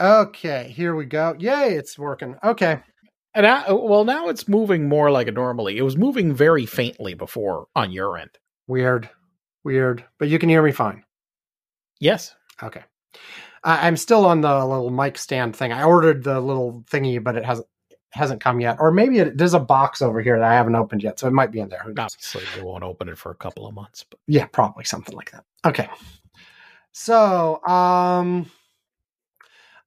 Okay, here we go. Yay, it's working. Okay. And I, well, now it's moving more like it normally. It was moving very faintly before on your end. Weird. Weird. But you can hear me fine. Yes. Okay. I, I'm still on the little mic stand thing. I ordered the little thingy, but it hasn't hasn't come yet. Or maybe it, there's a box over here that I haven't opened yet, so it might be in there. Who knows? Obviously, they won't open it for a couple of months. But Yeah, probably something like that. Okay. So, um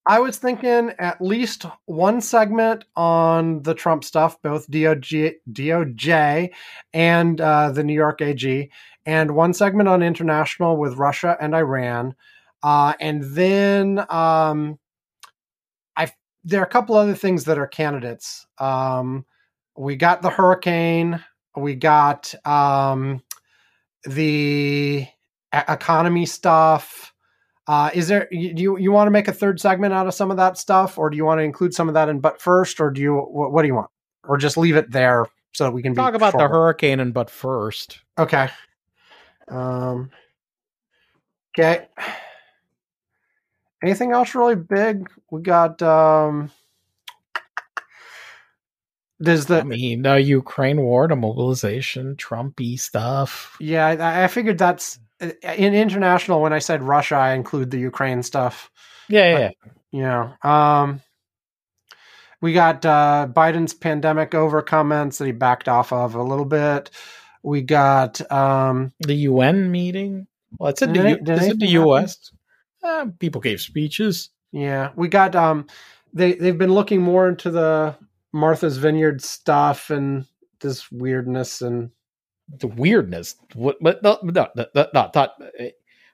I was thinking at least one segment on the Trump stuff, both DOJ, DOJ and uh, the New York AG, and one segment on international with Russia and Iran. Uh, and then um, I there are a couple other things that are candidates. Um, we got the hurricane. We got um, the economy stuff. Uh, is there you you, you want to make a third segment out of some of that stuff, or do you want to include some of that in but first, or do you what, what do you want, or just leave it there so that we can be talk about the hurricane and but first. Okay. Um. Okay. Anything else really big? We got um. There's the I mean, the Ukraine war, the mobilization, Trumpy stuff. Yeah, I, I figured that's in international. When I said Russia, I include the Ukraine stuff. Yeah, yeah. yeah. You know, um, we got uh, Biden's pandemic over comments that he backed off of a little bit. We got um, The UN meeting. Well, it's in the, any- U- did is it the? US? Uh, people gave speeches. yeah, we got um, they they've been looking more into the Martha's Vineyard stuff and this weirdness and The weirdness. What? But no, no, no, no, no, not-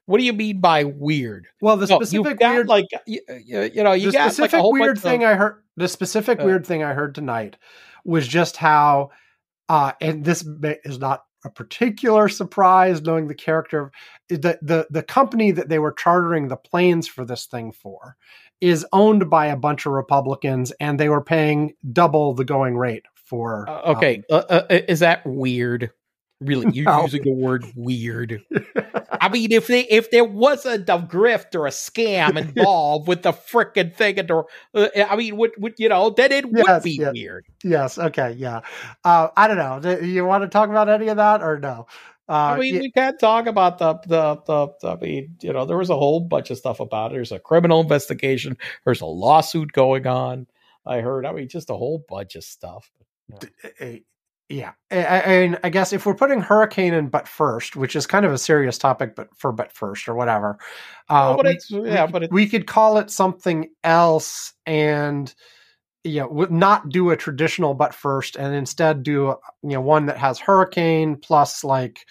What do you mean by weird? well, the No, specific got weird like you, you know you the got like specific a weird thing of, I heard. The specific Uh, weird thing I heard tonight was just how, uh, and this is not a particular surprise, knowing the character. The the the company that they were chartering the planes for this thing for is owned by a bunch of Republicans, and they were paying double the going rate for. Uh, okay, uh, uh, is that weird? Really, you're No. using the word weird. I mean, if they if there wasn't a grift or a scam involved with the frickin' thing, and the, uh, I mean, would, would you know, then it would be yes. weird. yes. Okay. Yeah. Uh, I don't know. Do You want to talk about any of that or no? Uh, I mean, yeah, we can't talk about the, the the the. I mean, you know, there was a whole bunch of stuff about it. There's a criminal investigation. There's a lawsuit going on. I heard. I mean, just a whole bunch of stuff. uh, yeah I, I, and I guess if we're putting hurricane in but first which is kind of a serious topic but for but first or whatever uh, Oh, but we- it's yeah, but it's we could call it something else and you know not do a traditional but first and instead do you know one that has hurricane plus like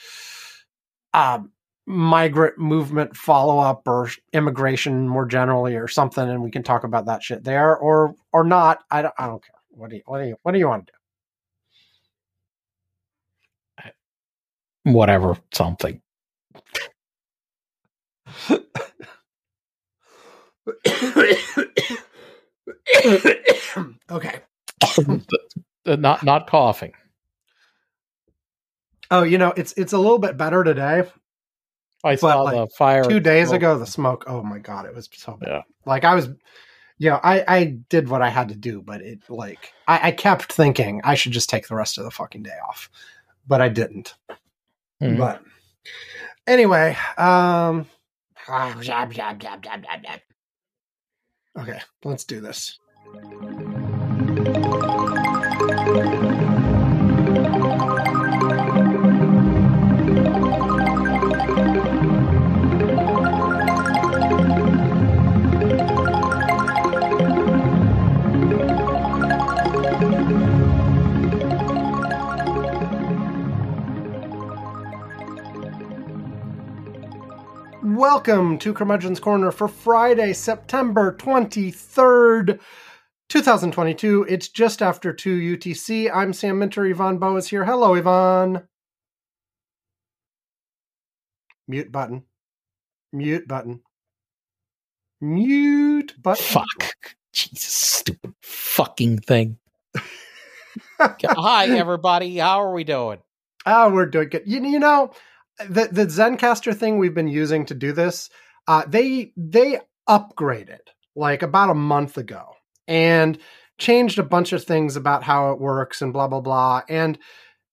um migrant movement follow up or immigration more generally or something and we can talk about that shit there or or not. I don't i don't care. What do you what do you what do you want to do whatever something. okay. Uh, not not coughing. Oh, you know, it's it's a little bit better today. I saw like, the fire Two days smoke. ago, the smoke. Oh my god, it was so bad. Yeah. Like I was, you know, I I did what I had to do, but it like I, I kept thinking I should just take the rest of the fucking day off, but I didn't. Mhm. But anyway, um, okay, let's do this. Welcome to Curmudgeon's Corner for Friday, September 23rd, 2022. It's just after 2 UTC. I'm Sam Minter. Ivan Bow is here. Hello, Ivan. Mute button. Mute button. Mute button. Fuck. Jesus, stupid fucking thing. Hi, everybody. How are we doing? Oh, we're doing good. You, you know, the the Zencastr thing we've been using to do this, uh, they they upgraded. like about a month ago and changed a bunch of things about how it works and blah blah blah. And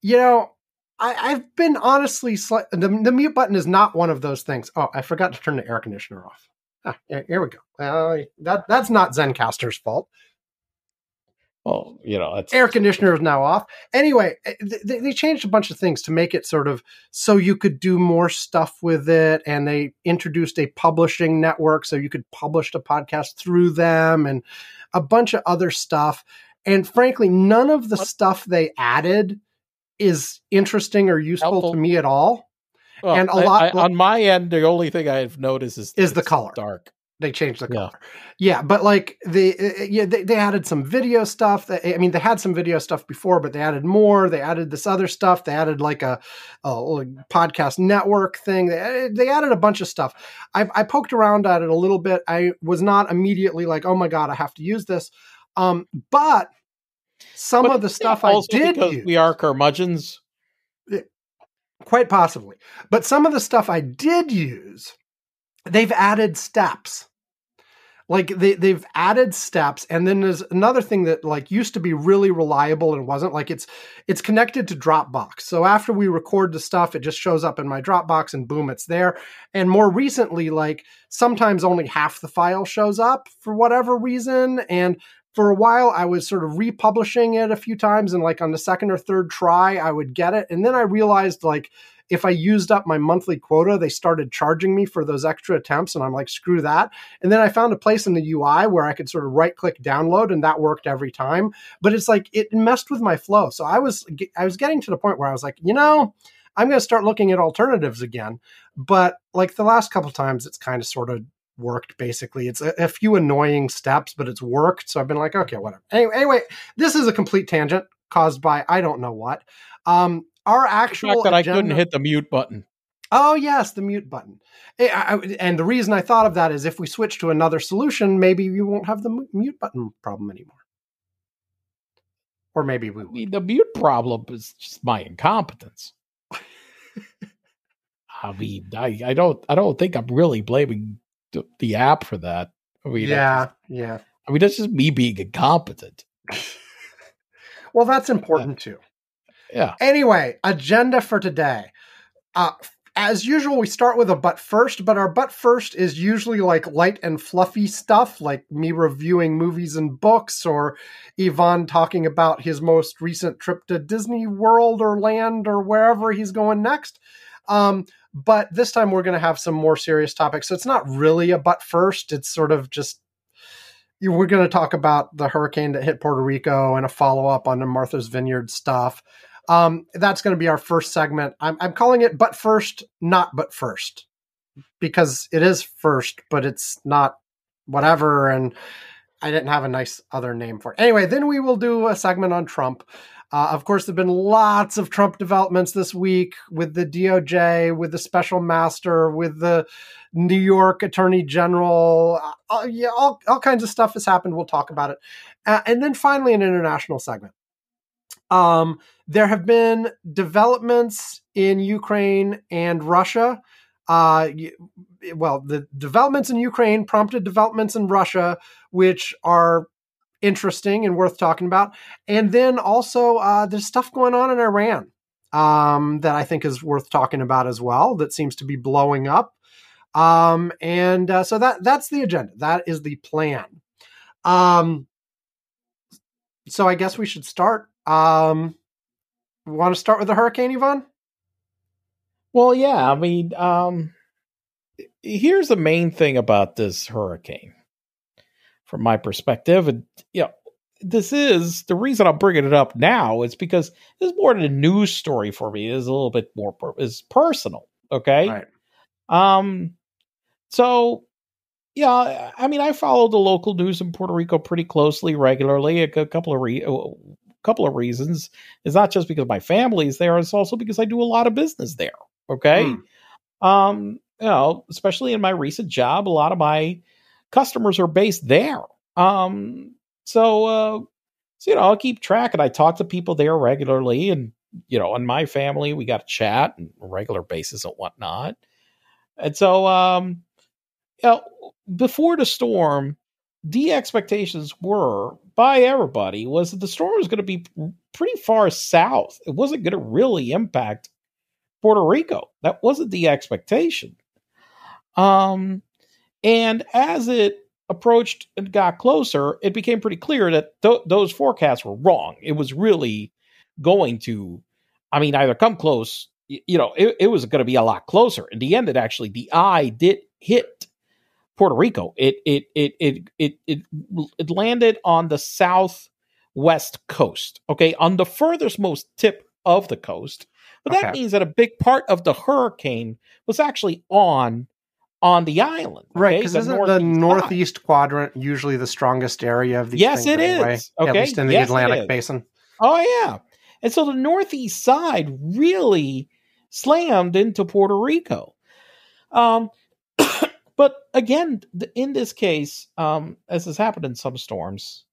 you know, I, have been honestly the, the mute button is not one of those things. Oh, I forgot to turn the air conditioner off. Ah, here we go. Uh, that that's not Zencastr's fault. Well, you know, it's air conditioner is now off. Anyway, eh, they, they, changed a bunch of things to make it sort of so you could do more stuff with it, and they introduced a publishing network so you could publish the podcast through them, and a bunch of other stuff. And frankly, none of the stuff they added is interesting or useful Helpful. to me at all. Well, and a I, lot I, on my end, the only thing I've noticed is is the color dark. They changed the color. Yeah, yeah but like the uh, uh, yeah, they, they added some video stuff. That, I mean, they had some video stuff before, but they added more. They added this other stuff. They added like a, a podcast network thing. They they added a bunch of stuff. I, I poked around at it a little bit. I was not immediately like, oh my god, I have to use this. Um, but some but of the stuff I did use, we are curmudgeons. Quite possibly. But some of the stuff I did use, they've added steps like they, they've added steps and then there's another thing that like used to be really reliable and wasn't like it's it's connected to dropbox. So after we record the stuff it just shows up in my dropbox and boom it's there. And more recently like sometimes only half the file shows up for whatever reason. And for a while I was sort of republishing it a few times and like on the second or third try I would get it. And then I realized like if I used up my monthly quota, they started charging me for those extra attempts. And I'm like, screw that. And then I found a place in the UI where I could sort of right click download and that worked every time. But it's like, it messed with my flow. So I was, I was getting to the point where I was like, you know, I'm going to start looking at alternatives again. But like the last couple times, it's kind of sort of worked basically. It's a, a, few annoying steps, but it's worked. So I've been like, okay, whatever. Anyway, anyway, this is a complete tangent caused by I don't know what. Um, our actual fact that agenda, I couldn't hit the mute button. Oh yes, the mute button. Eh, and the reason I thought of that is if we switch to another solution, maybe you won't have the mute button problem anymore. Or maybe we. I mean, the mute problem is just my incompetence. I mean, I, I don't I don't think I'm really blaming the, the app for that. I mean, yeah, just, yeah. I mean, that's just me being incompetent. well, that's important too. Yeah. Anyway, agenda for today. Uh, as usual, we start with a but first, but our but first is usually like light and fluffy stuff, like me reviewing movies and books, or Ivan talking about his most recent trip to Disney World or Land or wherever he's going next. Um, but this time we're going to have some more serious topics. So it's not really a but first, it's sort of just we're going to talk about the hurricane that hit Puerto Rico and a follow up on the Martha's Vineyard stuff. Um, that's going to be our first segment. I'm, I'm calling it "But First, Not But First because it is first, but it's not whatever. And I didn't have a nice other name for it. Anyway, then we will do a segment on Trump. Uh, of course, there have been lots of Trump developments this week with the DOJ, with the special master, with the New York Attorney General. Uh, yeah, all, all kinds of stuff has happened. We'll talk about it. Uh, and then finally, an international segment. Um, there have been developments in Ukraine and Russia. Uh, well, the developments in Ukraine prompted developments in Russia, which are interesting and worth talking about. And then also, uh, there's stuff going on in Iran um, that I think is worth talking about as well. That seems to be blowing up. Um, and uh, so that that's the agenda. That is the plan. Um, so I guess we should start. Um, want to start with the hurricane, Ivan? Well, yeah. I mean, um, here's the main thing about this hurricane, from my perspective, and you know, this is the reason I'm bringing it up now is because this is more than a news story for me. It is a little bit more is personal. Okay. Right. Um. So yeah, I mean, I follow the local news in Puerto Rico pretty closely, regularly. A, a couple of re- couple of reasons. It's not just because my family's there; it's also because I do a lot of business there. Okay, mm. um, you know, especially in my recent job, a lot of my customers are based there. Um, so, uh, so you know, I'll keep track, and I talk to people there regularly, and you know, in my family, we got to chat on a regular basis and whatnot. And so, um, you know, before the storm, the expectations were by everybody was that the storm was going to be pretty far south. It wasn't going to really impact Puerto Rico. That wasn't the expectation. Um, and as it approached and got closer, it became pretty clear that th- those forecasts were wrong. It was really going to, I mean, either come close, you know, it, it was going to be a lot closer. In the end, it actually, the eye did hit Puerto Rico. It, it, it, it, it, it, it landed on the southwest coast, okay, on the furthest most tip of the coast. But that Okay. means that a big part of the hurricane was actually on on the island. Right, okay, because isn't the side. northeast quadrant usually the strongest area of these Yes, it anyway? is. At Okay, least in the yes, Atlantic basin. Oh yeah. And so the northeast side really slammed into Puerto Rico. Um but again, th- in this case, um, as has happened in some storms,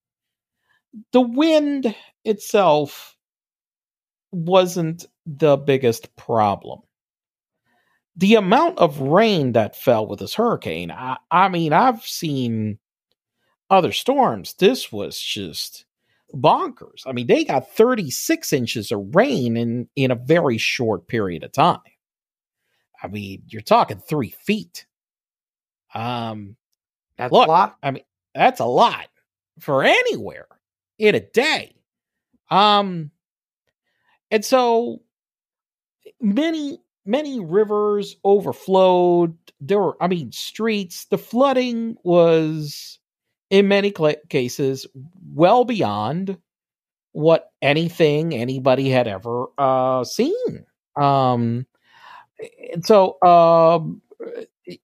the wind itself wasn't the biggest problem. The amount of rain that fell with this hurricane, I, I mean, I've seen other storms. This was just bonkers. I mean, they got 36 inches of rain in in a very short period of time. I mean, you're talking three feet. Um, That's Look, a lot. I mean, that's a lot for anywhere in a day. Um, and so many many rivers overflowed. There were, I mean, streets. The flooding was, in many cla cases, well beyond what anything anybody had ever uh, seen. Um, and so um,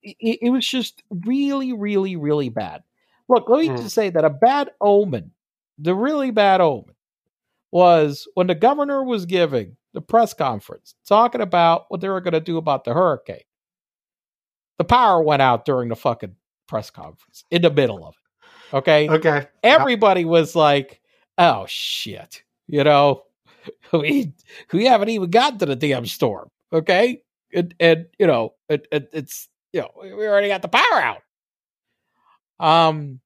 it, it, was just really, really, really bad. Look, let me Hmm. just say that a bad omen, the really bad omen, was when the governor was giving the press conference talking about what they were going to do about the hurricane. The power went out during the fucking press conference in the middle of it. Okay. Okay. Everybody was like, oh shit. You know, we we haven't even gotten to the damn storm. Okay. And, and you know, it, it, it's, you know, we already got the power out. Um,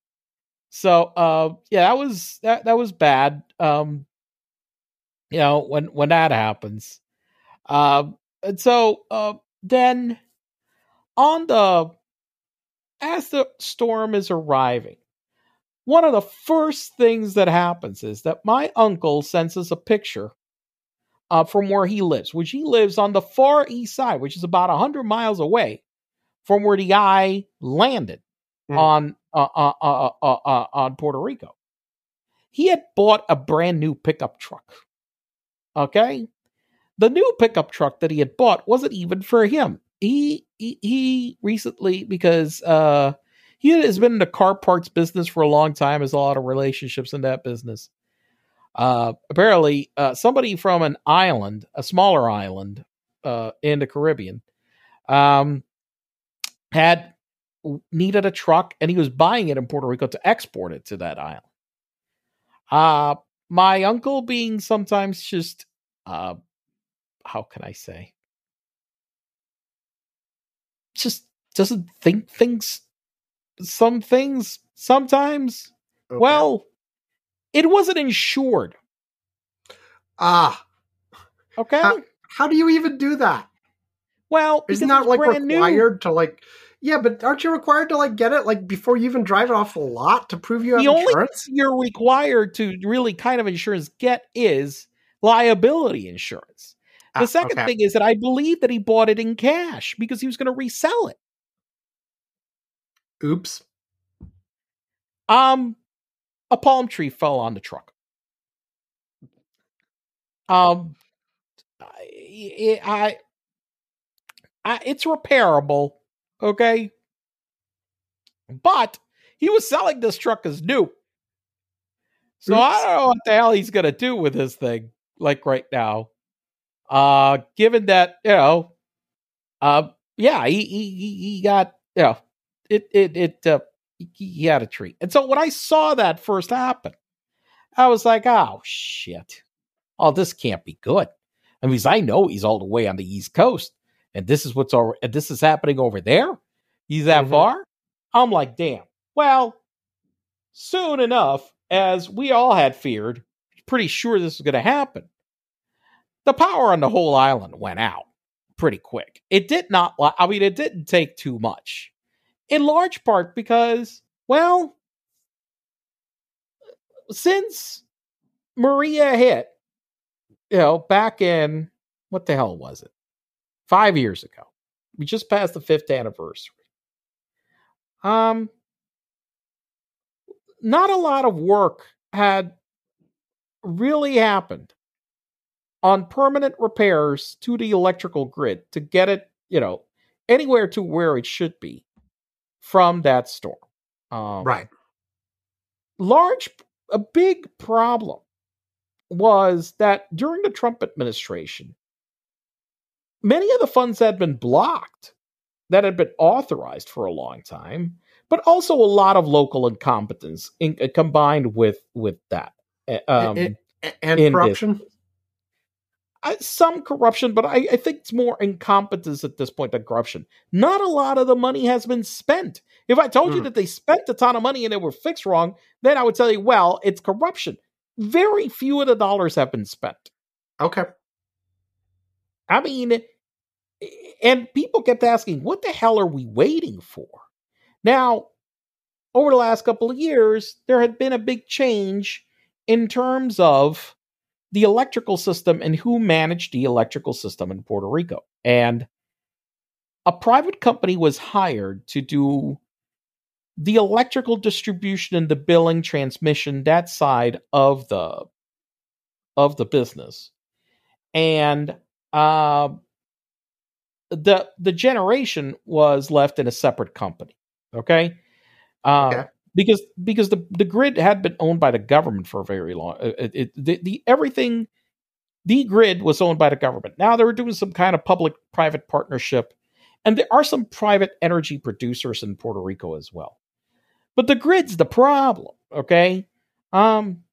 so, uh, yeah, that was, that, that was bad. Um, you know, when, when that happens. Um, and so, uh, then on the, as the storm is arriving, one of the first things that happens is that my uncle sends us a picture uh, from where he lives, which he lives on the far east side, which is about 100 miles away from where the eye landed Mm. on uh, uh, uh, uh, uh, on Puerto Rico. He had bought a brand new pickup truck. Okay, the new pickup truck that he had bought wasn't even for him. He he, he recently because uh, he has been in the car parts business for a long time. Has a lot of relationships in that business. Uh, apparently, uh, somebody from an island, a smaller island uh, in the Caribbean, um, had needed a truck, and he was buying it in Puerto Rico to export it to that island. Uh, my uncle being sometimes just, uh, how can I say, just doesn't think things. Some things sometimes. Okay. Well, it wasn't insured. ah, Okay. How- how do you even do that? Well, Isn't that like brand new. required to like? Yeah, but aren't you required to like get it like before you even drive it off the lot to prove you have the only insurance? thing you're required to really kind of insurance get is liability insurance. The Ah, second okay. thing is that I believe that he bought it in cash because he was going to resell it. Oops. Um, a palm tree fell on the truck. Um, I, I, I it's repairable, okay, but he was selling this truck as new. So I don't know what the hell he's gonna do with this thing, like right now. Uh, given that you know, uh, yeah, he he he, got you know, it it it uh, he, he had a treat, and so when I saw that first happen, I was like, oh shit, oh this can't be good. I mean, I know he's all the way on the East Coast, and this is what's and this is happening over there. He's that Mhm. far. I'm like, damn. Well, soon enough, as we all had feared, pretty sure this was going to happen, the power on the whole island went out pretty quick. It did not, I mean, it didn't take too much. In large part because, well, since Maria hit, you know, back in what the hell was it? Five years ago. We just passed the fifth anniversary. Um, not a lot of work had really happened on permanent repairs to the electrical grid to get it, you know, anywhere to where it should be from that storm. Um, right. Large, a big problem was that during the Trump administration, many of the funds had been blocked that had been authorized for a long time, but also a lot of local incompetence in, uh, combined with with that eh, um, and, and corruption. Uh, some corruption, but I, I, think it's more incompetence at this point than corruption. Not a lot of the money has been spent. If I told mm. you hmm. that they spent a ton of money and it were fixed wrong, then I would tell you, well, it's corruption. Very few of the dollars have been spent. Okay. I mean, eh, and people kept asking, what the hell are we waiting for? Now, over the last couple of years, there had been a big change in terms of the electrical system and who managed the electrical system in Puerto Rico. And a private company was hired to do the electrical distribution and the billing transmission that side of the of the business and uh, the the generation was left in a separate company okay, uh, okay. because because the the grid had been owned by the government for a very long uh, it, it, the, the everything the grid was owned by the government. Now they were doing some kind of public private partnership and there are some private energy producers in Puerto Rico as well. But the grid's the problem okay? Um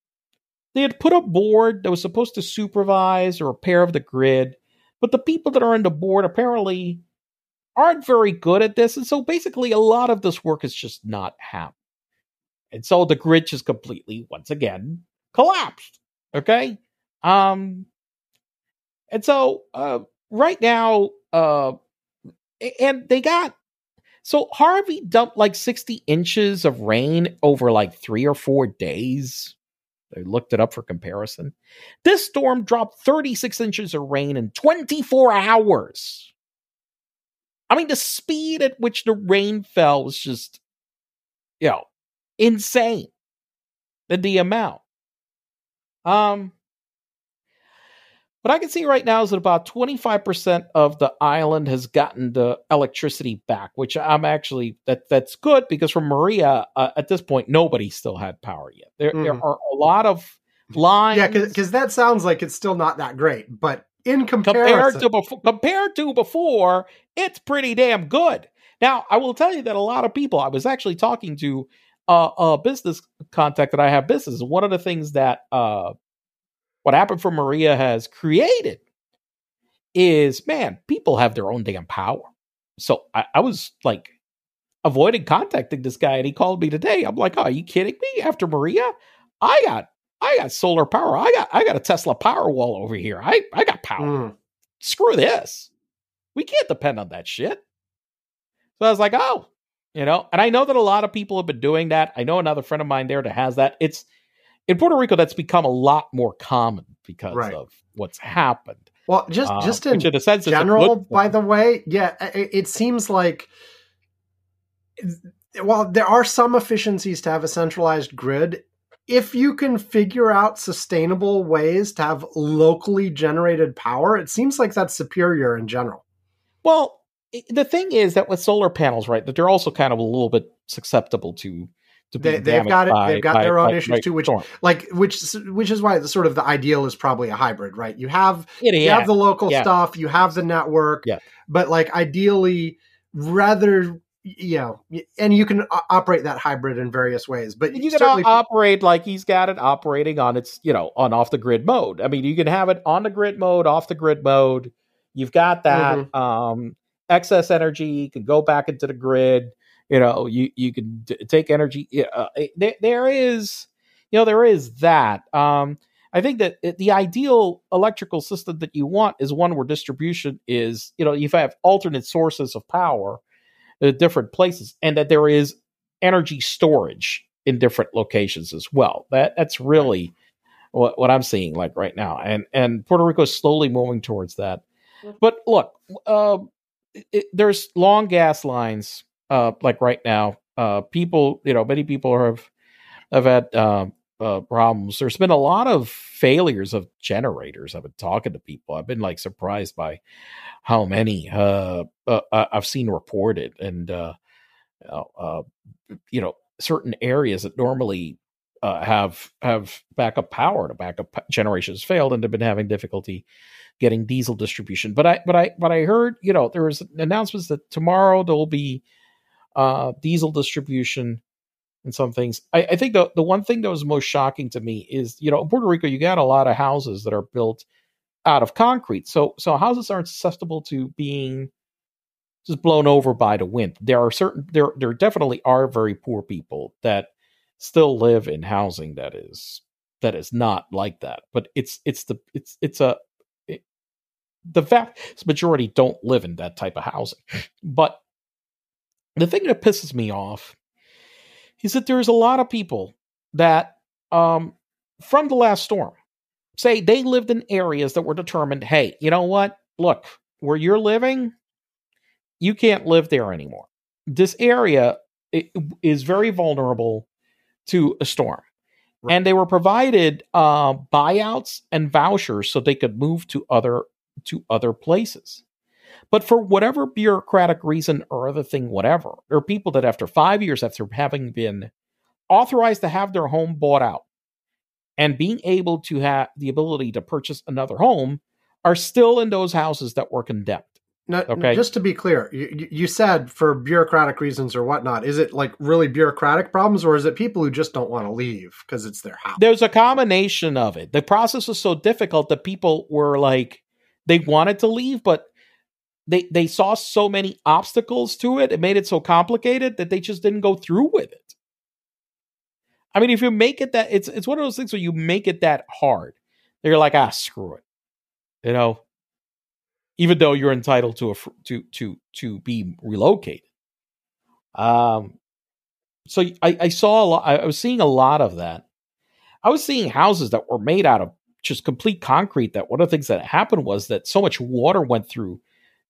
they had put a board that was supposed to supervise a repair of the grid but the people that are on the board apparently aren't very good at this. And so basically, a lot of this work is just not happening. And so the grid just completely, once again, collapsed. Okay. Um, and so uh, right now, uh, and they got so Harvey dumped like 60 inches of rain over like three or four days. I looked it up for comparison. This storm dropped 36 inches of rain in 24 hours. I mean, the speed at which the rain fell was just, you know, insane. The, the amount. Um, but I can see right now is that about 25% of the island has gotten the electricity back, which I'm actually that that's good because from Maria uh, at this point nobody still had power yet. There mm. there are a lot of lines. Yeah, because that sounds like it's still not that great, but in comparison compared to before, compared to before, it's pretty damn good. Now, I will tell you that a lot of people. I was actually talking to uh, a business contact that I have business. One of the things that uh, what happened for Maria has created is, man, people have their own damn power. So I, I was like avoiding contacting this guy, and he called me today. I'm like, oh, are you kidding me? After Maria, I got I got solar power. I got I got a Tesla power wall over here. I I got power. Mm. Screw this. We can't depend on that shit. So I was like, oh, you know, and I know that a lot of people have been doing that. I know another friend of mine there that has that. It's in Puerto Rico that's become a lot more common because right. of what's happened. Well, just uh, just in, in a sense, general, by the way, yeah, it, it seems like well, there are some efficiencies to have a centralized grid, if you can figure out sustainable ways to have locally generated power, it seems like that's superior in general. Well, the thing is that with solar panels, right, that they're also kind of a little bit susceptible to to they, have got it. By, they've got by, their own by, issues too, which storm. like which which is why the sort of the ideal is probably a hybrid, right? You have yeah, you have the local yeah. stuff, you have the network, yeah. but like ideally rather you know, and you can operate that hybrid in various ways. But you can operate like he's got it operating on its, you know, on off the grid mode. I mean, you can have it on the grid mode, off the grid mode. You've got that. Mm-hmm. Um, excess energy You can go back into the grid. You know you you can d- take energy uh, there, there is you know there is that um i think that the ideal electrical system that you want is one where distribution is you know you have alternate sources of power at different places and that there is energy storage in different locations as well. That that's really what, what i'm seeing like right now and and puerto rico is slowly moving towards that. But look uh, it, there's long gas lines uh, like right now, uh, people, you know, many people have have had uh, uh, problems. There's been a lot of failures of generators. I've been talking to people. I've been like surprised by how many uh, uh, I've seen reported, and uh, uh, you know, certain areas that normally uh, have have backup power to backup generations failed and have been having difficulty getting diesel distribution. But I but I but I heard you know there was announcements that tomorrow there will be uh, diesel distribution and some things. I, I, think the the one thing that was most shocking to me is you know in Puerto Rico you got a lot of houses that are built out of concrete, so so houses aren't susceptible to being just blown over by the wind. There are certain there there definitely are very poor people that still live in housing that is that is not like that. But it's it's the it's it's a the vast majority don't live in that type of housing. But the thing that pisses me off is that there's a lot of people that um, from the last storm say they lived in areas that were determined hey you know what? Look where you're living you can't live there anymore. This area is very vulnerable to a storm. Right. and they were provided uh, buyouts and vouchers so they could move to other to other places but for whatever bureaucratic reason or other thing, whatever, there are people that after five years after having been authorized to have their home bought out and being able to have the ability to purchase another home are still in those houses that were condemned. Now, okay. Just to be clear, you, you, said for bureaucratic reasons or whatnot. Is it like really bureaucratic problems, or is it people who just don't want to leave because it's their house? There's a combination of it. The process was so difficult that people were like, they wanted to leave, but they they saw so many obstacles to it it made it so complicated that they just didn't go through with it. I mean if you make it that it's it's one of those things where you make it that hard they're like ah screw it you know? Even though you're entitled to a to to to be relocated. Um so i i saw a lot i was seeing a lot of that. I was seeing houses that were made out of just complete concrete that one of the things that happened was that so much water went through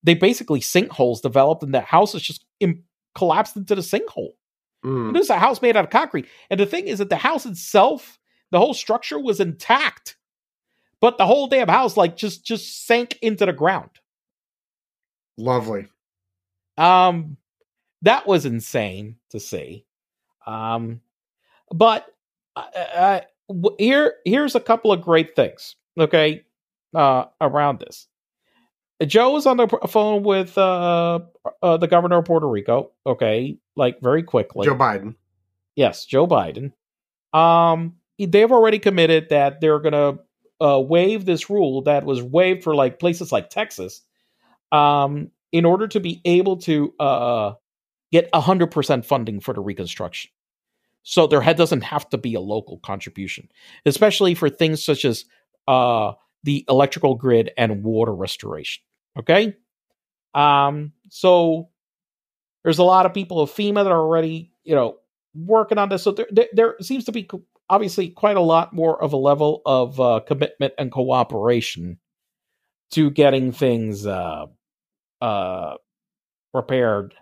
they basically sinkholes developed and the house is just Im- collapsed into the sinkhole. Mm. This is a house made out of concrete. And the thing is that the house itself, the whole structure was intact. But the whole damn house like just just sank into the ground. Lovely. Um that was insane to see. Um but uh, uh, here here's a couple of great things, okay? Uh around this. Joe was on the phone with uh, uh, the governor of Puerto Rico. Okay, like very quickly. Joe Biden. Yes, Joe Biden. Um, they've already committed that they're going to uh, waive this rule that was waived for like places like Texas, um, in order to be able to uh, get hundred percent funding for the reconstruction. So there doesn't have to be a local contribution, especially for things such as uh, the electrical grid and water restoration. Okay. Um, so there's a lot of people of FEMA that are already, you know, working on this. So there, there, there seems to be obviously quite a lot more of a level of uh, commitment and cooperation to getting things uh, uh, repaired.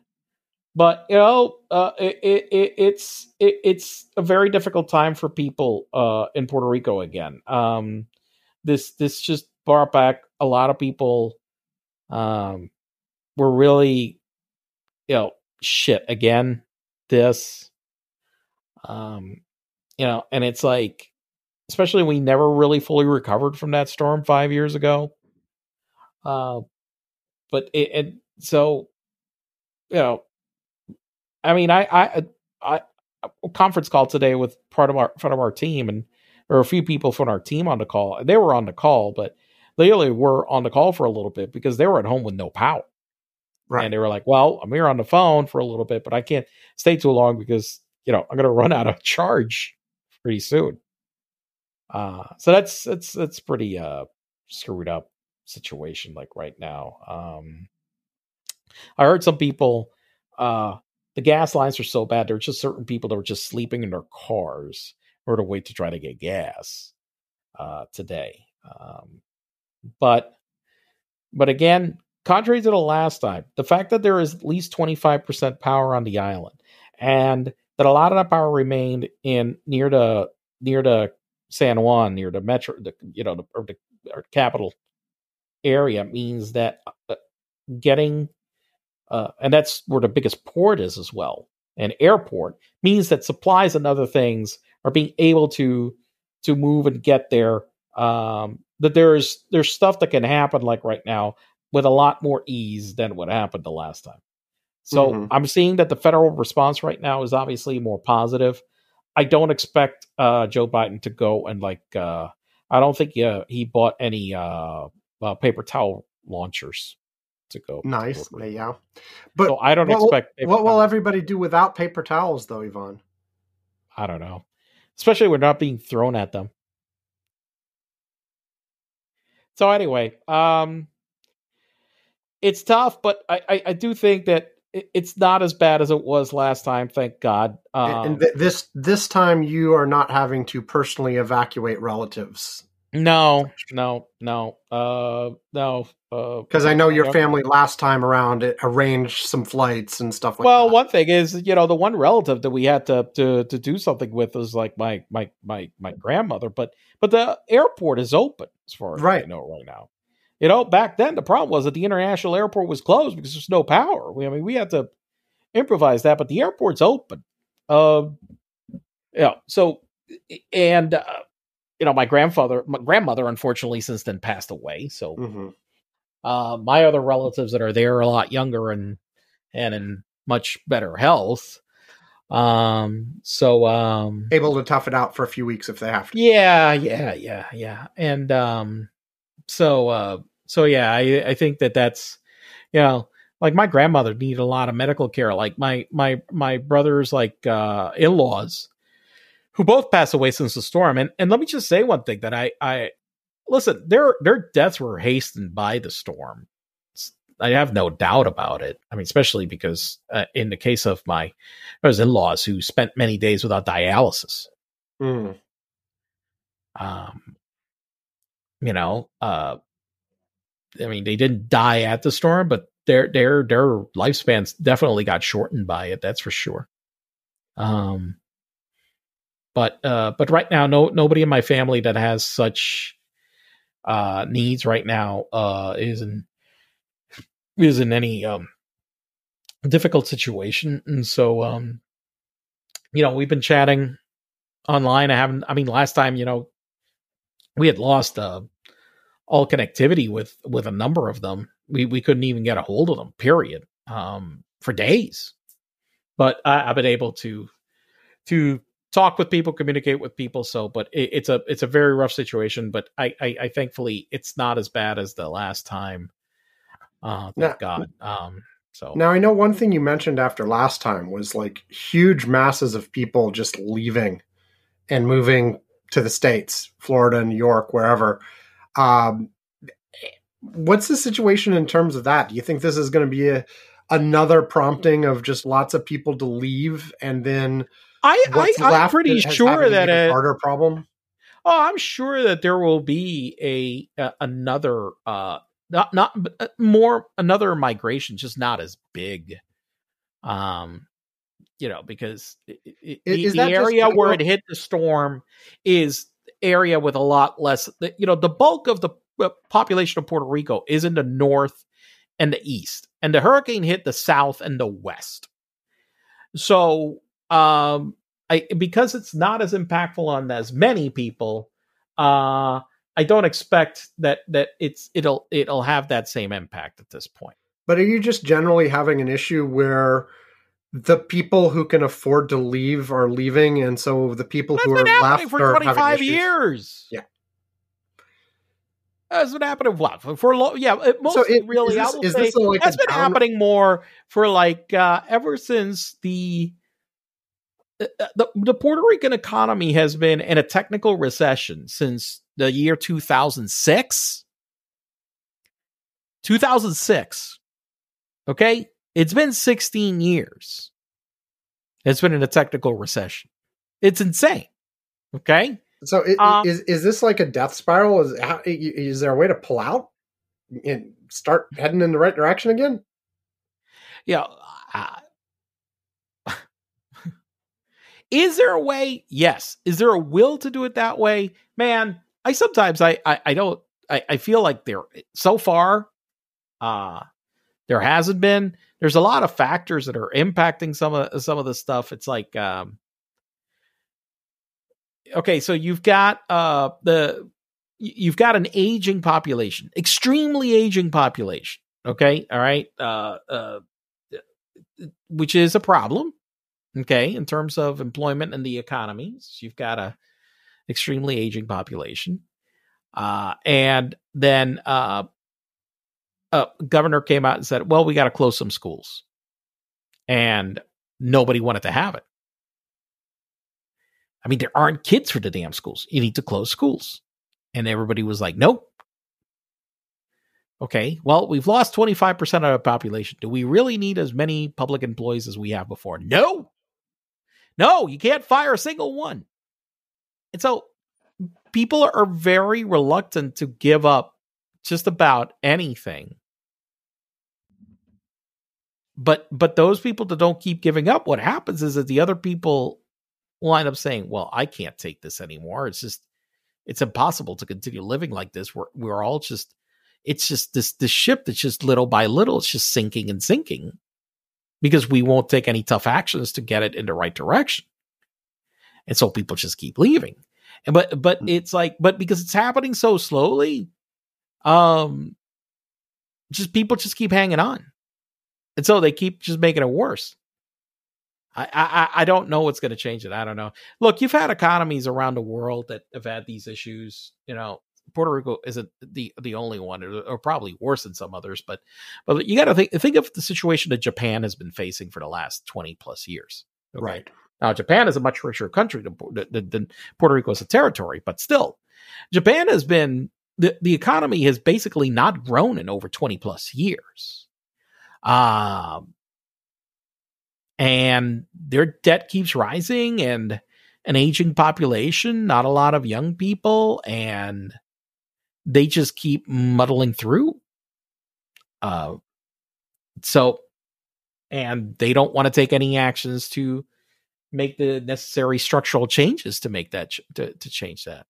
But you know, uh, it, it, it's it, it's a very difficult time for people uh, in Puerto Rico again. Um, this this just brought back a lot of people um were really you know shit again this um you know and it's like especially we never really fully recovered from that storm 5 years ago uh but it, so you know i mean i i i conference call today with part of our part of our team and or a few people from our team on the call. They were on the call, but they only were on the call for a little bit because they were at home with no power. Right. And they were like, "Well, I'm here on the phone for a little bit, but I can't stay too long because you know I'm going to run out of charge pretty soon." Uh, so that's that's that's pretty uh screwed up situation like right now. Um, I heard some people, uh, the gas lines are so bad. There are just certain people that were just sleeping in their cars or to wait to try to get gas uh, today. Um, but but again, contrary to the last time, the fact that there is at least twenty five percent power on the island, and that a lot of that power remained in near the near the San Juan, near the metro, the you know, the, or the or capital area, means that uh, getting uh, and that's where the biggest port is as well, an airport means that supplies and other things are being able to to move and get there. Um, that there's there's stuff that can happen like right now with a lot more ease than what happened the last time. So Mhm. I'm seeing that the federal response right now is obviously more positive. I don't expect uh, Joe Biden to go and like uh, I don't think uh, he bought any uh, uh, paper towel launchers to go. to Nice. Rico. Yeah. But so I don't what will- expect. paper what will everybody do without paper towels, though, Ivan? I don't know. Especially when we're not being thrown at them. So anyway, um it's tough, but I, I, I do think that it, it's not as bad as it was last time, thank God. Um, And- and th- this this time, you are not having to personally evacuate relatives no, no, no, uh no, uh because I know your family last time around it arranged some flights and stuff like well, that. one thing is, you know, the one relative that we had to to to do something with was like my my my my grandmother, but but the airport is open as far as I Right. know right now. You know, back then the problem was that the international airport was closed because there's no power. We, I mean, we had to improvise that, but the airport's open. Uh, yeah. So, and uh, you know, my grandfather, my grandmother, unfortunately, since then passed away. So, Mhm. uh, my other relatives that are there are a lot younger and and in much better health. Um, so um, able to tough it out for a few weeks if they have to. yeah, yeah, yeah, yeah, and um, so uh, so yeah, I I think that that's you know like my grandmother needed a lot of medical care. Like my my my brothers like uh in laws who both passed away since the storm. And and let me just say one thing that I I listen their their deaths were hastened by the storm. I have no doubt about it. I mean, especially because uh, in the case of my in laws who spent many days without dialysis. Mm. Um, you know, uh, I mean, they didn't die at the storm, but their their their lifespans definitely got shortened by it. That's for sure. Um, but uh, but right now, no nobody in my family that has such uh needs right now uh is in is in any um difficult situation, and so um, you know, we've been chatting online. I haven't. I mean, last time, you know, we had lost uh, all connectivity with with a number of them. We we couldn't even get a hold of them. Period. Um, for days. But I, I've been able to to talk with people, communicate with people. So, but it, it's a it's a very rough situation. But I, I I thankfully it's not as bad as the last time. Uh, thank Now- God. Um, so Now I know one thing you mentioned after last time was like huge masses of people just leaving and moving to the states, Florida, New York, wherever. Um, what's the situation in terms of that? Do you think this is going to be a, another prompting of just lots of people to leave, and then I, I'm pretty sure that a harder problem? Oh, I'm sure that there will be a, a another uh not not uh, more another migration, just not as big. Um, you know, because i- i- I- the, is the that just- area where well- it hit the storm is area with a lot less. You know, the bulk of the uh, population of Puerto Rico is in the north and the east, and the hurricane hit the south and the west. So, um, I because it's not as impactful on as many people, uh, I don't expect that that it's it'll it'll have that same impact at this point. But are you just generally having an issue where the people who can afford to leave are leaving, and so the people That's who are left for are twenty having years. Yeah. That's been happening what for, lo- yeah, it, mostly it- really. is I will is say this like, that's been down- happening more for like uh, ever since the, the the Puerto Rican economy has been in a technical recession since the year two thousand six. Two thousand six. Okay, it's been sixteen years. It's been in a technical recession. It's insane. Okay. So i- Um, is is this like a death spiral? Is how, i- i- is there a way to pull out and start heading in the right direction again? yeah. Uh, is there a way? Yes. Is there a will to do it that way? Man, I sometimes I I, I don't I, I feel like there so far uh there hasn't been. There's a lot of factors that are impacting some of some of the stuff. It's like um okay, so you've got uh the you've got an aging population, extremely aging population. Okay, all right, uh, uh, which is a problem. Okay, in terms of employment and the economies, you've got a extremely aging population, uh, and then uh, governor came out and said, "Well, we got to close some schools," and nobody wanted to have it. I mean, there aren't kids for the damn schools. You need to close schools. And everybody was like, nope. Okay, well, we've lost 25% of our population. Do we really need as many public employees as we have before? No. No, you can't fire a single one. And so people are very reluctant to give up just about anything. But but those people that don't keep giving up, what happens is that the other people wind up saying, "Well, I can't take this anymore. It's just it's impossible to continue living like this. We're we're all just it's just this this ship that's just little by little it's just sinking and sinking because we won't take any tough actions to get it in the right direction. And so people just keep leaving. And but but it's like but because it's happening so slowly, um just people just keep hanging on. And so they keep just making it worse. I, I I don't know what's going to change it. I don't know. Look, you've had economies around the world that have had these issues. You know, Puerto Rico isn't the the only one, or, or probably worse than some others. But but you got to think think of the situation that Japan has been facing for the last twenty plus years. Okay? Right. Now, Japan is a much richer country than, than, than Puerto Rico as a territory, but still, Japan has been the the economy has basically not grown in over twenty plus years. Um, and their debt keeps rising and an aging population, not a lot of young people, and they just keep muddling through. Uh, so, and they don't want to take any actions to make the necessary structural changes to make that ch- to, to change that.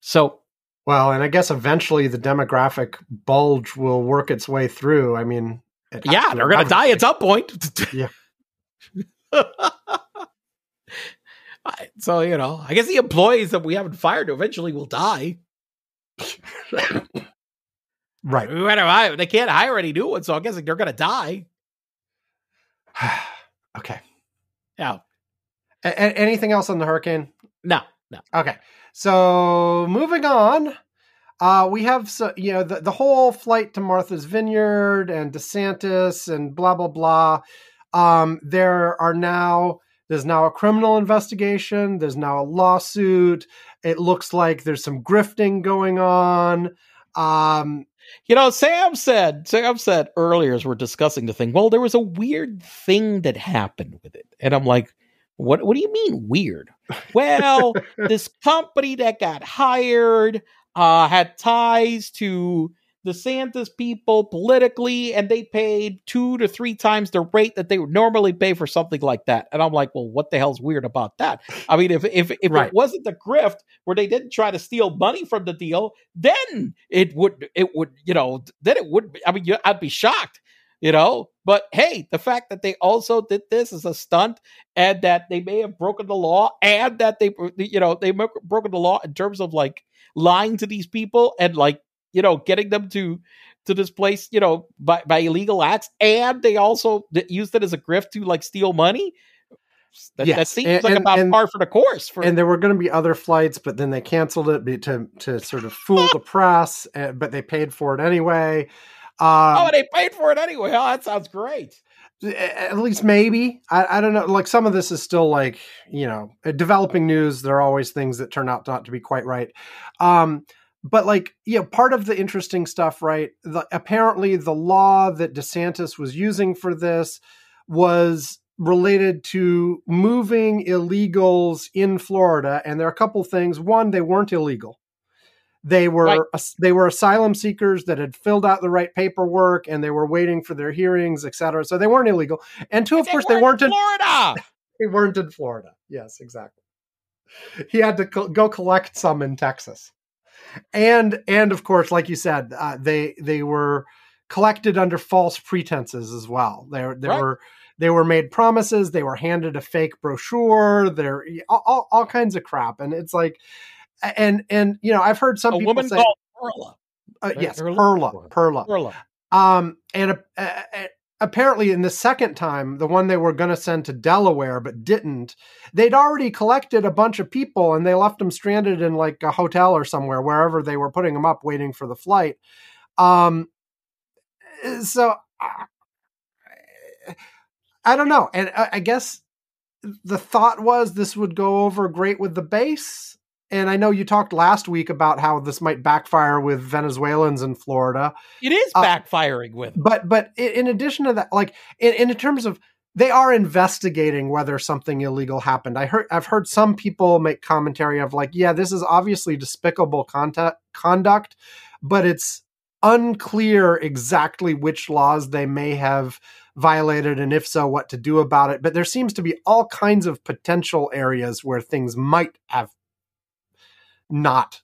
So, Well, and I guess eventually the demographic bulge will work its way through. I mean, yeah, they're going to die at some point. Yeah. So you know, I guess the employees that we haven't fired eventually will die. right. Gotta They can't hire any new ones, so I guess they're going to die. okay. Yeah, a- anything else on the hurricane? no, no. Okay. So moving on, uh, we have so you know the, the whole flight to Martha's Vineyard and DeSantis and blah blah blah. Um, there are now there's now a criminal investigation. There's now a lawsuit. It looks like there's some grifting going on. Um, You know, Sam said, Sam said earlier as we're discussing the thing, well, there was a weird thing that happened with it. And I'm like, what what do you mean weird? Well, this company that got hired uh had ties to DeSantis people politically, and they paid two to three times the rate that they would normally pay for something like that. And I'm like, well, what the hell's weird about that? I mean, if if if Right. it wasn't the grift where they didn't try to steal money from the deal, then it would it would you know then it would. I mean, you- I'd be shocked, you know. But hey, the fact that they also did this as a stunt and that they may have broken the law and that they you know they broken the law in terms of like lying to these people and like you know getting them to to this place you know by by illegal acts and they also used it as a grift to like steal money That, Yes, that seems and- like and- about and- par for the course. For and there were going to be other flights, but then they canceled it to to sort of fool the press. uh, But they paid for it anyway. Um, oh, they paid for it anyway. Oh, that sounds great. at least maybe I, I don't know like some of this is still like you know developing news there are always things that turn out not to be quite right um but like you know part of the interesting stuff right the, apparently the law that desantis was using for this was related to moving illegals in florida and there are a couple things one they weren't illegal they were Right. they were asylum seekers that had filled out the right paperwork and they were waiting for their hearings, et cetera. So they weren't illegal. And two, of course, they weren't in Florida. they weren't in Florida. Yes, exactly. He had to co- go collect some in Texas, and and of course, like you said, uh, they they were collected under false pretenses as well. They were- they Right. were they were made promises. They were handed a fake brochure. There all, all, kinds of crap, and it's like, and and you know, I've heard some A people woman say, called Perla. uh, yes, for Perla. Perla, Perla. um, and uh, uh, apparently, in the second time, the one they were going to send to Delaware but didn't, they'd already collected a bunch of people and they left them stranded in like a hotel or somewhere, wherever they were putting them up, waiting for the flight. Um, so I, I don't know, and I, I guess the thought was this would go over great with the base. And I know you talked last week about how this might backfire with Venezuelans in Florida. It is Uh, backfiring with. but but in addition to that like in, in terms of they are investigating whether something illegal happened. I heard i've heard some people make commentary of like yeah this is obviously despicable contact, conduct but it's unclear exactly which laws they may have violated and if so what to do about it. But there seems to be all kinds of potential areas where things might have not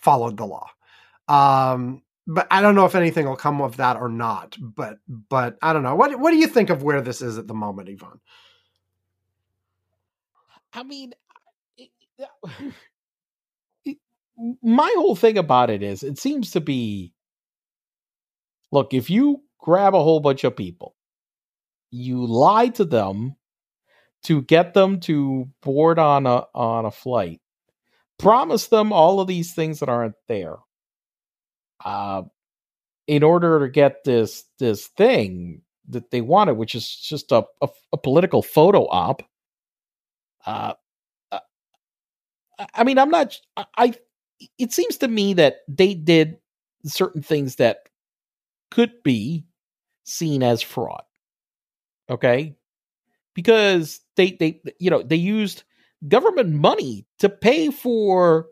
followed the law um but I don't know if anything will come of that or not. But but I don't know. What what do you think of where this is at the moment, Ivan? I mean, it- it- my whole thing about it is it seems to be look, if you grab a whole bunch of people, you lie to them to get them to board on a on a flight, promise them all of these things that aren't there. Uh in order to get this this thing that they wanted, which is just a a, a political photo op. Uh, uh, I mean, I'm not. I, I. It seems to me that they did certain things that could be seen as fraud. Okay, because they they you know they used government money to pay for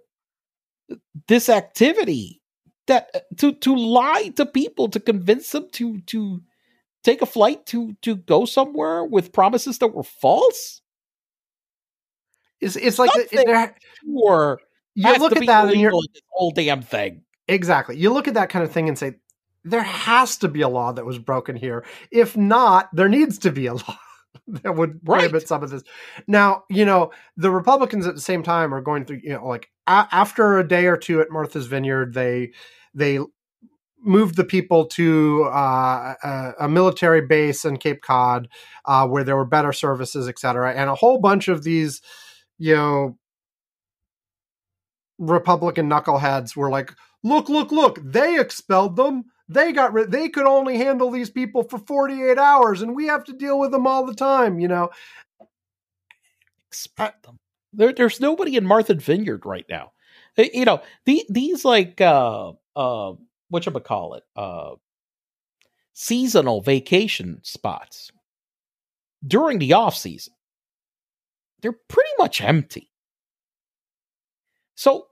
this activity that uh, to to lie to people to convince them to to take a flight to to go somewhere with promises that were false It's it's like or you look at that and you're this whole damn thing exactly. You look at that kind of thing and say there has to be a law that was broken here. If not, there needs to be a law that would Right. prohibit some of this. Now, you know, the Republicans at the same time are going through, you know, like a- after a day or two at Martha's Vineyard, they they moved the people to uh, a, a military base in Cape Cod uh, where there were better services, et cetera, and a whole bunch of these, you know, Republican knuckleheads were like, "Look, look, look! They expelled them. They got rid. They could only handle these people for forty-eight hours, and we have to deal with them all the time." You know, expect them there, there's nobody in martha vineyard right now Uh, you know the, these like uh uh what you call it uh seasonal vacation spots during the off season they're pretty much empty so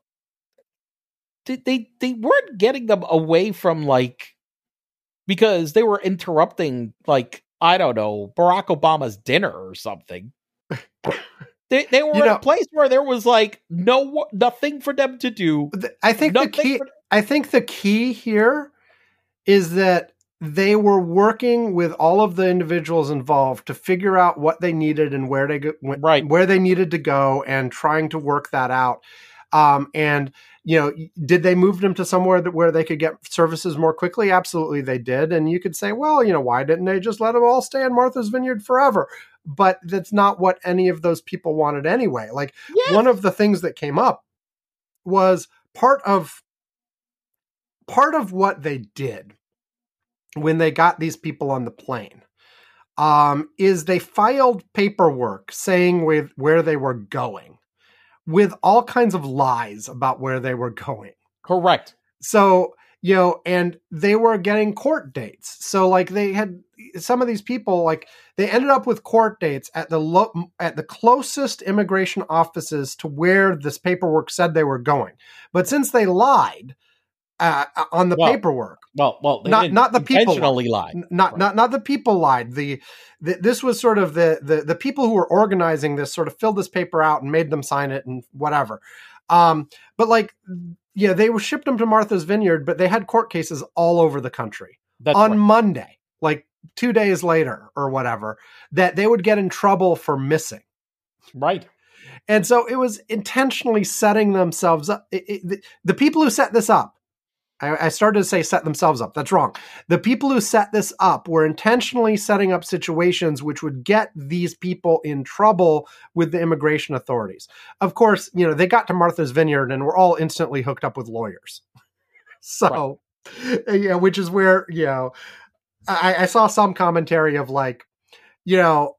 they, they weren't getting them away from like because they were interrupting like i don't know barack obama's dinner or something they, they were You in know- a place where there was like no nothing for them to do I think the key. I think the key here is that they were working with all of the individuals involved to figure out what they needed and where they go, Right. where they needed to go and trying to work that out. Um, and you know, did they move them to somewhere that where they could get services more quickly? Absolutely, they did. And you could say, well, you know, why didn't they just let them all stay in Martha's Vineyard forever? but that's not what any of those people wanted anyway. Like Yes. one of the things that came up was part of part of what they did when they got these people on the plane um, is they filed paperwork saying with where they were going with all kinds of lies about where they were going. Correct. so you know and they were getting court dates. So like they had some of these people like they ended up with court dates at the lo- at the closest immigration offices to where this paperwork said they were going. But since they lied uh, on the Well, paperwork Well, well, they Not- not the people intentionally lied. N- not not not the people lied the, the this was sort of the, the the people who were organizing this sort of filled this paper out and made them sign it and whatever um but like yeah they were shipped them to martha's vineyard but they had court cases all over the country That's on right. monday like two days later or whatever that they would get in trouble for missing right. and so it was intentionally setting themselves up. It, it, the, the people who set this up, I, I started to say set themselves up. That's wrong. The people who set this up were intentionally setting up situations which would get these people in trouble with the immigration authorities. Of course, you know, they got to Martha's Vineyard and were all instantly hooked up with lawyers. So, yeah, which is where, you know, I, I saw some commentary of like, you know,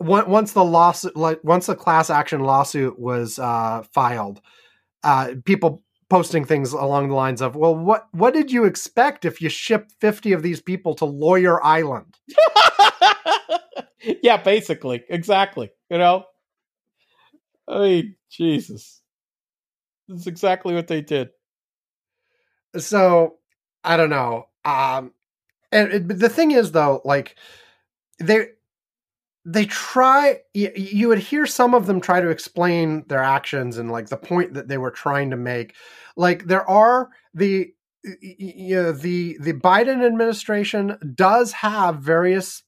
once the lawsuit, like once the class action lawsuit was uh, filed, uh, people posting things along the lines of, "Well, what what did you expect if you shipped fifty of these people to Lawyer Island?" yeah, basically, exactly. You know, I mean, Jesus, this is exactly what they did. So I don't know. Um, and it, the thing is, though, like they they try. You, you would hear some of them try to explain their actions and like the point that they were trying to make. Like there are the you know, the the Biden administration does have various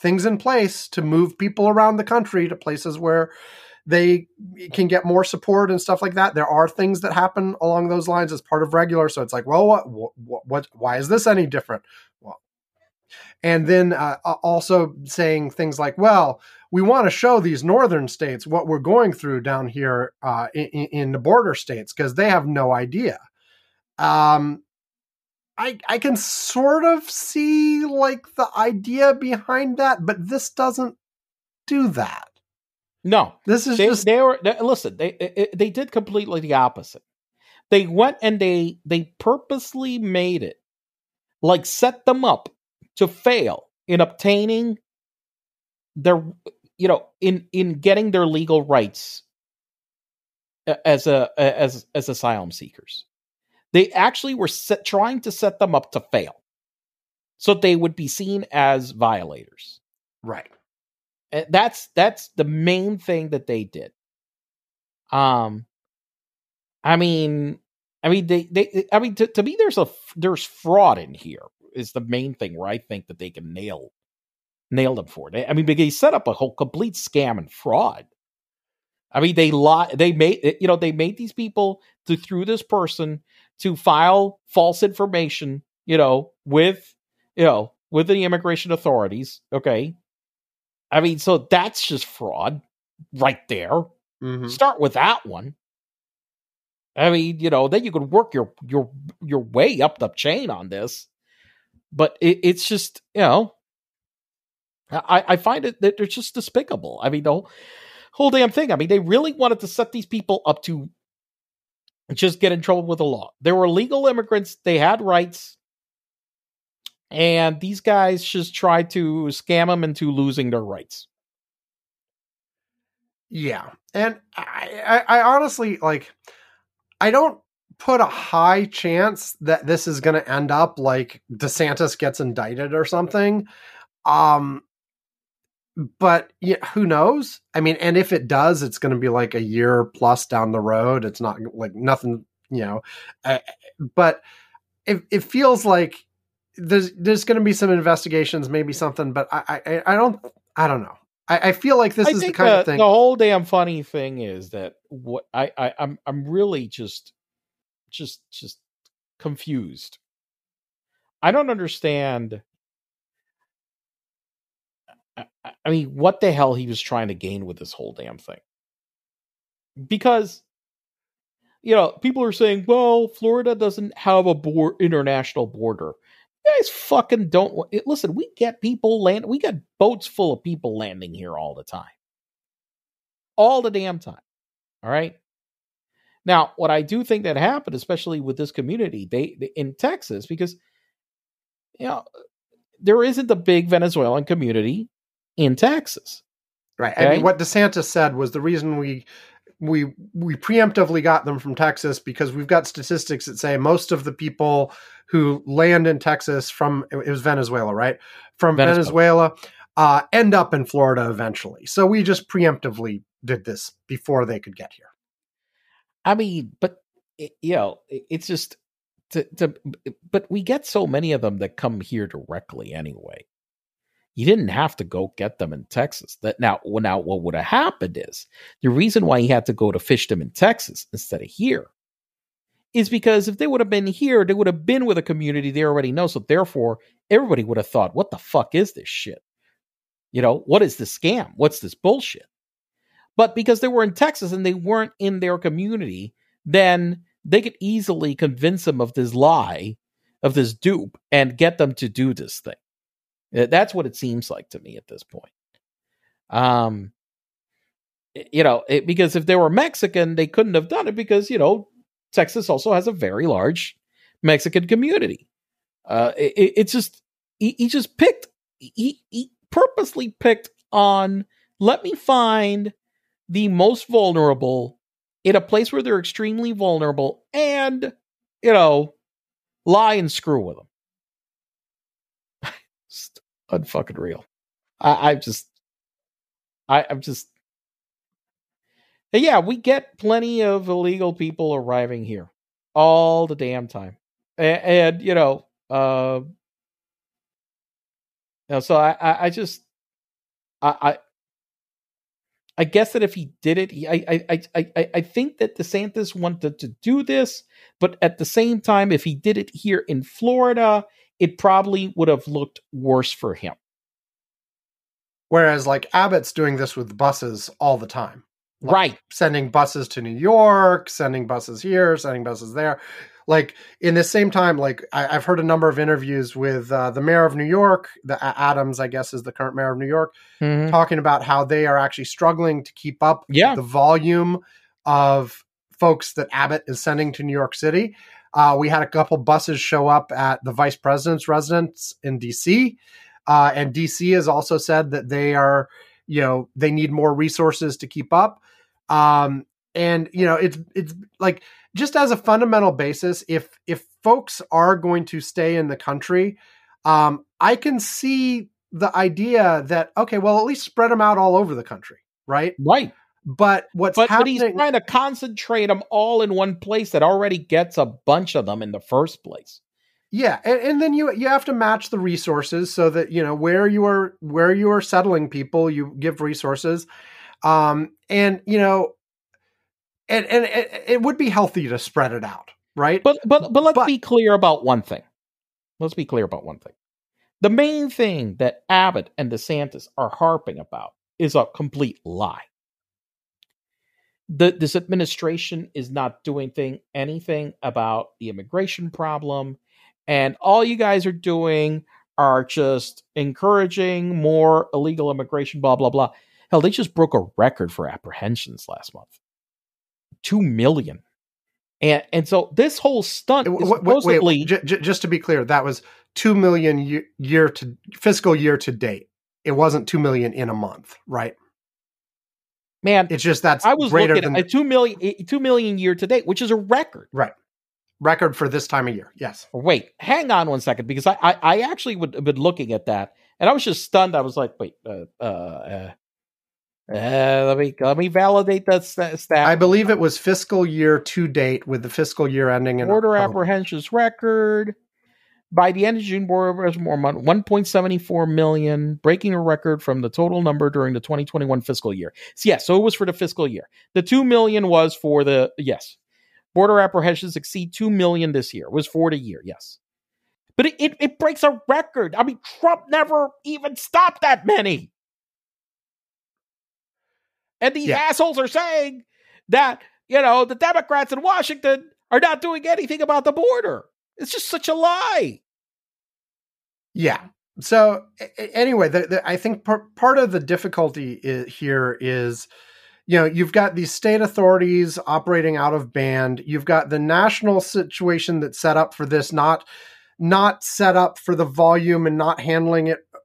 things in place to move people around the country to places where they can get more support and stuff like that. There are things that happen along those lines as part of regular. So it's like, well, what, what, what why is this any different? Well, and then uh, also saying things like, well, we want to show these northern states what we're going through down here uh, in, in the border states because they have no idea. Um, I I can sort of see like the idea behind that, but this doesn't do that. No, This is they, just they were they, listen. They they- they did completely the opposite. They went and they they purposely made it like set them up to fail in obtaining their you know in in getting their legal rights as a as as asylum seekers. They actually were set, trying to set them up to fail, so they would be seen as violators. right. And that's that's the main thing that they did. Um, I mean, I mean, they they, I mean, to, to me, there's a there's fraud in here is the main thing where I think that they can nail nail them for it. I mean, they set up a whole complete scam and fraud. I mean, they lie. They made you know they made these people to through this person to file false information. You know, with you know with the immigration authorities. Okay, I mean, so that's just fraud right there. Mhm. Start with that one. I mean, you know, then you could work your your your way up the chain on this, but it, it's just you know, I I find it that it's just despicable. I mean, the whole, whole damn thing. I mean, they really wanted to set these people up to just get in trouble with the law. They were legal immigrants. They had rights. And these guys just tried to scam them into losing their rights. Yeah, and I, I, I honestly like. I don't put a high chance that this is going to end up like DeSantis gets indicted or something. Um, but yeah, who knows? I mean, and if it does, it's going to be like a year plus down the road. It's not like nothing, you know. Uh, but it, it feels like there's there's going to be some investigations, maybe something. But I I, I don't I don't know. I, I feel like this I is the kind the, of thing. the whole damn funny thing is that what I, I I'm I'm really just just just confused. I don't understand. I, mean, what the hell he was trying to gain with this whole damn thing. Because you know, people are saying, well, Florida doesn't have a board, international border. You guys fucking don't. Eh, listen, we get people land. We got boats full of people landing here all the time. All the damn time. All right. Now, what I do think that happened, especially with this community they, they in Texas, because you know there isn't a big Venezuelan community in Texas. Right. Okay? I mean, what DeSantis said was the reason we we we preemptively got them from Texas because we've got statistics that say most of the people who land in Texas from it was Venezuela, right? From Venezuela, Venezuela uh, end up in Florida eventually. So we just preemptively did this before they could get here. I mean, but you know, it's just to, to but we get so many of them that come here directly anyway. You didn't have to go get them in Texas. That now, now what would have happened is the reason why he had to go to fish them in Texas instead of here is because if they would have been here, they would have been with a community they already know. So therefore, everybody would have thought, "What the fuck is this shit? You know, what is this scam? What's this bullshit?" But because they were in Texas and they weren't in their community, then they could easily convince them of this lie, of this dupe, and get them to do this thing. That's what it seems like to me at this point. Um, you know, it, because if they were Mexican, they couldn't have done it because you know Texas also has a very large Mexican community. Uh, it, it's just he, he just picked he, he purposely picked on let me find the most vulnerable in a place where they're extremely vulnerable and you know lie and screw with them just unfucking real. I, I just, I, I'm just, yeah, we get plenty of illegal people arriving here all the damn time, and, and you know, uh, you know, so I, I, I just, I, I, I guess that if he did it, he, I, I, I, I think that DeSantis wanted to do this, but at the same time, if he did it here in Florida, it probably would have looked worse for him. Whereas, like Abbott's doing this with buses all the time, like right? Sending buses to New York, sending buses here, sending buses there. Like in the same time, like I, have heard a number of interviews with uh, the mayor of New York, the Adams, I guess, is the current mayor of New York, mm-hmm. talking about how they are actually struggling to keep up yeah. the volume of folks that Abbott is sending to New York City. Uh, we had a couple buses show up at the vice president's residence in DC. Uh, and DC has also said that they are, you know, they need more resources to keep up. Um, and you know, it's it's like just as a fundamental basis, if if folks are going to stay in the country, um, I can see the idea that okay, well, at least spread them out all over the country, right? Right. But what's but, happening? But he's trying to concentrate them all in one place that already gets a bunch of them in the first place. Yeah, and, and, then you you have to match the resources so that you know where you are where you are settling people, you give resources, um, and you know, and and it, it would be healthy to spread it out, right? But but but let's but, be clear about one thing. Let's be clear about one thing. The main thing that Abbott and DeSantis are harping about is a complete lie the, this administration is not doing thing, anything about the immigration problem. And all you guys are doing are just encouraging more illegal immigration, blah, blah, blah. Hell, they just broke a record for apprehensions last month 2 million. And, and so this whole stunt is supposedly. Wait, wait, j- just to be clear, that was 2 million year, year to fiscal year to date. It wasn't 2 million in a month, right? Man, it's just that's I was looking than, at two million, two million year to date, which is a record. Right. Record for this time of year. Yes. Wait, hang on one second, because I, I, I actually would have been looking at that and I was just stunned. I was like, wait, uh, uh, uh, uh let me let me validate that st- stat. I believe it was fiscal year to date with the fiscal year ending in order apprehensions record. By the end of June, Border was more money, 1.74 million, breaking a record from the total number during the 2021 fiscal year. So, yes, so it was for the fiscal year. The 2 million was for the, yes, border apprehensions exceed 2 million this year. It was for the year, yes. But it, it, it breaks a record. I mean, Trump never even stopped that many. And these Yeah. assholes are saying that, you know, the Democrats in Washington are not doing anything about the border. It's just such a lie. Yeah. So anyway, the, the, I think par- part of the difficulty i- here is, you know, you've got these state authorities operating out of band. You've got the national situation that's set up for this, not not set up for the volume and not handling it uh,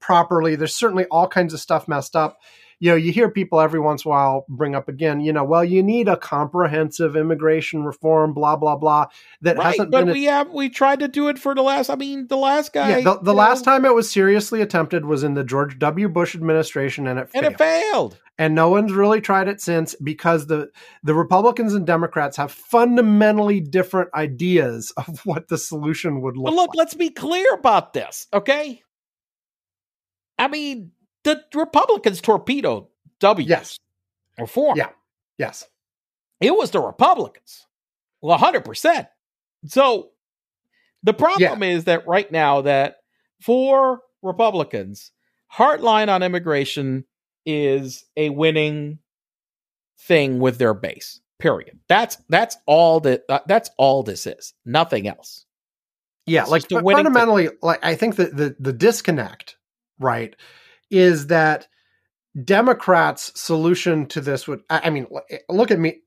properly. There's certainly all kinds of stuff messed up. You know, you hear people every once in a while bring up again, you know, well, you need a comprehensive immigration reform, blah blah blah. That right. hasn't But been we have we tried to do it for the last I mean, the last guy. yeah, the, the last know, time it was seriously attempted was in the George W. Bush administration, and it and failed. it failed. and no one's really tried it since because the the Republicans and Democrats have fundamentally different ideas of what the solution would look, But look, like. let's be clear about this, okay? I mean, the Republicans torpedoed W. Yes. Reform. Yeah. Yes. It was the Republicans. Well, 100%. So the problem is that right now that for Republicans, hardline on immigration is a winning thing with their base. Period. That's that's all that uh, that's all this is. Nothing else. Yeah, It's like a thing. fundamentally, like I think that the the disconnect, right, is that Democrats' solution to this would. I, mean, eh, look at me.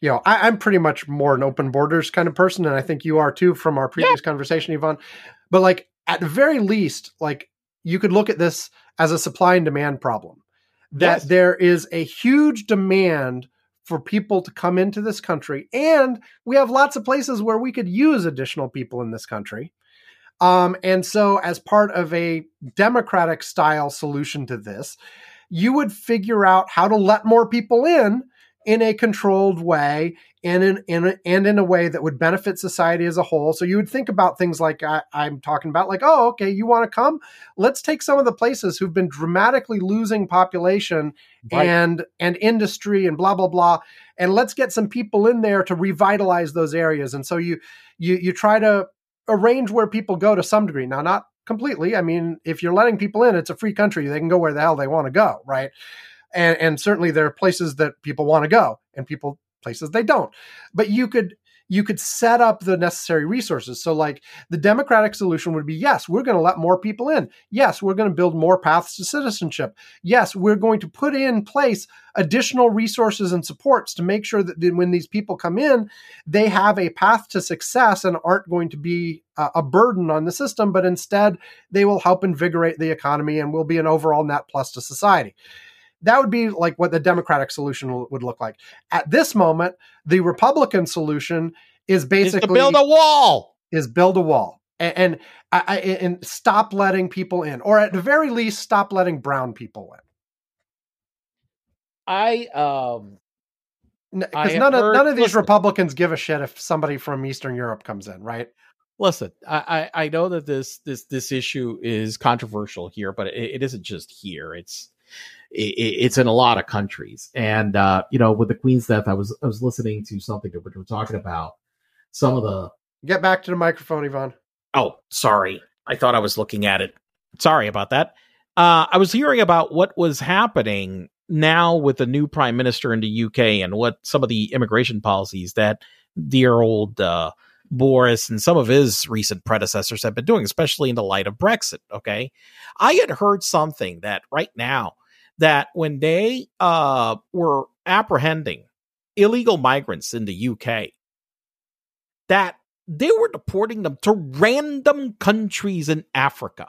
You know, I, I'm pretty much more an open borders kind of person, and I think you are too from our previous conversation, Ivan. But like at the very least, like you could look at this as a supply and demand problem. That Yes. there is a huge demand for people to come into this country, and we have lots of places where we could use additional people in this country. Um, and so, as part of a democratic style solution to this, you would figure out how to let more people in in a controlled way and in, in a, and in a way that would benefit society as a whole. So you would think about things like I, I'm talking about, like, oh, okay, you want to come? Let's take some of the places who've been dramatically losing population Right. and and industry and blah blah blah, and let's get some people in there to revitalize those areas. And so you you you try to arrange where people go to some degree. Now, not completely. I mean, if you're letting people in, it's a free country. They can go where the hell they want to go, right? And and certainly there are places that people want to go, and people places they don't. But you could you could set up the necessary resources. So like the democratic solution would be yes, we're going to let more people in. Yes, we're going to build more paths to citizenship. Yes, we're going to put in place additional resources and supports to make sure that when these people come in, they have a path to success and aren't going to be uh, a burden on the system, but instead they will help invigorate the economy and will be an overall net plus to society. That would be like what the Democratic solution would look like. At this moment, the Republican solution is basically build a wall. is build a wall and and, I, I- and stop letting people in, or at the very least, stop letting brown people in. I um Because none of heard- none of these listen. Republicans give a shit if somebody from Eastern Europe comes in, right? listen I, I know that this this this issue is controversial here but it, it isn't just here it's it, it's in a lot of countries and uh you know with the queen's death i was i was listening to something that we were talking about some of the Get back to the microphone, Ivan. oh sorry i thought i was looking at it sorry about that uh i was hearing about what was happening now with the new prime minister in the uk and what some of the immigration policies that dear old uh Boris and some of his recent predecessors have been doing, especially in the light of Brexit. Okay. I had heard something that right now that when they uh, were apprehending illegal migrants in the UK, that they were deporting them to random countries in Africa,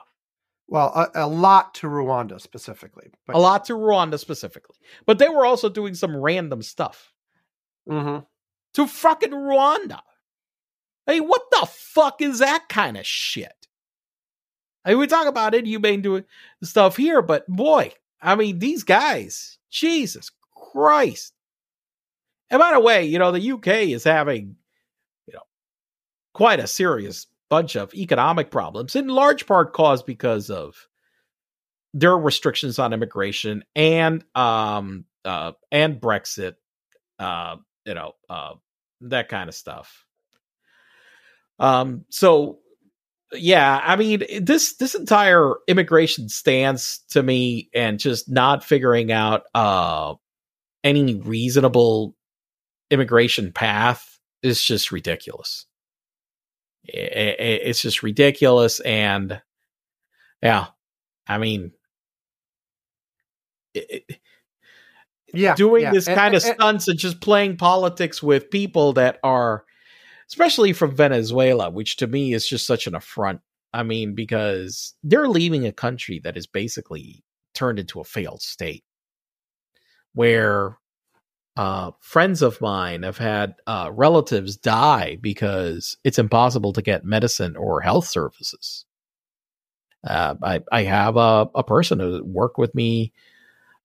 Well, a, a lot to Rwanda specifically. But, a lot to Rwanda specifically, but they were also doing some random stuff Mhm. to fucking Rwanda. I mean, what the fuck is that kind of shit? I mean, we talk about inhumane doing stuff here, but boy, I mean, these guys, Jesus Christ. And by the way, you know, the UK is having, you know, quite a serious bunch of economic problems, in large part caused because of their restrictions on immigration and um uh and Brexit, uh, you know, uh that kind of stuff. Um, so yeah, I mean this this entire immigration stance to me and just not figuring out uh any reasonable immigration path is just ridiculous. It's just ridiculous. And yeah, I mean, it, yeah, doing yeah. this kind and, of stunts and just playing politics with people that are, especially from Venezuela, which to me is just such an affront. I mean, because they're leaving a country that is basically turned into a failed state where uh, friends of mine have had uh, relatives die because it's impossible to get medicine or health services. Uh, I, I have a, a person who worked with me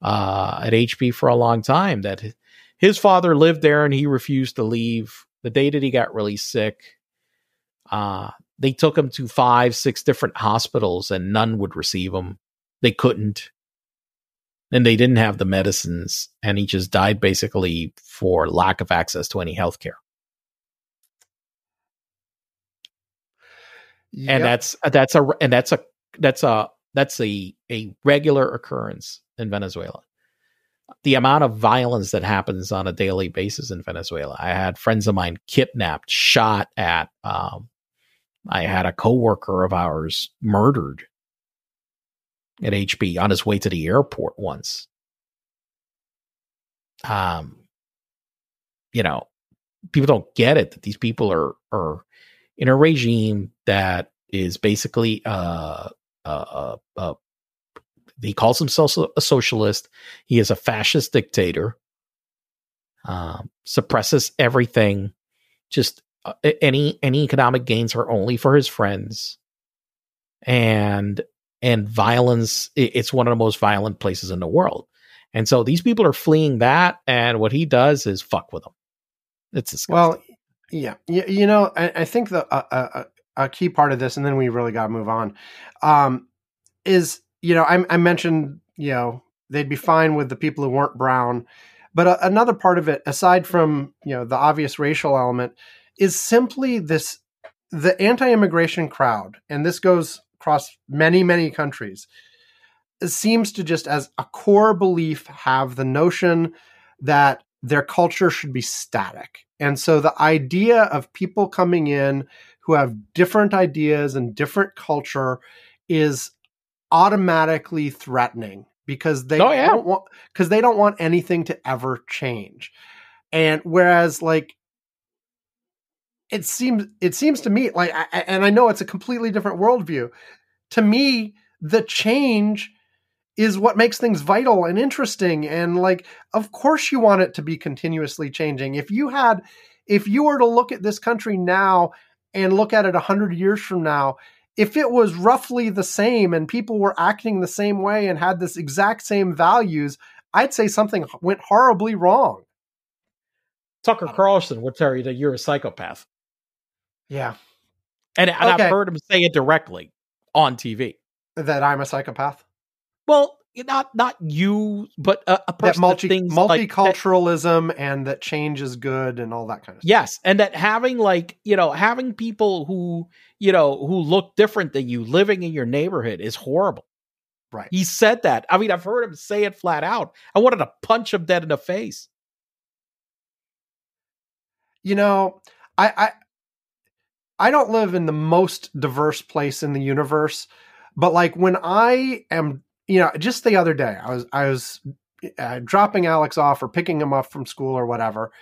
uh, at HP for a long time that his father lived there and he refused to leave. The day that he got really sick, uh, they took him to five, six different hospitals and none would receive him. They couldn't and they didn't have the medicines and he just died basically for lack of access to any health care yep. and that's that's a and that's a that's a that's a a regular occurrence in venezuela the amount of violence that happens on a daily basis in venezuela i had friends of mine kidnapped shot at um, i had a coworker of ours murdered at HP on his way to the airport once. Um, you know, people don't get it that these people are are in a regime that is basically uh uh, uh he calls himself a socialist. He is a fascist dictator. Um, suppresses everything. Just uh, any any economic gains are only for his friends, and and violence it's one of the most violent places in the world and so these people are fleeing that and what he does is fuck with them it's disgusting. well yeah you, you know I, I think the uh, uh, a key part of this and then we really got to move on um, is you know I, I, mentioned you know they'd be fine with the people who weren't brown but uh, another part of it aside from you know the obvious racial element is simply this the anti-immigration crowd and this goes across many, many countries, seems to just as a core belief have the notion that their culture should be static. And so the idea of people coming in who have different ideas and different culture is automatically threatening because they oh, yeah. don't want because they don't want anything to ever change. And whereas like it seems it seems to me like I, and I know it's a completely different worldview. To me, the change is what makes things vital and interesting and like of course you want it to be continuously changing. If you had if you were to look at this country now and look at it 100 years from now, if it was roughly the same and people were acting the same way and had this exact same values, I'd say something went horribly wrong. Tucker um, Carlson would tell you that you're a psychopath. Yeah. And, and okay. I've heard him say it directly on TV. That I'm a psychopath? Well, not not you, but a, a person that multi, that multiculturalism like that, and that change is good and all that kind of stuff. Yes, and that having like you know having people who you know who look different than you living in your neighborhood is horrible. Right. He said that. I mean, I've heard him say it flat out. I wanted to punch him dead in the face. You know, I, I I don't live in the most diverse place in the universe, but like when I am, you know, just the other day, I was I was uh, dropping Alex off or picking him up from school or whatever,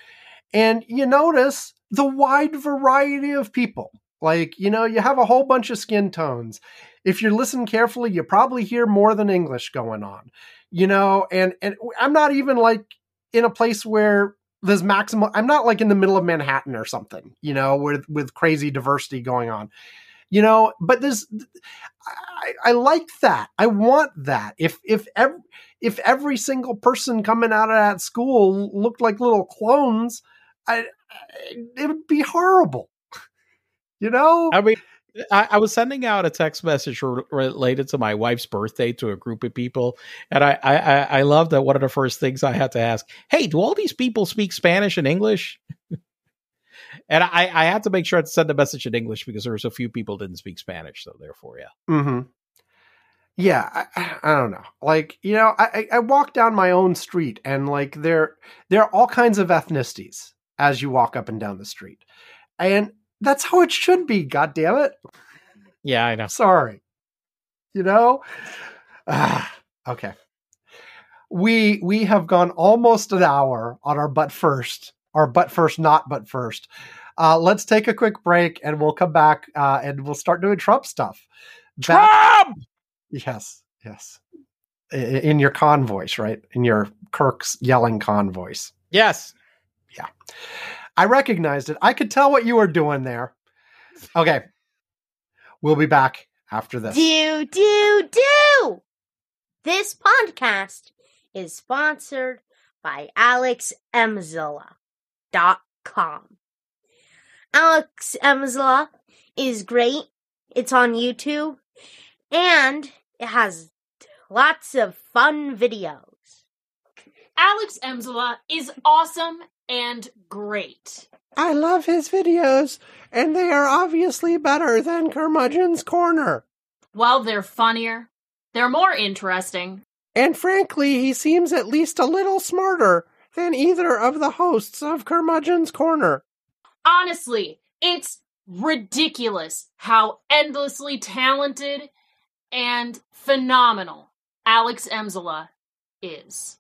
and you notice the wide variety of people. Like, you know, you have a whole bunch of skin tones. If you listen carefully, you probably hear more than English going on. You know, and and I'm not even like in a place where there's maximum i'm not like in the middle of manhattan or something you know with with crazy diversity going on you know but there's I, I like that. I want that. If if every if every single person coming out of that school looked like little clones I, it would be horrible. You know? I mean I, I, was sending out a text message re- related to my wife's birthday to a group of people, and I, I I love that one of the first things I had to ask, "Hey, do all these people speak Spanish and English?" And I I had to make sure to send a message in English because there was a few people didn't speak Spanish, so therefore, yeah. Mm-hmm. yeah, I, I don't know. Like you know, I, I walk down my own street, and like there there are all kinds of ethnicities as you walk up and down the street, and that's how it should be. God damn it! Yeah, I know. Sorry, you know. Ah, okay, we we have gone almost an hour on our butt first, our butt first, not but first. Uh, let's take a quick break, and we'll come back uh, and we'll start doing Trump stuff. Back- Trump! Yes, yes. In your con voice, right? In your Kirk's yelling con voice. Yes. Yeah. I recognized it. I could tell what you were doing there. Okay. We'll be back after this. Do, do, do! This podcast is sponsored by AlexEmzilla.com. Alex Emzilla is great. It's on YouTube and it has lots of fun videos. Alex Emzela is awesome and great. I love his videos, and they are obviously better than Curmudgeon's Corner. Well, they're funnier, they're more interesting. And frankly, he seems at least a little smarter than either of the hosts of Curmudgeon's Corner. Honestly, it's ridiculous how endlessly talented and phenomenal Alex Emzela is.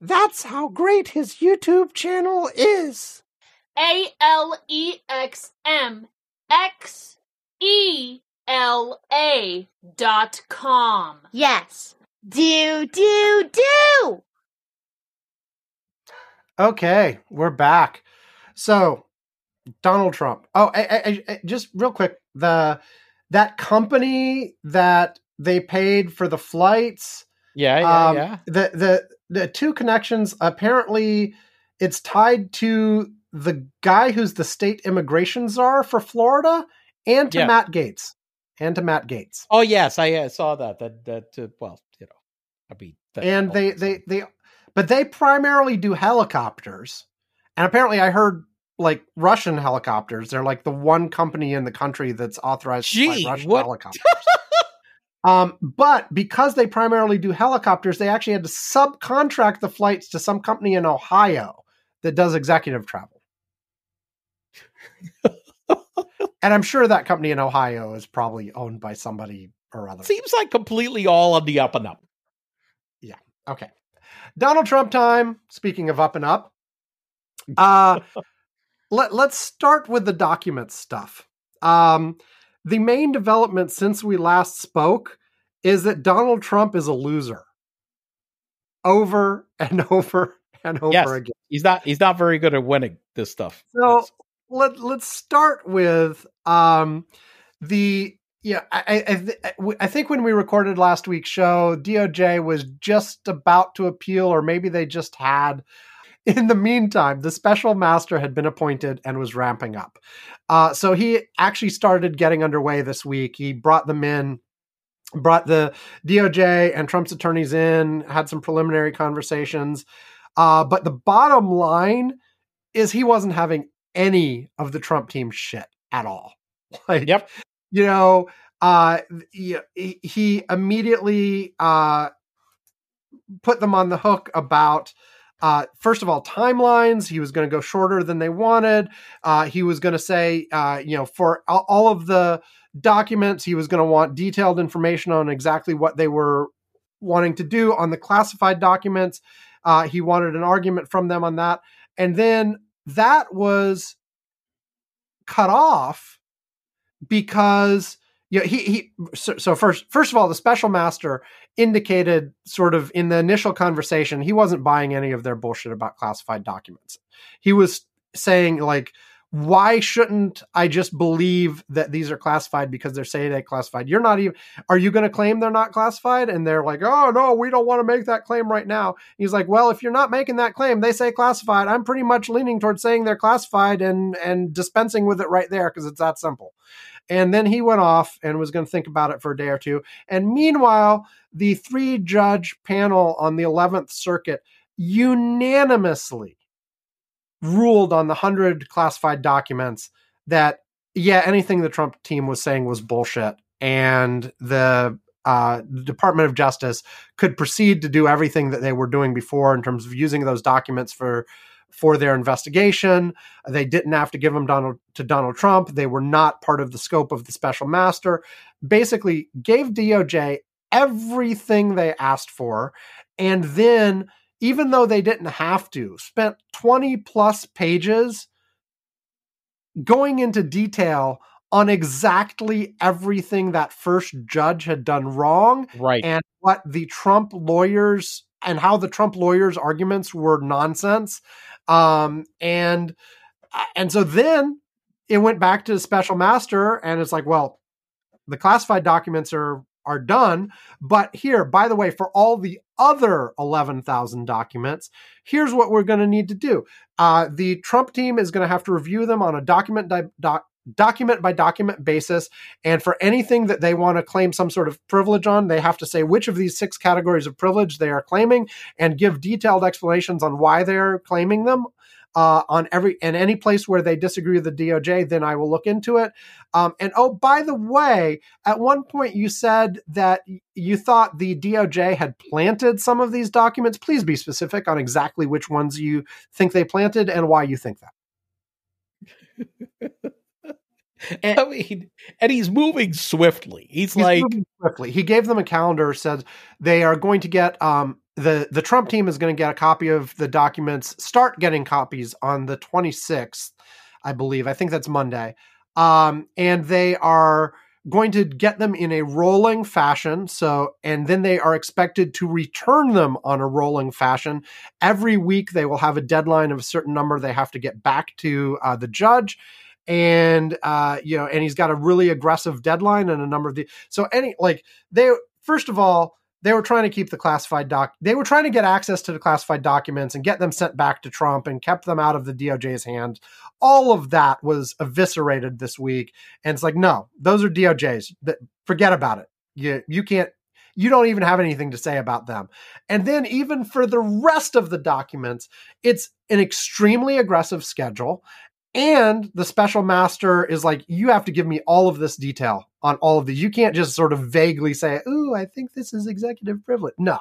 That's how great his YouTube channel is. A L E X M X E L A dot com. Yes. Do, do, do! Okay, we're back. So, Donald Trump. Oh, I, I, I, just real quick, the that company that they paid for the flights, Yeah, yeah, um, yeah. the the the two connections. Apparently, it's tied to the guy who's the state immigration czar for Florida, and to Yeah. Matt Gaetz, and to Matt Gaetz. Oh yes, I uh, saw that. That that uh, well, you know, I mean, and they they they but they primarily do helicopters and apparently i heard like russian helicopters they're like the one company in the country that's authorized to fly russian what- helicopters um but because they primarily do helicopters they actually had to subcontract the flights to some company in ohio that does executive travel and i'm sure that company in ohio is probably owned by somebody or other seems like completely all on the up and up. Yeah. Okay. Donald Trump time. Speaking of up and up, uh, let, let's start with the document stuff. Um, the main development since we last spoke is that Donald Trump is a loser over and over and over Yes. again. He's not. He's not very good at winning this stuff. So let let's start with um the yeah I I, I, th- I think when we recorded last week's show, DOJ was just about to appeal, or maybe they just had. In the meantime, the special master had been appointed and was ramping up. Uh, so he actually started getting underway this week. He brought them in, brought the DOJ and Trump's attorneys in, had some preliminary conversations. Uh, but the bottom line is he wasn't having any of the Trump team shit at all. Like, Yep. you know, uh, he, he immediately uh, put them on the hook about. Uh, first of all, timelines. He was going to go shorter than they wanted. Uh, he was going to say, uh, you know, for all, of the documents, he was going to want detailed information on exactly what they were wanting to do on the classified documents. Uh, he wanted an argument from them on that. And then that was cut off because you know, he he so, so first first of all the special master indicated sort of in the initial conversation he wasn't buying any of their bullshit about classified documents. He was saying like why shouldn't I just believe that these are classified because they're saying they're classified? You're not even. Are you going to claim they're not classified? And they're like, oh no, we don't want to make that claim right now. He's like, well, if you're not making that claim, they say classified. I'm pretty much leaning towards saying they're classified and and dispensing with it right there because it's that simple. And then he went off and was going to think about it for a day or two. And meanwhile, the three judge panel on the 11th Circuit unanimously ruled on the 100 classified documents that, yeah, anything the Trump team was saying was bullshit. And the uh, Department of Justice could proceed to do everything that they were doing before in terms of using those documents for for their investigation. They didn't have to give them Donald to Donald Trump. They were not part of the scope of the special master. Basically, gave DOJ everything they asked for, and then even though they didn't have to, spent 20 plus pages going into detail on exactly everything that first judge had done wrong Right. and what the Trump lawyers and how the Trump lawyers' arguments were nonsense. Um, and and so then it went back to the special master, and it's like, well, the classified documents are are done, but here, by the way, for all the other eleven thousand documents, here's what we're going to need to do. Uh, the Trump team is going to have to review them on a document di- doc, document by document basis. And for anything that they want to claim some sort of privilege on, they have to say which of these six categories of privilege they are claiming and give detailed explanations on why they're claiming them. Uh, on every and any place where they disagree with the DOJ, then I will look into it. Um, and oh, by the way, at one point you said that you thought the DOJ had planted some of these documents. Please be specific on exactly which ones you think they planted and why you think that. I mean, and he's moving swiftly. He's, He's like, moving quickly. He gave them a calendar. Said they are going to get um, the the Trump team is going to get a copy of the documents. Start getting copies on the 26th, I believe. I think that's Monday. Um, and they are going to get them in a rolling fashion. So, and then they are expected to return them on a rolling fashion. Every week, they will have a deadline of a certain number they have to get back to uh, the judge. And, uh, you know, and he's got a really aggressive deadline and a number of the, so any, like, they, first of all, they were trying to keep the classified doc. They were trying to get access to the classified documents and get them sent back to Trump and kept them out of the DOJ's hands. All of that was eviscerated this week, and it's like, no, those are DOJ's. Forget about it. You you can't. You don't even have anything to say about them. And then even for the rest of the documents, it's an extremely aggressive schedule. And the special master is like, you have to give me all of this detail on all of these. You can't just sort of vaguely say, "Ooh, I think this is executive privilege." No,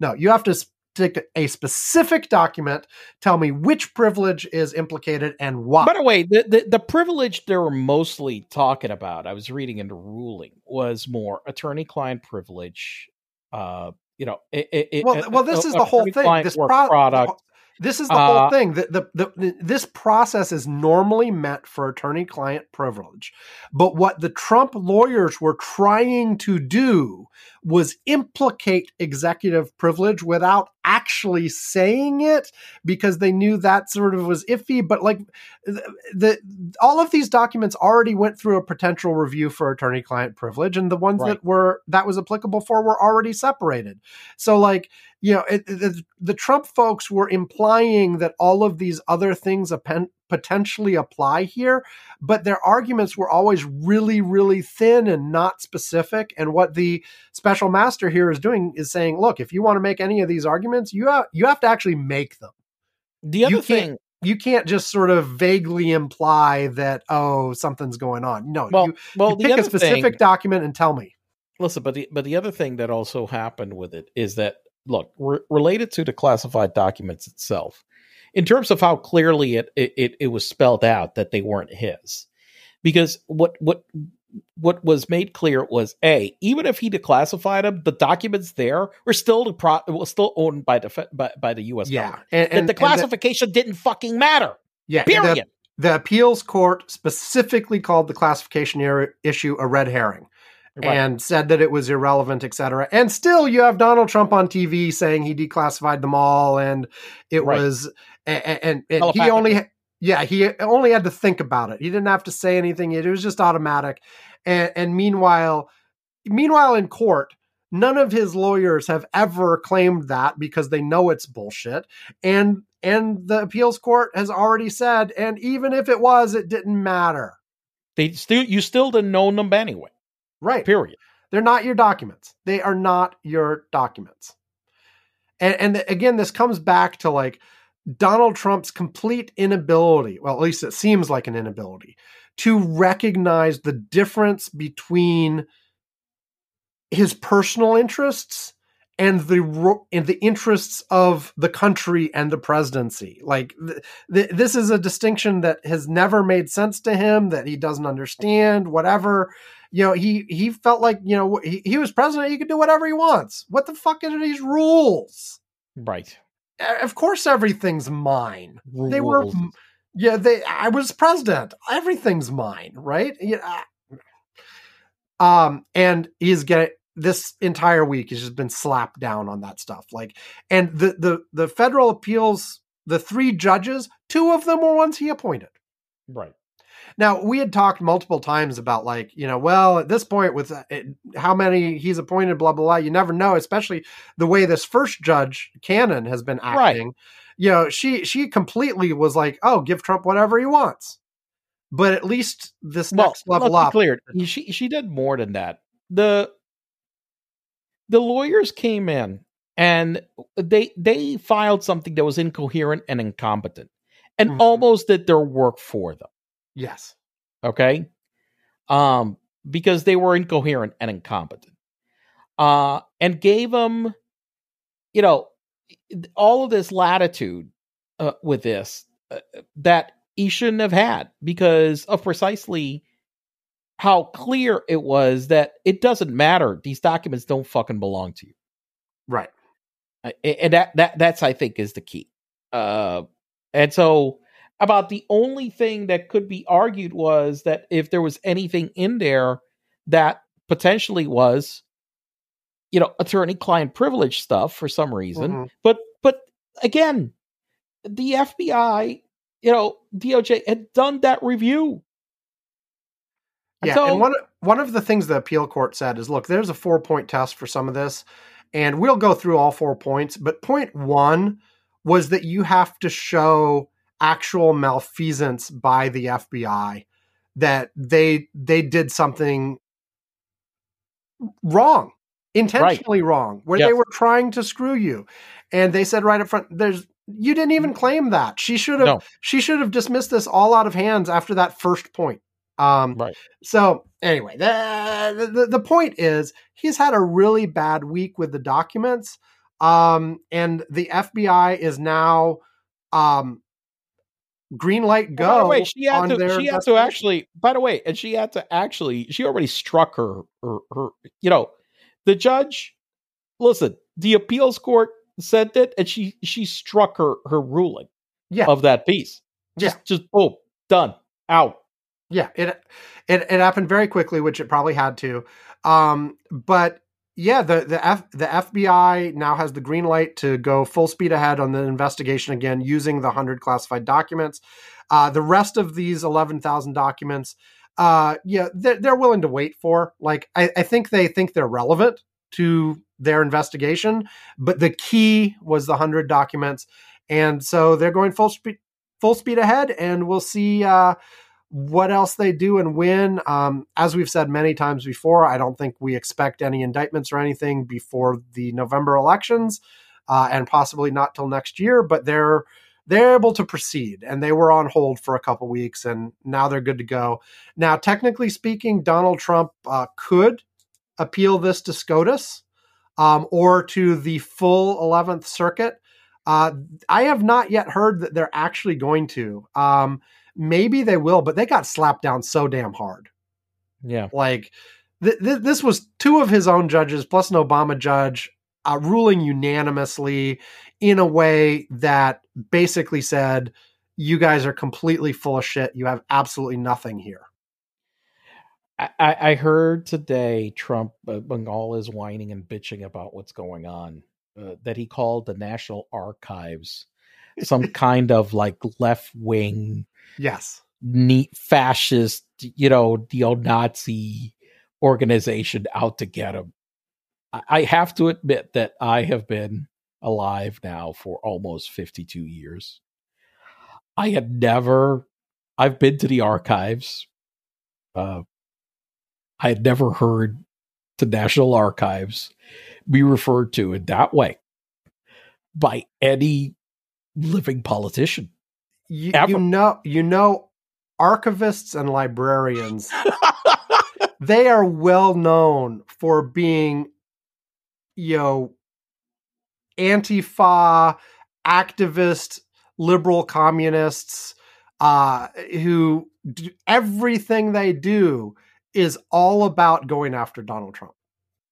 no, you have to stick a specific document. Tell me which privilege is implicated and why. by the way, the, the, the privilege they were mostly talking about, I was reading in the ruling, was more attorney client privilege. Uh, you know, it, it, well, well, this is the whole thing. This pro- product. This is the Uh, whole thing. The, the, the, the, this process is normally meant for attorney client privilege. But what the Trump lawyers were trying to do was implicate executive privilege without actually saying it because they knew that sort of was iffy. But like the, the all of these documents already went through a potential review for attorney client privilege, and the ones Right. that were that was applicable for were already separated. So like you know, it, the, the Trump folks were implying that all of these other things appen- potentially apply here, but their arguments were always really, really thin and not specific. And what the special master here is doing is saying, look, if you want to make any of these arguments, you have, you have to actually make them. The other you thing, You can't just sort of vaguely imply that, oh, something's going on. No, well, you, well, you pick a specific thing, document and tell me. listen, but the but the other thing that also happened with it is that look, re- related to the classified documents itself, in terms of how clearly it, it it was spelled out that they weren't his, because what what what was made clear was a even if he declassified them, the documents there were still the pro was still owned by the by, by the U.S. Yeah. government. And, That and- the classification didn't fucking matter. yeah, and the- Period. the appeals court specifically called the classification er- issue a red herring Right. and said that it was irrelevant, et cetera. And still, you have Donald Trump on TV saying he declassified them all, and it Right. was and, and, and he only yeah he only had to think about it. He didn't have to say anything. It was just automatic. And, and meanwhile, meanwhile in court. None of his lawyers have ever claimed that because they know it's bullshit. And and the appeals court has already said, and even if it was, it didn't matter. They still you still didn't own them anyway. Right. Period. They're not your documents. They are not your documents. And, and again, this comes back to like Donald Trump's complete inability, well, at least it seems like an inability, to recognize the difference between his personal interests and the and the interests of the country and the presidency. Like th- th- this is a distinction that has never made sense to him that he doesn't understand. Whatever, you know, he he felt like you know he, he was president. He could do whatever he wants. What the fuck are these rules? Right. Of course, everything's mine. They were, yeah. They. I was president. Everything's mine, right? Yeah. Um, and he's getting this entire week. He's just been slapped down on that stuff. Like, and the the the federal appeals, the three judges, two of them were ones he appointed. right. Now we had talked multiple times about like you know well at this point with uh, it, how many he's appointed blah blah blah you never know especially the way this first judge Cannon has been Right. acting you know she she completely was like oh give Trump whatever he wants but at least this Well, next level up clear. She she did more than that. The the lawyers came in and they they filed something that was incoherent and incompetent, and Mhm. almost did their work for them. Yes. Okay? Um because they were incoherent and incompetent. Uh and gave them you know all of this latitude uh, with this uh, that he shouldn't have had because of precisely how clear it was that it doesn't matter these documents don't fucking belong to you. Right. Uh, and that that that's I think is the key. Uh, and so about the only thing that could be argued was that if there was anything in there that potentially was, you know, attorney-client privilege stuff for some reason, Mhm. but but again, the FBI, you know, DOJ had done that review. Yeah, So- and one one of the things the appeal court said is, look, there's a four point test for some of this, and we'll go through all four points. But point one was that you have to show actual malfeasance by the FBI that they they did something wrong, intentionally wrong, where they were trying to screw you, and they said right up front, "There's." You didn't even claim that. She should have. No. She should have dismissed this all out of hands after that first point. Um, Right. so anyway, the, the the point is he's had a really bad week with the documents, um, and the FBI is now um, green light go. Oh, by the way, she had to. their She had to actually. By the way, and she had to actually. She already struck her. Her. her you know, the judge. Listen, the appeals court sent it, and she she struck her her ruling Yeah. of that piece. Just Yeah. just boom, done, out. Yeah, it it it happened very quickly, which it probably had to. Um, but yeah, the the F, the FBI now has the green light to go full speed ahead on the investigation again using the hundred classified documents. Uh, the rest of these eleven thousand documents, uh, yeah, they're, they're willing to wait for. Like, I, I think they think they're relevant to their investigation, but the key was the hundred documents, and so they're going full speed full speed ahead, and we'll see. Uh, what else they do and when. Um, as we've said many times before, I don't think we expect any indictments or anything before the November elections, uh, and possibly not till next year. But they're they're able to proceed, and they were on hold for a couple weeks, and now they're good to go. Now, technically speaking, Donald Trump uh, could appeal this to SCOTUS um, or to the full Eleventh Circuit. Uh, I have not yet heard that they're actually going to. Um, maybe they will, but they got slapped down so damn hard. Yeah, Like th- th- this was two of his own judges plus an Obama judge uh, ruling unanimously in a way that basically said, "You guys are completely full of shit. You have absolutely nothing here." I, I heard today Trump, uh, when all his whining and bitching about what's going on, uh, that he called the National Archives some kind of like left wing Yes. neat fascist, you know, neo Nazi organization out to get him. I, I have to admit that I have been alive now for almost 52 years. I had never, I've been to the archives. Uh, I had never heard the National Archives be referred to in that way by any living politician. You, you know, you know, archivists and librarians they are well known for being, you know, antifa activist liberal communists uh, who do, everything they do is all about going after Donald Trump.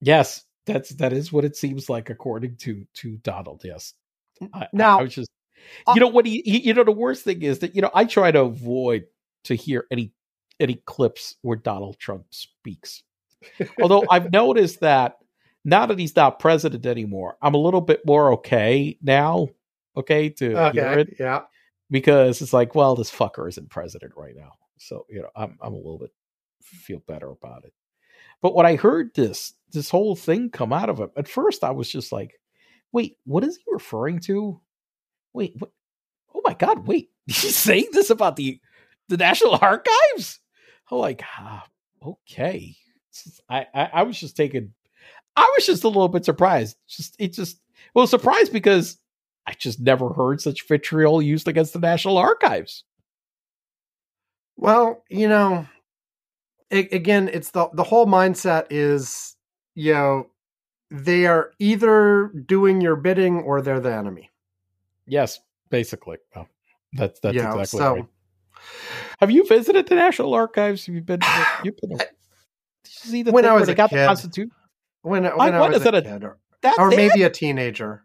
Yes, that's that is what it seems like according to to Donald. Yes. I, Now- I, was just, Uh you know what he, he, you know, the worst thing is that you know I try to avoid to hear any any clips where Donald Trump speaks. Although I've noticed that now that he's not president anymore, I'm a little bit more okay now. Okay, to hear it yeah. because it's like, well, this fucker isn't president right now, so you know, I'm I'm a little bit feel better about it. But when I heard this this whole thing come out of him, at first I was just like, wait, what is he referring to? Wait, what? Oh my god, wait, he's saying this about the the National Archives? I'm like, ah, okay. I, I I was just taken. I was just a little bit surprised. Just it just well surprised because I just never heard such vitriol used against the National Archives. Well, you know, a- again, it's the the whole mindset is, you know, they are either doing your bidding or they're the enemy. Yes, basically. Well, that's that's you know, exactly so right. Have you visited the National Archives? Have you been? You've been. Did you see the When I was a got kid. the Constitution? when when I- I, was is a kid, or, That's or it? maybe a teenager.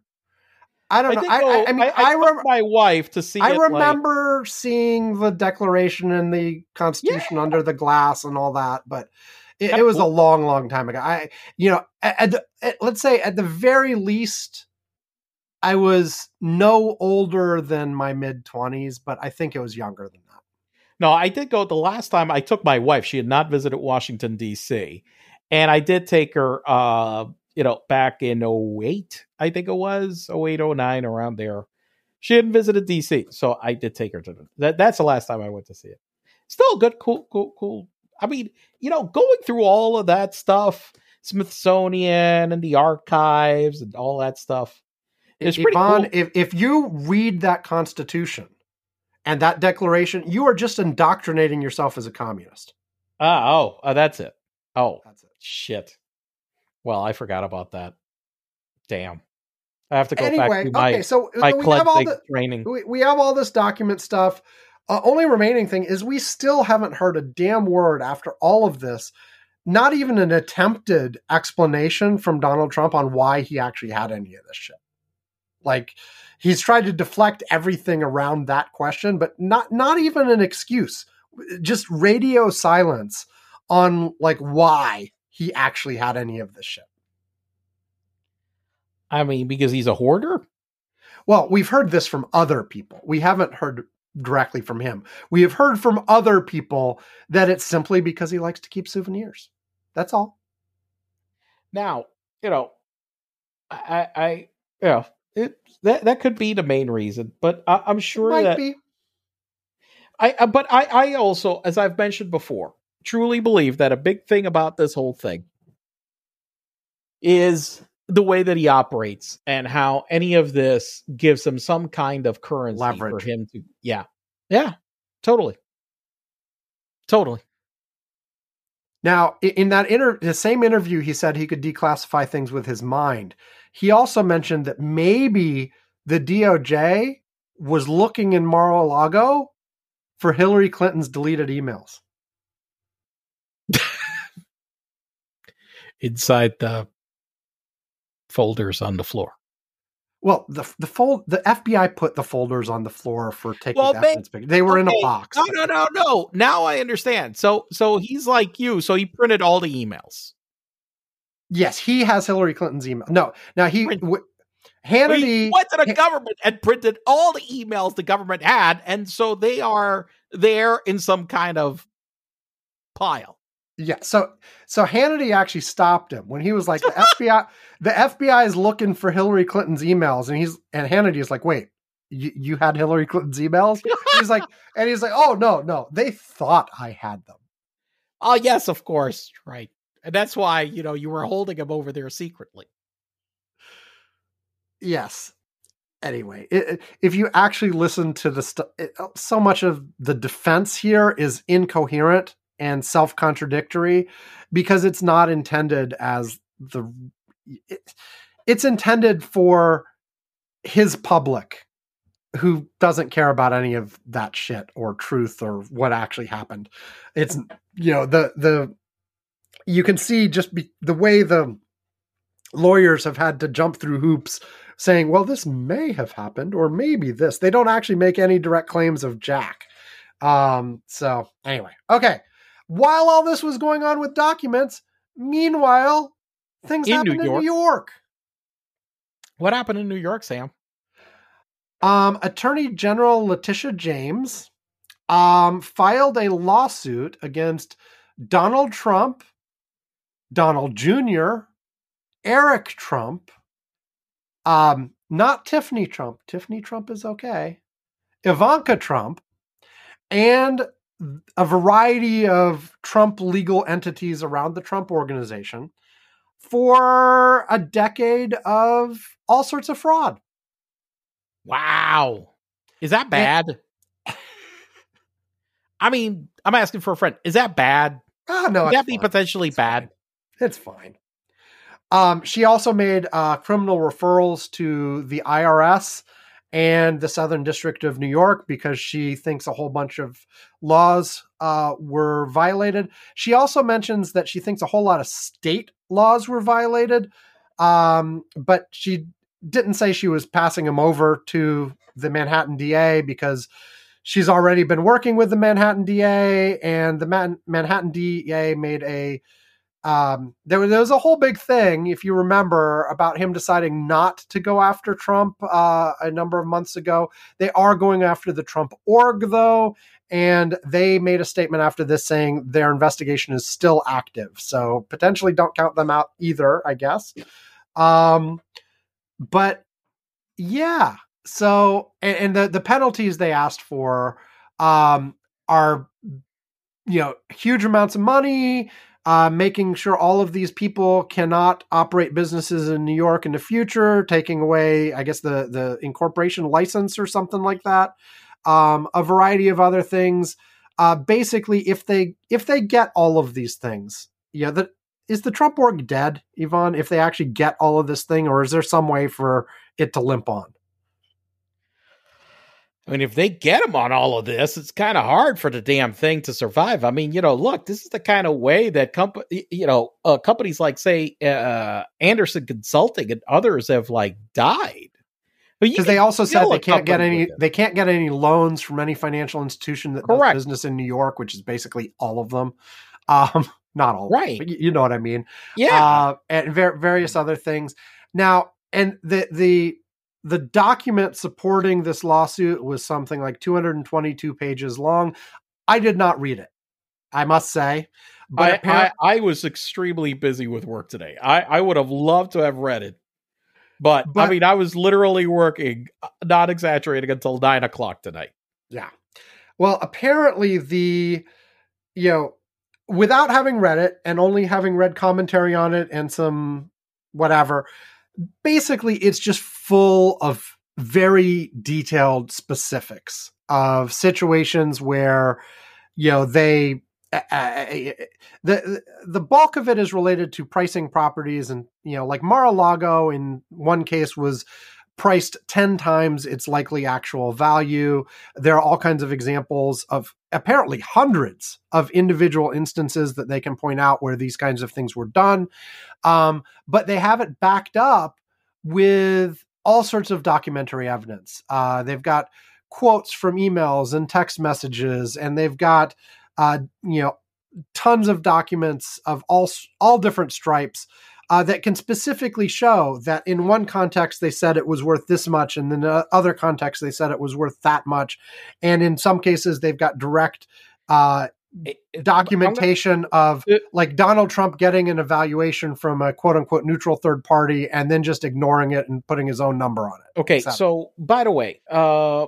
I don't know. did I, go- I, I mean, I, I, rem- my wife to see. I it, like- remember seeing the Declaration and the Constitution under the glass and all that, but it, it was a long, long time ago. I, you know, at, at at, let's say at the very least, I was no older than my mid twenties, but I think it was younger than that. No, I did go the last time I took my wife. She had not visited Washington D.C. and I did take her uh you know back in 08, I think it was 08 09 around there. She hadn't visited DC, so I did take her to the, that that's the last time I went to see it. Still good cool cool cool. I mean, you know, going through all of that stuff, Smithsonian and the archives and all that stuff. It's pretty Ivan, cool. if if you read that Constitution and that Declaration, you are just indoctrinating yourself as a communist. Ah, oh, uh, that's it. Oh, That's it. Shit. Well, I forgot about that. Damn. I have to go Anyway, back to my, okay, so my so we have all the training. we, we have all this document stuff. Uh, only remaining thing is we still haven't heard a damn word after all of this. Not even an attempted explanation from Donald Trump on why he actually had any of this shit. Like he's tried to deflect everything around that question, but not not even an excuse. Just radio silence on like why he actually had any of this shit. I mean, because he's a hoarder? Well, we've heard this from other people. We haven't heard directly from him. We have heard from other people that it's simply because he likes to keep souvenirs. That's all. Now, you know, I, I, yeah, it, that that could be the main reason, but I, I'm sure Might that be. I, I- but I, I also, as I've mentioned before, truly believe that a big thing about this whole thing is the way that he operates and how any of this gives him some kind of currency Leverage. for him to, yeah, yeah, totally, totally. Now, in that inter- the same interview, he said he could declassify things with his mind. He also mentioned that maybe the DOJ was looking in Mar-a-Lago for Hillary Clinton's deleted emails. Inside the folders on the floor. Well, the the fold the FBI put the folders on the floor for taking Well, the they- evidence picture. They were in a box. No, no, no, no. Now I understand. So, so he's like you. So he printed all the emails. Yes, he has Hillary Clinton's email. No, now he w- he Hannity. went to the government and printed all the emails the government had, and so they are there in some kind of pile. Yeah, so so Hannity actually stopped him when he was like the FBI. The FBI is looking for Hillary Clinton's emails, and he's and Hannity is like, wait, you, you had Hillary Clinton's emails? He's like, and he's like, oh no, no, they thought I had them. Oh, yes, of course, right, and that's why you know you were holding him over there secretly. Yes. Anyway, it, if you actually listen to the stuff, oh, so much of the defense here is incoherent and self contradictory because it's not intended as the. It, it's intended for his public who doesn't care about any of that shit or truth or what actually happened. It's you know the the you can see just be, the way the lawyers have had to jump through hoops saying, well, this may have happened or maybe this. They don't actually make any direct claims of Jack. Um, so anyway, okay. While all this was going on with documents, meanwhile, things In happened New in York. New York. What happened in New York, Sam? Um, Attorney General Letitia James um, filed a lawsuit against Donald Trump, Donald Jr., Eric Trump, um, not Tiffany Trump. Tiffany Trump is okay. Ivanka Trump, and a variety of Trump legal entities around the Trump organization for a decade of all sorts of fraud. Wow. Is that bad? I mean, I'm asking for a friend. Is that bad? Oh, no, Would that be fine. potentially It's bad? fine. It's fine. Um, she also made uh, criminal referrals to the IRS and the Southern District of New York because she thinks a whole bunch of laws uh, were violated. She also mentions that she thinks a whole lot of state laws were violated, um, but she didn't say she was passing them over to the Manhattan DA because she's already been working with the Manhattan DA, and the Man- Manhattan DA made a um, there, was, there was a whole big thing, if you remember, about him deciding not to go after Trump uh, a number of months ago. They are going after the Trump org, though, and they made a statement after this saying their investigation is still active. So potentially don't count them out either, I guess. Um, but yeah, so and, and the the penalties they asked for um, are you know huge amounts of money uh, making sure all of these people cannot operate businesses in New York in the future, taking away, I guess, the the incorporation license or something like that. Um, a variety of other things. Uh, basically, if they if they get all of these things, yeah, that is the Trump org dead, Ivan? If they actually get all of this thing, or is there some way for it to limp on? I mean, if they get him on all of this, it's kind of hard for the damn thing to survive. I mean, you know, look, this is the kind of way that company, you know, uh, companies like say uh, Andersen Consulting and others have like died Because they also said they can't get any they can't get any loans from any financial institution that Correct. does business in New York, which is basically all of them. Um, not all, right? them, but you, you know what I mean. Yeah, uh, and ver- various other things. Now, and the the the document supporting this lawsuit was something like 222 pages long. I did not read it, I must say. But I, apparently, I, I was extremely busy with work today. I, I would have loved to have read it, but, I mean, I was literally working, uh, not exaggerating, until nine o'clock tonight. yeah. Well, apparently the you know without having read it and only having read commentary on it and some whatever, basically it's just full of very detailed specifics of situations where you know they uh, the the bulk of it is related to pricing properties and you know like Mar-a-Lago in one case was priced 10 times its likely actual value. There are all kinds of examples of apparently hundreds of individual instances that they can point out where these kinds of things were done. Um, but they have it backed up with all sorts of documentary evidence. Uh, they've got quotes from emails and text messages and they've got uh, you know tons of documents of all all different stripes uh, that can specifically show that in one context they said it was worth this much, and in uh, other contexts they said it was worth that much, and in some cases they've got direct uh, documentation of like Donald Trump getting an evaluation from a quote unquote neutral third party and then just ignoring it and putting his own number on it. Okay, So- so by the way, uh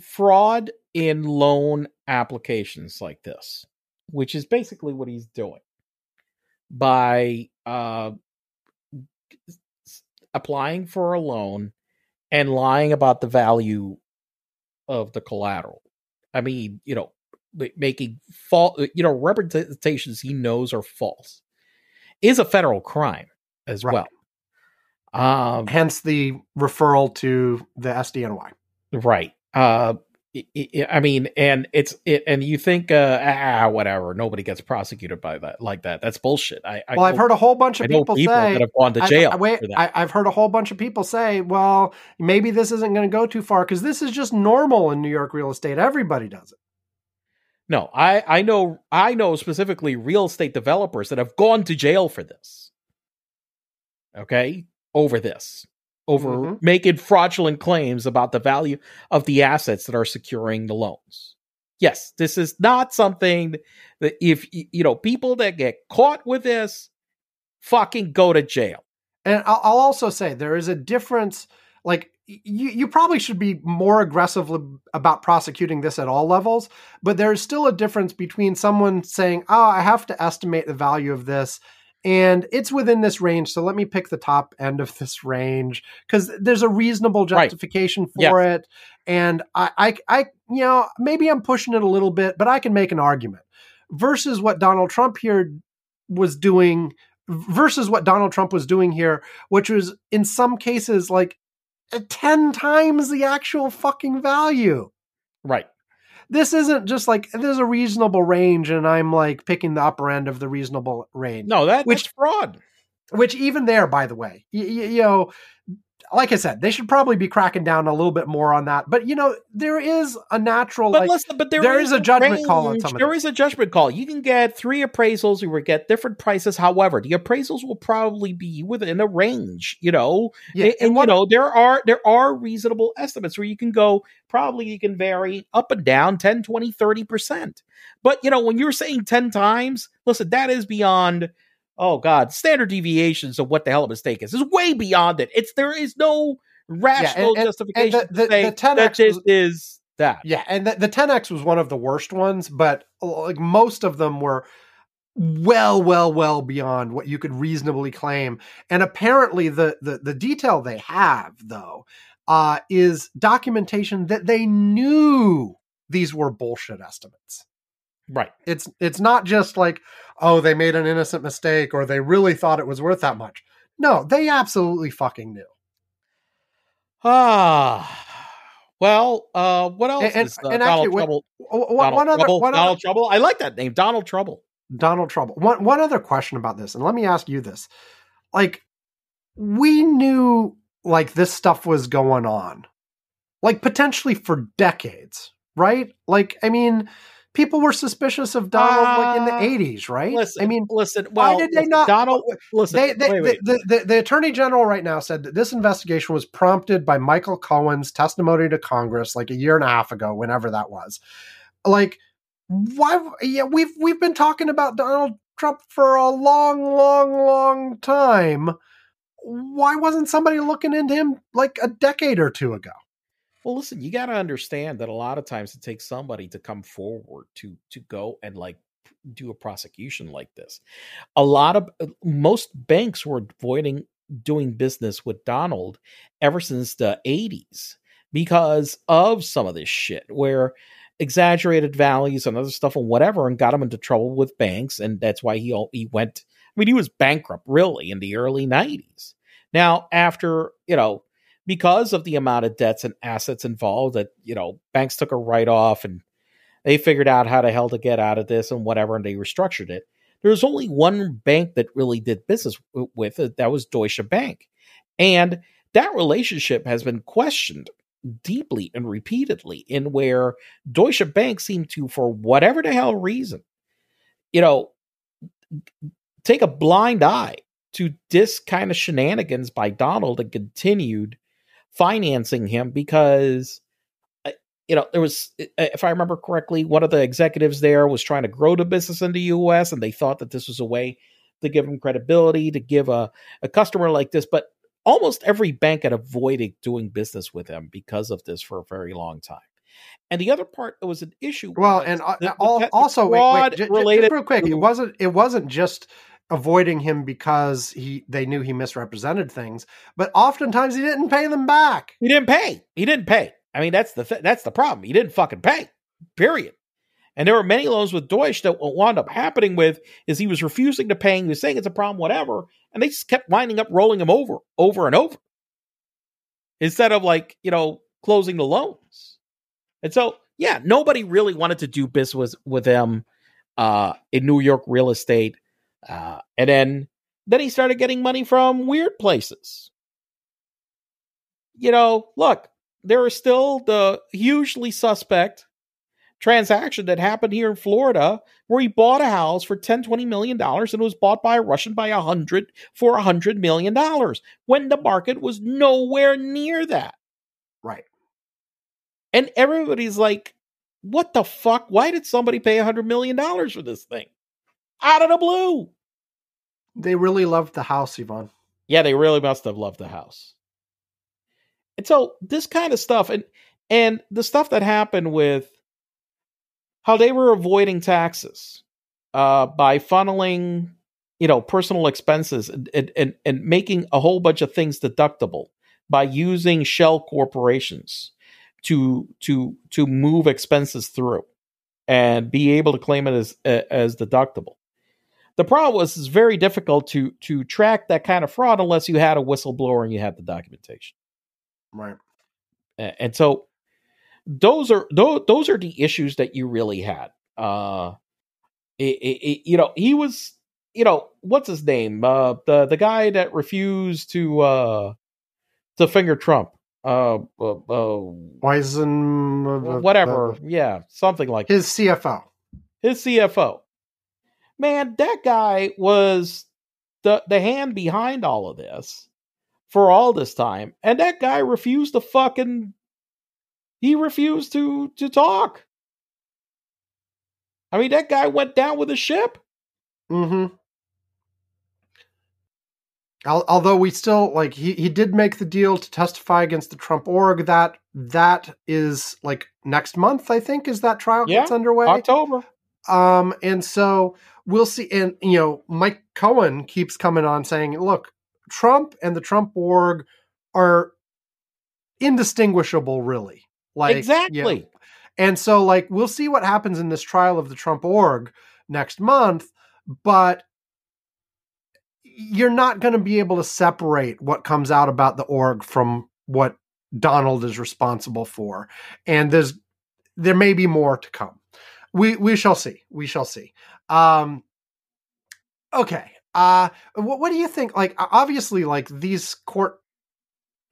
fraud in loan applications like this, which is basically what he's doing by uh applying for a loan and lying about the value of the collateral. I mean, you know, making false, you know, representations he knows are false is a federal crime as Right. well. Um, Hence the referral to the SDNY. right. Uh, I- mean, and it's it, and you think, uh, ah, whatever. Nobody gets prosecuted by that like that. That's bullshit. I, I Well, I've heard a whole bunch of people, people say that have gone to jail I, wait, for that. I, I've heard a whole bunch of people say, well, maybe this isn't going to go too far because this is just normal in New York real estate. Everybody does it. No, I I know I know specifically real estate developers that have gone to jail for this. Okay? Over this. Over Mhm. making fraudulent claims about the value of the assets that are securing the loans. Yes, this is not something that if you know people that get caught with this fucking go to jail. And I'll, I'll also say there is a difference. Like you, you probably should be more aggressive about prosecuting this at all levels, but there's still a difference between someone saying, "Oh, I have to estimate the value of this." And it's within this range, so let me pick the top end of this range because there's a reasonable Right. justification for it. And I, I, I, you know, maybe I'm pushing it a little bit, but I can make an argument. Versus what Donald Trump here was doing versus what Donald Trump was doing here, which was in some cases like eh, 10 times the actual fucking value. Right. This isn't just like there's a reasonable range and I'm like picking the upper end of the reasonable range. No, that Which- that's fraud. Which even there, by the way, y- y- you know, like I said, they should probably be cracking down a little bit more on that. But you know, there is a natural But like listen, but there, there is a judgment call on some There is a judgment call. You can get three appraisals. You will get different prices. However, the appraisals will probably be within a range. You know, yeah, and, and, what- you know there are there are reasonable estimates where you can go. Probably you can vary up and down 10, 20, 30 percent. But you know when you're saying ten times, listen, that is beyond. Oh God, standard deviations of what the hell a mistake is is way beyond it. It's there is no rational and- and justification the- the- to say the 10X that this was- is that. Yeah, and the, the 10x was one of the worst ones, but like most of them were well, well, well beyond what you could reasonably claim. And apparently, the the, the detail they have though uh, is documentation that they knew these were bullshit estimates. Right. It's it's not just like oh they made an innocent mistake or they really thought it was worth that much. No, they absolutely fucking knew. Ah, well, uh, what else And- is uh, and Donald actually, Trouble? One, Donald one other Trouble. one other- Donald Trouble. I like that name, Donald Trouble. Donald Trouble. One one other question about this, and let me ask you this: like, we knew like this stuff was going on, like potentially for decades, right? Like, I mean, people were suspicious of Donald like in the Uh, eighties, right? Listen, I mean, listen. why did they not? Donald, listen. they, they, wait, wait. The, the, the attorney general right now said that this investigation was prompted by Michael Cohen's testimony to Congress like a year and a half ago, whenever that was. Like, why? Yeah, we've we've been talking about Donald Trump for a long, long, long time. Why wasn't somebody looking into him like a decade or two ago? Well, listen, you got to understand that a lot of times it takes somebody to come forward to to go and like do a prosecution like this. A lot of uh, most banks were avoiding doing business with Donald ever since the 80s because of some of this shit where exaggerated values and other stuff and whatever and got him into trouble with banks and that's why he al- he went I mean he was bankrupt really in the early 90s. Now after, you know, because of the amount of debts and assets involved that you know banks took a write off and they figured out how the hell to get out of this and whatever and they restructured it. There's only one bank that really did business with it that was deutsche bank. And that relationship has been questioned deeply and repeatedly in where deutsche bank seemed to for whatever the hell reason you know take a blind eye to this kind of shenanigans by donald and continued financing him because uh, you know there was uh, if i remember correctly one of the executives there was trying to grow the business in the us and they thought that this was a way to give him credibility to give a, a customer like this but almost every bank had avoided doing business with him because of this for a very long time. And the other part that was an issue Well, and uh, the- the al- te- the also, wait, wait, related just real quick, it wasn't it wasn't just avoiding him because he they knew he misrepresented things, but oftentimes he didn't pay them back. He didn't pay. He didn't pay. I mean, that's the th- that's the problem. He didn't fucking pay. Period. And there were many loans with Deutsche that what wound up happening with is he was refusing to pay. He was saying it's a problem, whatever, and they just kept winding up rolling him over, over and over, instead of like you know closing the loans. And so, yeah, nobody really wanted to do business with him uh, in New York real estate. Uh, and then then he started getting money from weird places. You know, look, there is still the hugely suspect transaction that happened here in Florida where he bought a house for 10 20 million dollars and it was bought by a Russian by a hundred for a hundred million dollars when the market was nowhere near that. Right. And everybody's like, what the fuck? Why did somebody pay a hundred million dollars for this thing? Out of the blue. They really loved the house, Ivan. Yeah, they really must have loved the house. And so this kind of stuff and and the stuff that happened with how they were avoiding taxes uh, by funneling, you know, personal expenses and, and and making a whole bunch of things deductible by using shell corporations to to to move expenses through and be able to claim it as as deductible. The problem was it's very difficult to to track that kind of fraud unless you had a whistleblower and you had the documentation. Right. And so those are those, those are the issues that you really had. Uh, it, it, it, you know, he was, you know, what's his name? Uh, the the guy that refused to uh to finger Trump. Uh, uh, uh Weisen, whatever. yeah, something like his CFO. His CFO. Man, that guy was the the hand behind all of this for all this time, and that guy refused to fucking he refused to to talk. I mean, that guy went down with the ship. Mm-hmm. Although we still like he, he did make the deal to testify against the Trump org. That that is like next month, I think, is that trial yeah, gets underway. October. Um, and so we'll see. And you know, Mike Cohen keeps coming on saying, "Look, Trump and the Trump org are indistinguishable, really. Like exactly. You know, and so, like, we'll see what happens in this trial of the Trump org next month, but you're not going to be able to separate what comes out about the org from what Donald is responsible for. And there's there may be more to come. We we shall see. We shall see. Um okay. Uh what what do you think like obviously like these court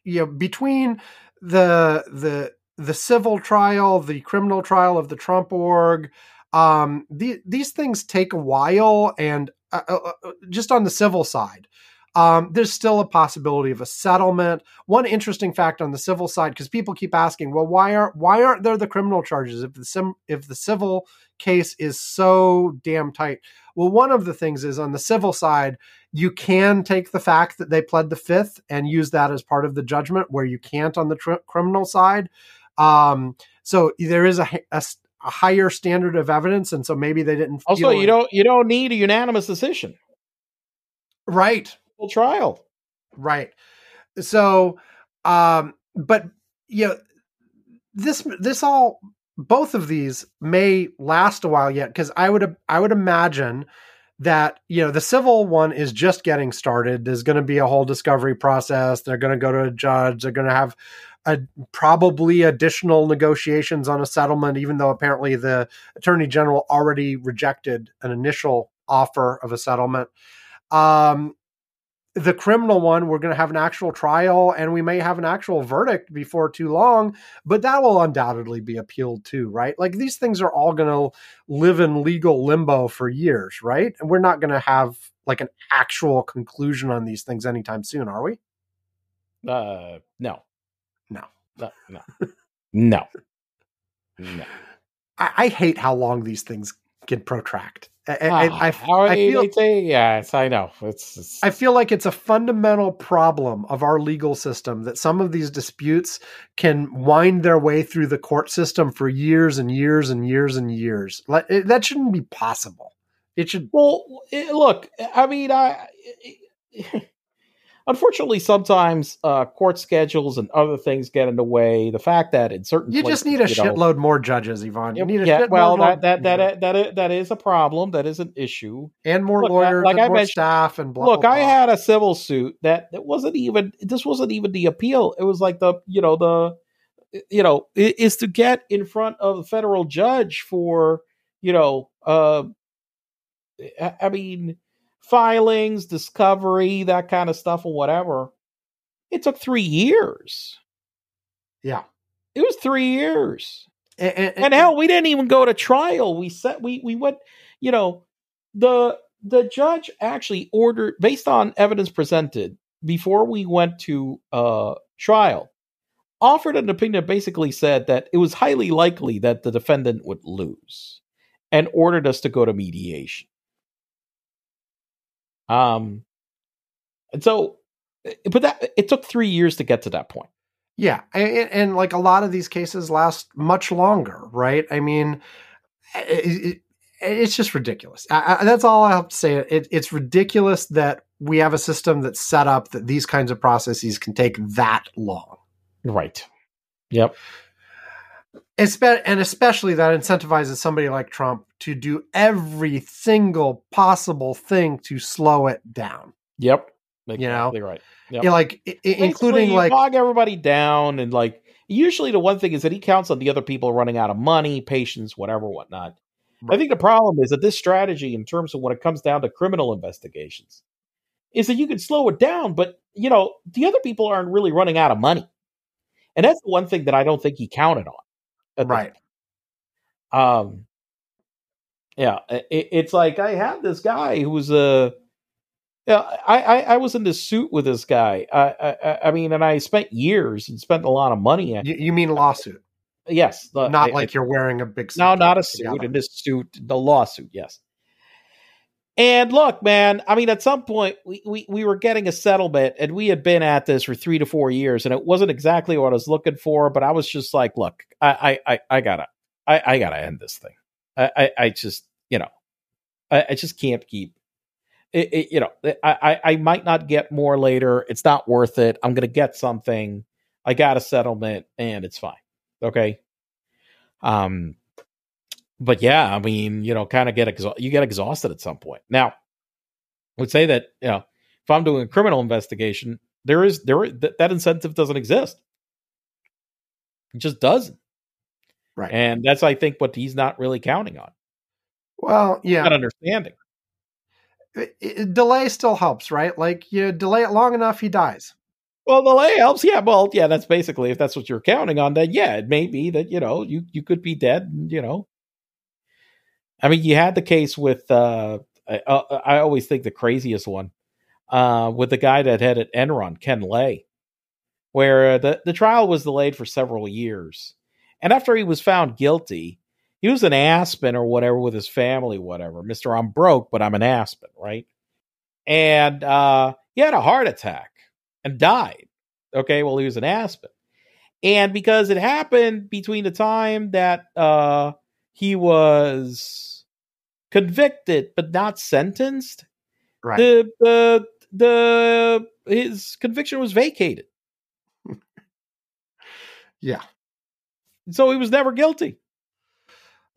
you know between the the the civil trial, the criminal trial of the Trump org. Um, the, these things take a while, and uh, uh, uh, just on the civil side, um, there's still a possibility of a settlement. One interesting fact on the civil side, because people keep asking, well, why aren't why aren't there the criminal charges if the sim, if the civil case is so damn tight? Well, one of the things is on the civil side, you can take the fact that they pled the fifth and use that as part of the judgment, where you can't on the tr- criminal side. Um, so there is a, a, a, higher standard of evidence, and so maybe they didn't. Also, you don't you don't need a unanimous decision, right? Full trial, right? So, um, but you know, this this all both of these may last a while yet because I would I would imagine that you know the civil one is just getting started there's going to be a whole discovery process they're going to go to a judge they're going to have a, probably additional negotiations on a settlement, even though apparently the attorney general already rejected an initial offer of a settlement. Um, the criminal one, we're going to have an actual trial and we may have an actual verdict before too long, but that will undoubtedly be appealed to, right? Like these things are all going to live in legal limbo for years, right? And we're not going to have like an actual conclusion on these things anytime soon, are we? Uh, no. No. No. No. no. no. I, I, hate how long these things can protract. I, I, I, ah, I feel, yes, I know. It's, it's, I feel like it's a fundamental problem of our legal system that some of these disputes can wind their way through the court system for years and years and years and years. Like, it, that shouldn't be possible. It should. Well, it, look, I mean, I unfortunately, sometimes uh, court schedules and other things get in the way. The fact that in certain You places, just need a you know- shitload more judges, Ivan. You need a yeah, shitload well, more, that that that yeah. that that that is a problem. That is an issue. and more Look, lawyers, like and I more mentioned- staff, and blah. Look, blah, I had a civil suit that that wasn't even. This wasn't even the appeal. It was like the you know the you know is to get in front of a federal judge for you know uh I mean filings, discovery, that kind of stuff, and whatever. It took three years. Yeah. It was three years. And, and- And hell, we didn't even go to trial. We set we we went, you know, the the judge actually ordered based on evidence presented before we went to uh trial, offered an opinion that basically said that it was highly likely that the defendant would lose and ordered us to go to mediation. Um and so eh, but that it took 3 years to get to that point. Yeah, and, and like a lot of these cases last much longer, right? I mean, eh, eh, it, it, it's just ridiculous. I, I, that's all I have to say. It, it's ridiculous that we have a system that's set up that these kinds of processes can take that long, Right. Yep. And especially that incentivizes somebody like Trump to do every single possible thing to slow it down. Yep. You know? Exactly right. Yep. Yeah, like i- including like bog everybody down and like usually the one thing is that he counts on the other people running out of money, patience, whatever, whatnot. I think the problem is that this strategy, in terms of when it comes down to criminal investigations, is that you can slow it down, but you know the other people aren't really running out of money, and that's the one thing that I don't think he counted on. Right. um yeah it, it's like i had this guy who was a yeah I, I i was in this suit with this guy I, I i mean and i spent years and spent a lot of money You, you mean lawsuit, yes the- not I- like you're wearing a big suit. no not a suit in this suit the lawsuit yes and look man i mean at some point we, we we were getting a settlement and we had been at this for three to four years and it wasn't exactly what i was looking for but i was just like look i i i, gotta I, I gotta end this thing I, I, I just, you know, I, I just can't keep. It, it, you know, I, I, I might not get more later. It's not worth it. I'm gonna get something. I got a settlement, and it's fine. Okay. Um, but yeah, I mean, you know, kind of get exhausted. You get exhausted at some point. Now, I would say that you know, if I'm doing a criminal investigation, there is there that, that incentive doesn't exist. It just doesn't. Right. And that's, I think, what he's not really counting on. Well, yeah. Not understanding. it- it- delay still helps, right? Like you delay it long enough, he dies. Well, delay helps. Yeah, well, yeah, that's basically if that's what you're counting on. Then yeah, it may be that you know you you could be dead. You know, I mean, you had the case with. uh I, uh, I always think the craziest one uh with the guy that had at Enron, Ken Lay, where the the trial was delayed for several years, and after he was found guilty, he was in Aspen or whatever with his family, whatever. Mister, I'm broke, but I'm in Aspen, right? And uh he had a heart attack and died. Okay, well, he was in Aspen. And because it happened between the time that uh, he was convicted but not sentenced, Right. the the the his conviction was vacated, yeah. so he was never guilty.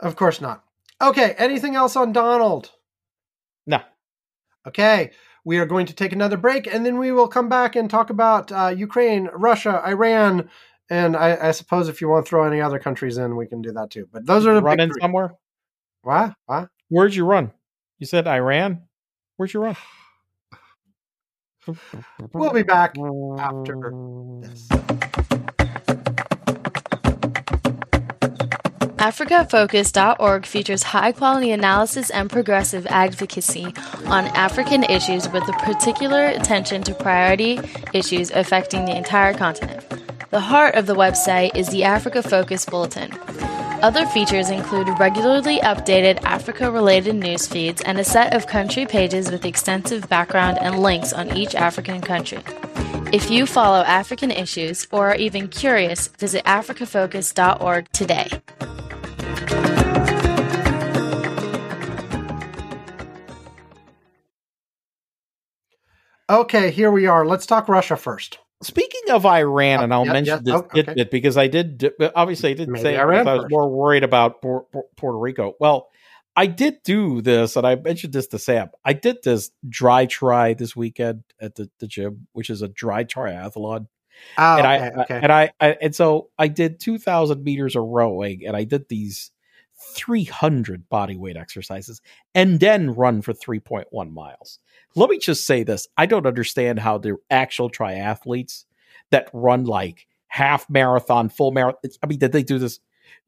Of course not. Okay. Anything else on Donald? No, Okay. We are going to take another break and then we will come back and talk about uh, Ukraine, Russia, Iran, and I, I suppose if you want to throw any other countries in, we can do that too. But those are the run in three. somewhere. What? What? Where'd you run? You said Iran. Where'd you run? We'll be back after this. AfricaFocus.org features high quality analysis and progressive advocacy on African issues with a particular attention to priority issues affecting the entire continent. The heart of the website is the Africa Focus Bulletin. Other features include regularly updated Africa related news feeds and a set of country pages with extensive background and links on each African country. If you follow African issues or are even curious, visit africafocus.org today. Okay, here we are. Let's talk Russia first. Speaking of Iran, Oh, and I'll yeah, mention yeah. this Oh, okay. tidbit because I did obviously I didn't Maybe say Iran I was first. more worried about Puerto Rico. Well, I did do this, and I mentioned this to Sam. I did this dry try this weekend at the, the gym, which is a dry triathlon. Oh, and okay, I, okay. and I, I and so I did two thousand meters of rowing, and I did these three hundred body weight exercises, and then run for three point one miles. Let me just say this: I don't understand how the actual triathletes that run like half marathon, full marathon. I mean, did they do this?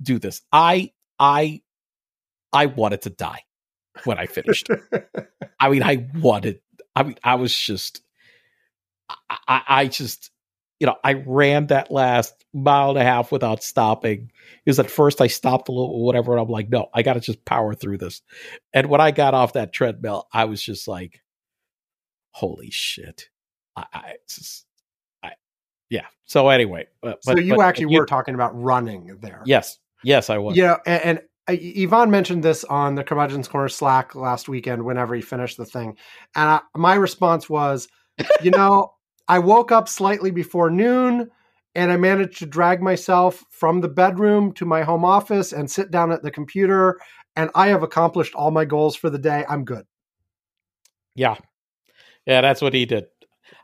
Do this? I, I, I wanted to die when I finished. I mean, I wanted. I mean, I was just. I, I just, you know, I ran that last mile and a half without stopping. Because at first I stopped a little, or whatever, and I'm like, no, I got to just power through this. And when I got off that treadmill, I was just like, holy shit! I, I just, I, yeah. So anyway, but, so you but actually were talking about running there. yes, yes, I was. You know, and, and uh, Ivan mentioned this on the Curmudgeon's Corner Slack last weekend whenever he finished the thing. And I, my response was, you know, I woke up slightly before noon and I managed to drag myself from the bedroom to my home office and sit down at the computer. And I have accomplished all my goals for the day. I'm good. Yeah. Yeah, that's what he did.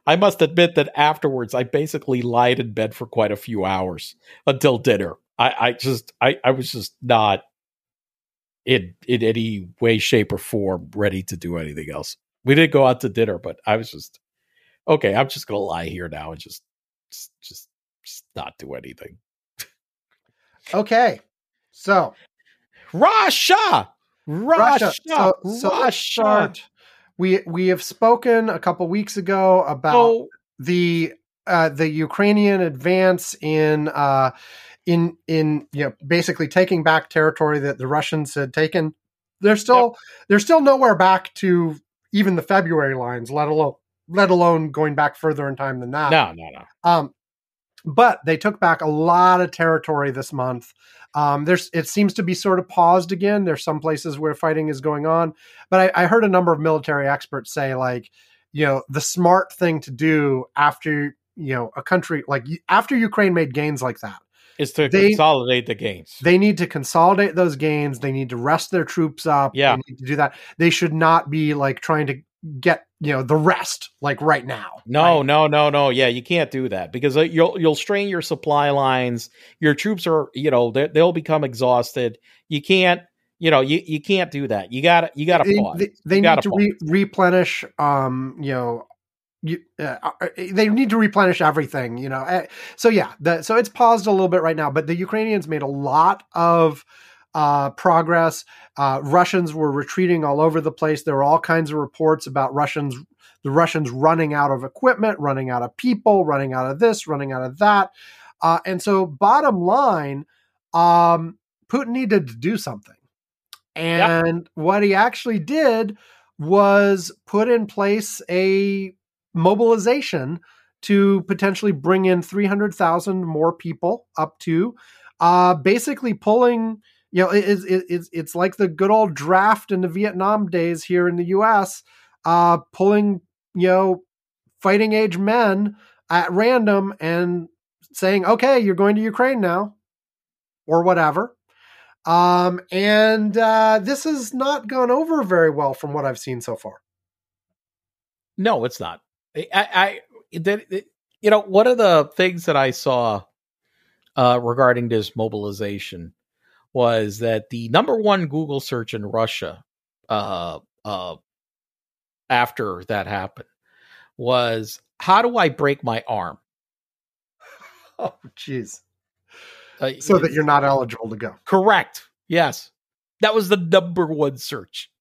I must admit that afterwards I basically lied in bed for quite a few hours until dinner. I, I just I, I was just not in in any way, shape, or form ready to do anything else. We did go out to dinner, but I was just okay, I'm just gonna lie here now and just just just, just not do anything. Okay. So, Russia! Russia! Russia. So, so Russia! We we have spoken a couple weeks ago about Oh, the uh, the Ukrainian advance in uh, in in you know basically taking back territory that the Russians had taken. They're still they're still nowhere back to even the February lines, let alone let alone going back further in time than that. no, no, no. Um, but they took back a lot of territory this month. Um, there's it seems to be sort of paused again. There's some places where fighting is going on, but I, I heard a number of military experts say like, you know, the smart thing to do after you know a country like after Ukraine made gains like that, Is to They- consolidate the gains. they need to consolidate those gains. They need to rest their troops up. Yeah. they need to do that. They should not be like trying to get you know the rest like right now. No, right? no, no, no. Yeah, you can't do that because uh, you'll you'll strain your supply lines. Your troops are, you know, they- they'll become exhausted. You can't, you know, you, you can't do that. You got to you got to they, pause. they, they need to re- replenish um you know you, uh, uh, they need to replenish everything you know Uh, so yeah the, so it's paused a little bit right now but the ukrainians made a lot of uh, progress. Uh, russians were retreating all over the place. There were all kinds of reports about russians the russians running out of equipment running out of people running out of this running out of that. Uh, and so bottom line um, putin needed to do something. And what he actually did was put in place a mobilization to potentially bring in 300,000 more people up to uh, basically pulling you know it, it, it's it's like the good old draft in the Vietnam days here in the US uh, pulling you know fighting age men at random and saying okay you're going to Ukraine now or whatever um, and uh, this has not gone over very well from what I've seen so far. no, it's not. I, I, that, you know, one of the things that I saw uh, regarding this mobilization was that the number one Google search in Russia uh, uh, after that happened was how do I break my arm? Oh, jeez. Uh, So that you're not eligible to go. correct. Yes, that was the number one search.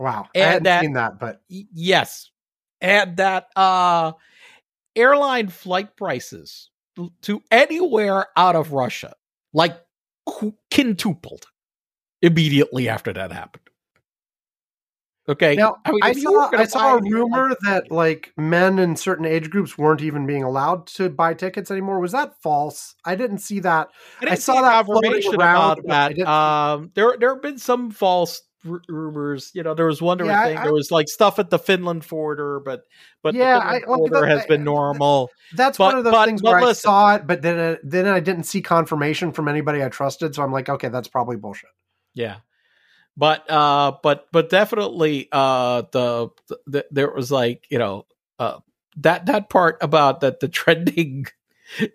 Wow. I And hadn't that- seen that, but yes, and that uh, airline flight prices to anywhere out of Russia like quintupled immediately after that happened. Okay. Now, I mean, I if you were saw, I saw a rumor that like men in certain age groups weren't even being allowed to buy tickets anymore. Was that false? I didn't see that. I, I saw that floating confirmation around, about that. Um, there there have been some false r- rumors. You know, there was one Yeah, thing. I- there was like stuff at the Finland border, but but Yeah, the I- that- has been normal. That's But- one of those but- things but where I saw it, but then I, then I didn't see confirmation from anybody I trusted. So I'm like, okay, that's probably bullshit. Yeah. But uh but but definitely uh the, the there was like, you know, uh that that part about that the trending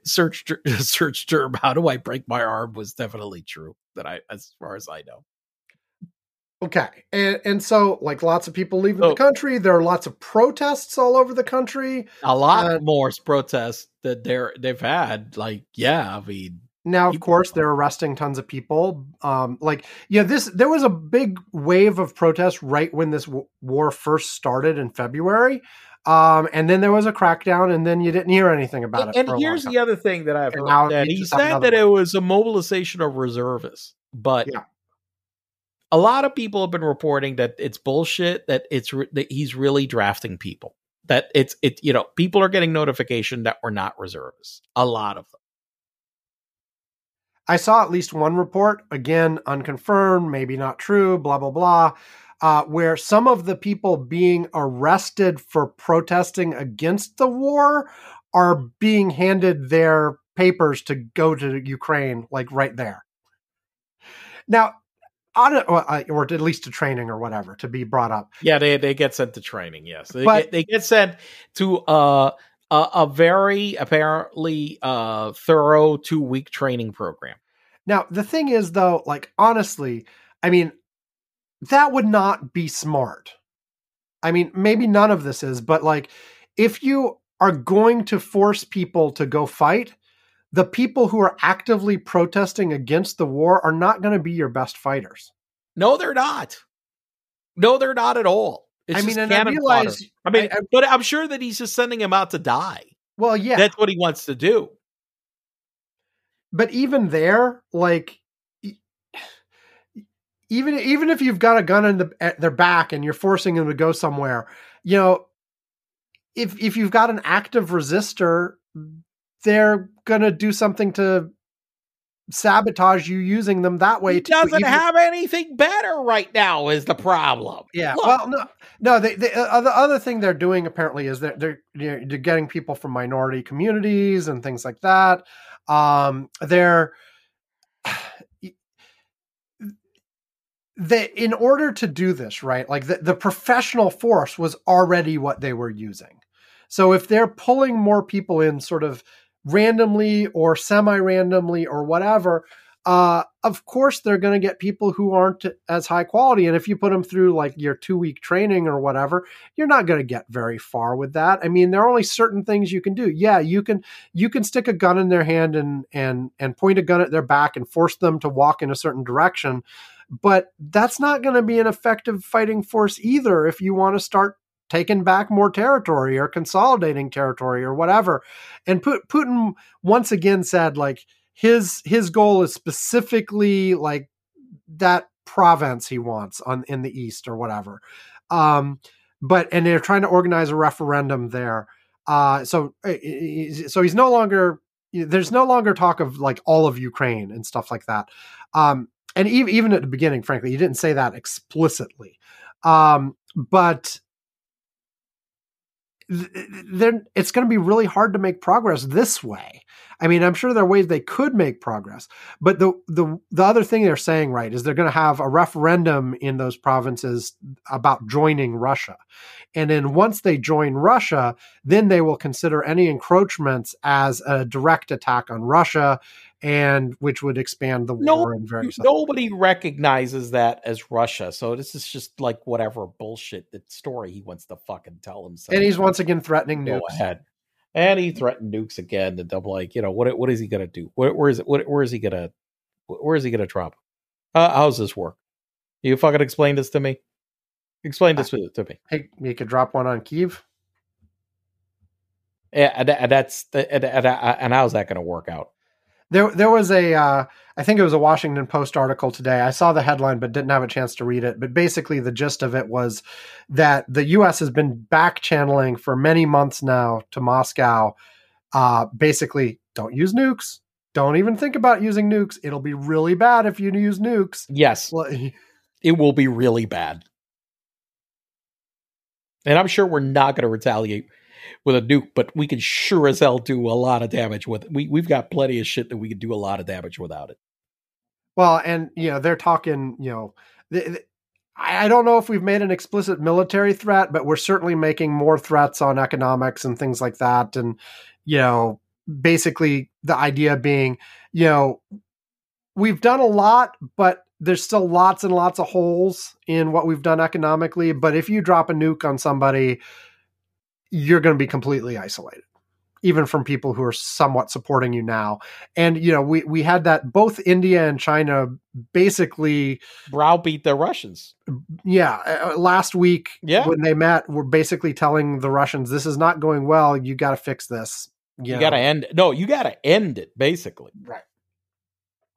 search ter- search term how do I break my arm was definitely true that I as far as I know. Okay, and and so like lots of people leaving Oh. the country. There are lots of protests all over the country. A lot Uh, more protests that they're they've had like yeah, I mean Now, of course, they're arresting tons of people. Um, like, yeah, this there was a big wave of protests right when this w- war first started in February, um, and then there was a crackdown, and then you didn't hear anything about it. and for a here's the other thing that I've And heard that he said that it was a mobilization of reservists, but Yeah. A lot of people have been reporting that it's bullshit. That it's re- that he's really drafting people. That it's it you know people are getting notification that we're not reservists. A lot of them. I saw at least one report, again unconfirmed, maybe not true, blah blah blah, uh, where some of the people being arrested for protesting against the war are being handed their papers to go to Ukraine, like right there. Now, or at least to training or whatever to be brought up. Yeah, they they get sent to training. Yes, they But- get, they get sent to uh, a a very apparently uh thorough two week training program. Now, the thing is, though, like honestly, I mean, that would not be smart. I mean, maybe none of this is, but like, if you are going to force people to go fight, the people who are actively protesting against the war are not going to be your best fighters. No, they're not. No, they're not at all. It's I mean, and I realize, fodder. I mean, I- I- but I'm sure that he's just sending him out to die. well, yeah, That's what he wants to do. but even there, like, even even if you've got a gun in the, at their back and you're forcing them to go somewhere, you know, if if you've got an active resistor, they're gonna do something to sabotage you using them that way. He too, doesn't even- have anything better right now. Is the problem? Yeah. Look, Well, no, no. They, they, uh, the other thing they're doing apparently is they're they're, you know, they're getting people from minority communities and things like that. Um, they're they in order to do this right, like the, the professional force was already what they were using. So if they're pulling more people in, sort of randomly or semi-randomly or whatever, uh, of course they're going to get people who aren't as high quality. And if you put them through like your two week training or whatever you're not going to get very far with that. I mean there are only certain things you can do. Yeah you can you can stick a gun in their hand and and and point a gun at their back and force them to walk in a certain direction but that's not going to be an effective fighting force either if you want to start taking back more territory or consolidating territory or whatever. And putin once again said like his his goal is specifically like that province he wants on in the east or whatever. Um but and they're trying to organize a referendum there. Uh so uh, so he's no longer there's no longer talk of like all of ukraine and stuff like that. Um and even even at the beginning frankly he didn't say that explicitly. Um but then it's going to be really hard to make progress this way. I mean, I'm sure there are ways they could make progress, but the the the other thing they're saying right is they're going to have a referendum in those provinces about joining Russia. And then once they join Russia, then they will consider any encroachments as a direct attack on Russia and which would expand the No, war various other Nobody recognizes that as Russia. So this is just like whatever bullshit that story he wants to fucking tell himself. and he's once again threatening nukes. go ahead. And he threatened nukes again. And I'm like, you know, what what is he gonna do? Where, where is it? What, where is he gonna? Where is he gonna drop? Uh, how's this work? You fucking explain this to me. Explain this to to me. Hey, you could drop one on Kiev. Yeah, and, and that's and, and, and how's that gonna work out? There, there was a, uh, I think it was a Washington Post article today. I saw the headline, but didn't have a chance to read it. But basically, the gist of it was that the U.S. has been back channeling for many months now to Moscow. Uh, basically, don't use nukes. Don't even think about using nukes. It'll be really bad if you use nukes. Yes, it will be really bad. And I'm sure we're not going to retaliate with a nuke, but we can sure as hell do a lot of damage with it. We we've got plenty of shit that we can do a lot of damage without it. Well, and you know they're talking. You know, th- I don't know if we've made an explicit military threat, but we're certainly making more threats on economics and things like that. And you know, basically the idea being, you know, we've done a lot, but there's still lots and lots of holes in what we've done economically. But if you drop a nuke on somebody, you're going to be completely isolated even from people who are somewhat supporting you now and you know we we had that both india and china basically Browbeat the Russians. yeah uh, last week Yeah. when they met were basically telling the russians this is not going well you got to fix this You know? got to end. No, you got to end it. Basically, right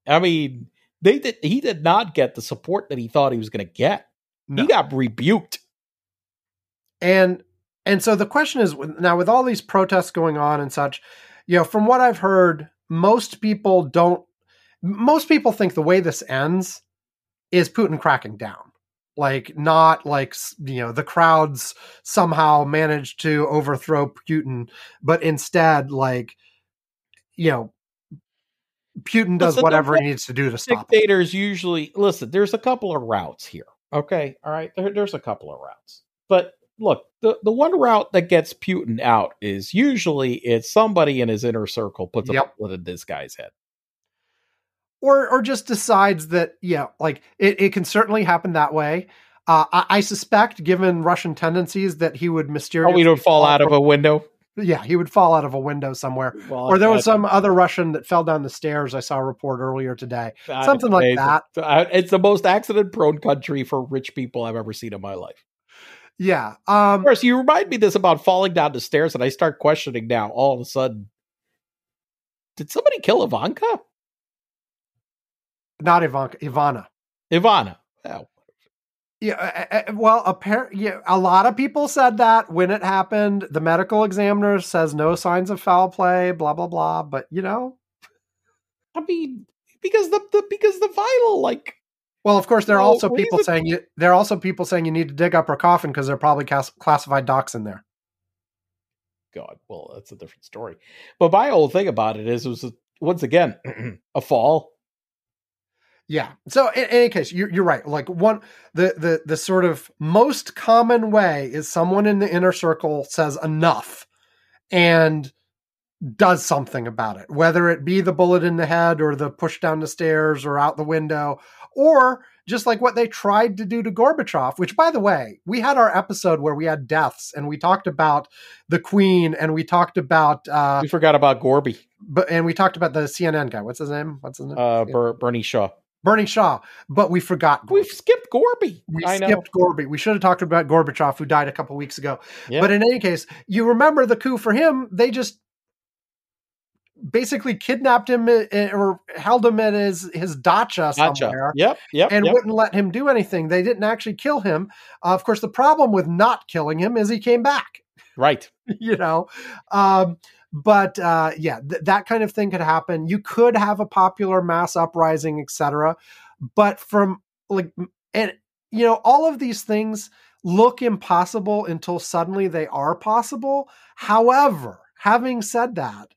I mean, they did. He did not get the support that he thought he was going to get. No. He got rebuked. and and so the question is now with all these protests going on and such you know from what i've heard most people don't most people think the way this ends is putin cracking down like not like you know the crowds somehow managed to overthrow putin but instead like you know putin does Listen, whatever he needs to do to stop it. Dictators usually listen. There's a couple of routes here. Okay, all right. There, there's a couple of routes, but look, the the one route that gets Putin out is usually it's somebody in his inner circle puts Yep. a bullet in this guy's head. or or just decides that yeah like it, it can certainly happen that way uh, I, I suspect given russian tendencies that he would Oh, mysteriously we don't fall out of a window. yeah he would fall out of a window somewhere Well, or there was some other russian that fell down the stairs i saw a report earlier today something like that. It's the most accident-prone country for rich people I've ever seen in my life. Yeah Of um course, you remind me this about falling down the stairs, and I start questioning now. All of a sudden, did somebody kill Ivanka? not ivanka ivana Ivana. Oh, yeah well apparently yeah, a lot of people said that when it happened the medical examiner says no signs of foul play blah blah blah but you know I mean, because the, the because the vital like Well, of course, there are Well, also people saying you. There are also people saying you need to dig up her coffin because there are probably cas- classified docs in there. God. Well, that's a different story. But my whole thing about it is, it was a, once again a fall. Yeah. So in, any case, you're, you're right. Like one, the the the sort of most common way is someone in the inner circle says enough, and does something about it, whether it be the bullet in the head or the push down the stairs or out the window, or just like what they tried to do to Gorbachev, which by the way, we had our episode where we had deaths and we talked about the Queen and we talked about uh we forgot about Gorby, but and we talked about the CNN guy. What's his name? What's his name? uh, Ber- Bernie Shaw. Bernie Shaw, but we forgot. We've skipped Gorby. We I know. skipped Gorby. We should have talked about Gorbachev, who died a couple weeks ago. Yeah. But in any case, you remember the coup for him? They just basically kidnapped him uh, or held him at his his dacha somewhere. Yep. Yep. And yep. wouldn't let him do anything. They didn't actually kill him. Uh, of course, the problem with not killing him is he came back. right. you know um but uh yeah th- that kind of thing could happen you could have a popular mass uprising etc but from like and you know all of these things look impossible until suddenly they are possible however having said that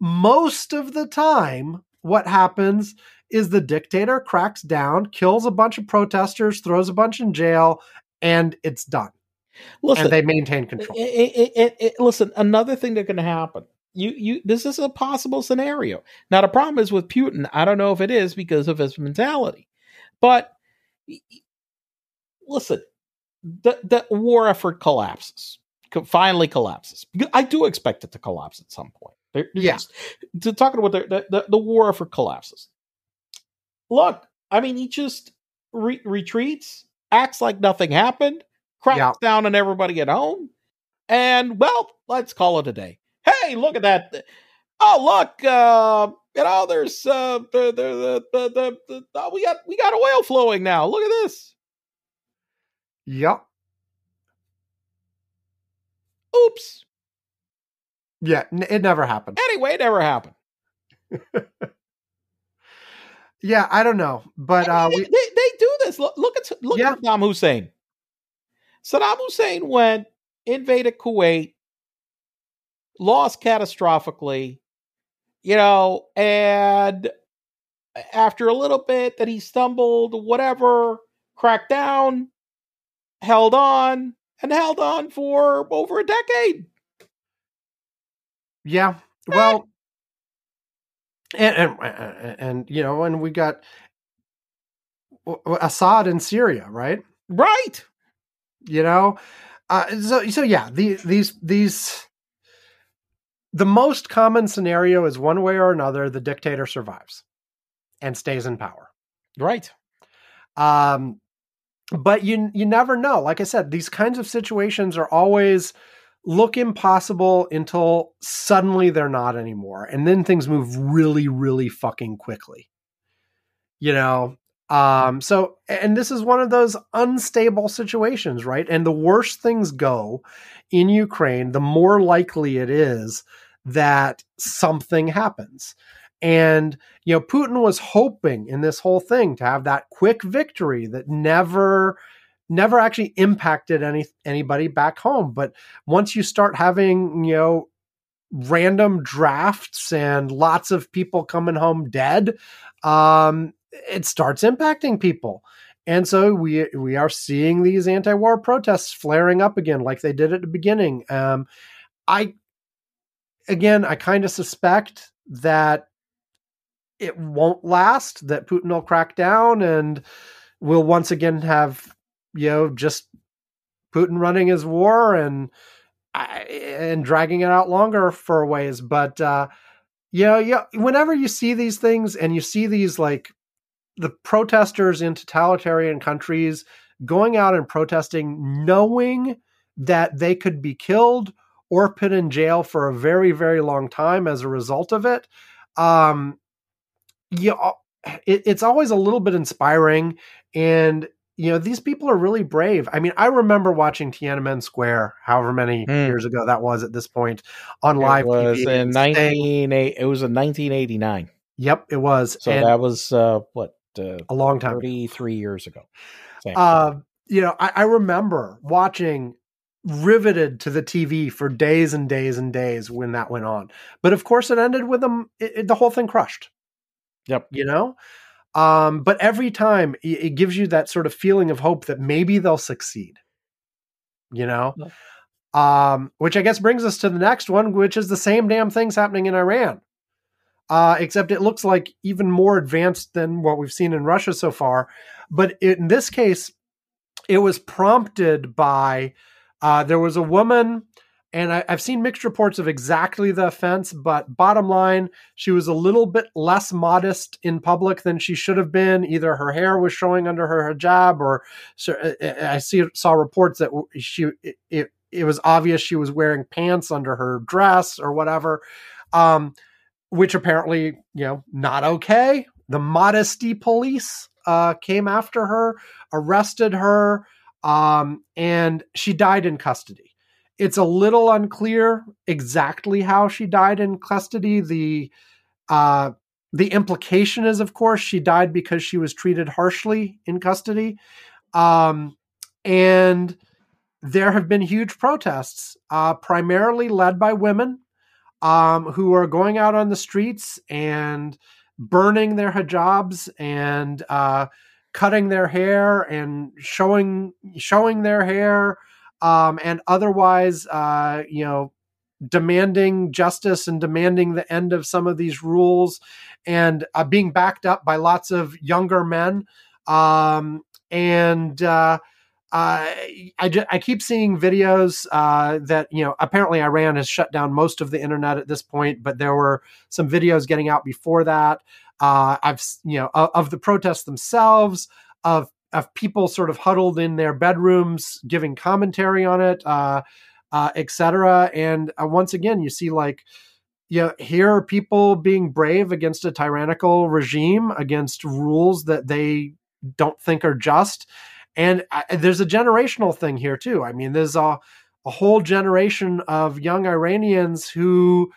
most of the time what happens is the dictator cracks down kills a bunch of protesters throws a bunch in jail and it's done Listen, and they maintain control It- it- it- listen, another thing that can happen. You, you. This is a possible scenario. Now, the problem is with Putin. I don't know if it is because of his mentality, but listen, the the war effort collapses. Finally collapses. I do expect it to collapse at some point. There's Yeah. just- To talking about the, the the war effort collapses. Look, I mean, he just re- retreats, acts like nothing happened, cracks Yeah. down on everybody at home, and well, let's call it a day. Hey, look at that! Oh, look, uh, you know, there's uh, the, the, the, the, the, the, we got we got oil flowing now. Look at this. Yep. Oops. Yeah, n- it never happened. Anyway, it never happened. Yeah, I don't know, but uh, they, we, they, they do this. Look, look at look Yeah. at Saddam Hussein. Saddam Hussein went invaded Kuwait, lost catastrophically, you know, and after a little bit that he stumbled, whatever, cracked down, held on, and held on for over a decade. Yeah, well, and and and, and you know, and we got Assad in Syria, right? Right. you know uh, so so yeah the, these these the most common scenario is one way or another the dictator survives and stays in power Right. um but you you never know like i said these kinds of situations are always look impossible until suddenly they're not anymore and then things move really really fucking quickly. You know um so and this is one of those unstable situations right? And the worse things go in ukraine the more likely it is that something happens. And you know putin was hoping in this whole thing to have that quick victory that never never actually impacted any anybody back home. But once you start having you know random drafts and lots of people coming home dead um it starts impacting people. And so we we are seeing these anti-war protests flaring up again like they did at the beginning. Um i again i kind of suspect that it won't last that putin will crack down and we'll once again have you know just putin running his war and and dragging it out longer for ways. But uh you know yeah whenever you see these things and you see these like the protesters in totalitarian countries going out and protesting knowing that they could be killed or put in jail for a very very long time as a result of it um yeah it, it's always a little bit inspiring. And you know these people are really brave i mean i remember watching tiananmen square however many Hmm. years ago that was at this point on live it was TV in and staying- 19 it was in 1989. yep it was So and that was uh what uh, a long time 33 years ago. Uh, you know, I, I remember watching riveted to the TV for days and days and days when that went on. But of course, it ended with them. It, it- the whole thing crushed. Yep. You know, um, but every time it, gives you that sort of feeling of hope that maybe they'll succeed. You know, um, which I guess brings us to the next one, which is the same damn things happening in Iran. Uh, except it looks like even more advanced than what we've seen in Russia so far. But in this case, it was prompted by uh, there was a woman, and I, I've seen mixed reports of exactly the offense, but bottom line, she was a little bit less modest in public than she should have been. Either her hair was showing under her hijab, or so, uh, I see saw reports that she it, it, it was obvious she was wearing pants under her dress or whatever. Um, which apparently, you know, not okay. The modesty police uh, came after her, arrested her, um, and she died in custody. It's a little unclear exactly how she died in custody. The uh, the implication is, of course, she died because she was treated harshly in custody, um, and there have been huge protests, uh, primarily led by women um, who are going out on the streets and burning their hijabs and uh, cutting their hair and showing showing their hair um, and otherwise, uh, you know, demanding justice and demanding the end of some of these rules and uh, being backed up by lots of younger men um, and. Uh, uh, I, ju- I keep seeing videos uh, that you know apparently Iran has shut down most of the internet at this point, but there were some videos getting out before that. Uh, I've you know of, of the protests themselves, of of people sort of huddled in their bedrooms giving commentary on it, uh, uh, etc. And uh, once again, you see like you know, here are people being brave against a tyrannical regime, against rules that they don't think are just. And I, there's a generational thing here too. I mean, there's a a whole generation of young Iranians who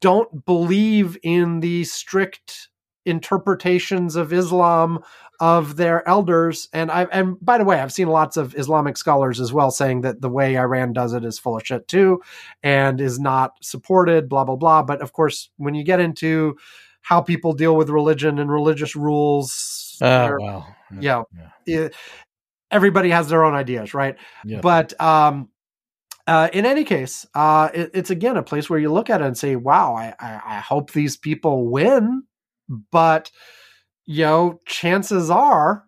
don't believe in the strict interpretations of Islam of their elders. And I and by the way, I've seen lots of Islamic scholars as well saying that the way Iran does it is full of shit too, and is not supported. Blah blah blah. But of course, when you get into how people deal with religion and religious rules, Oh well. yeah, it- everybody has their own ideas, right? Yeah. But um, uh, in any case, uh, it, it's again a place where you look at it and say, "Wow, I, I, I hope these people win," but you know, chances are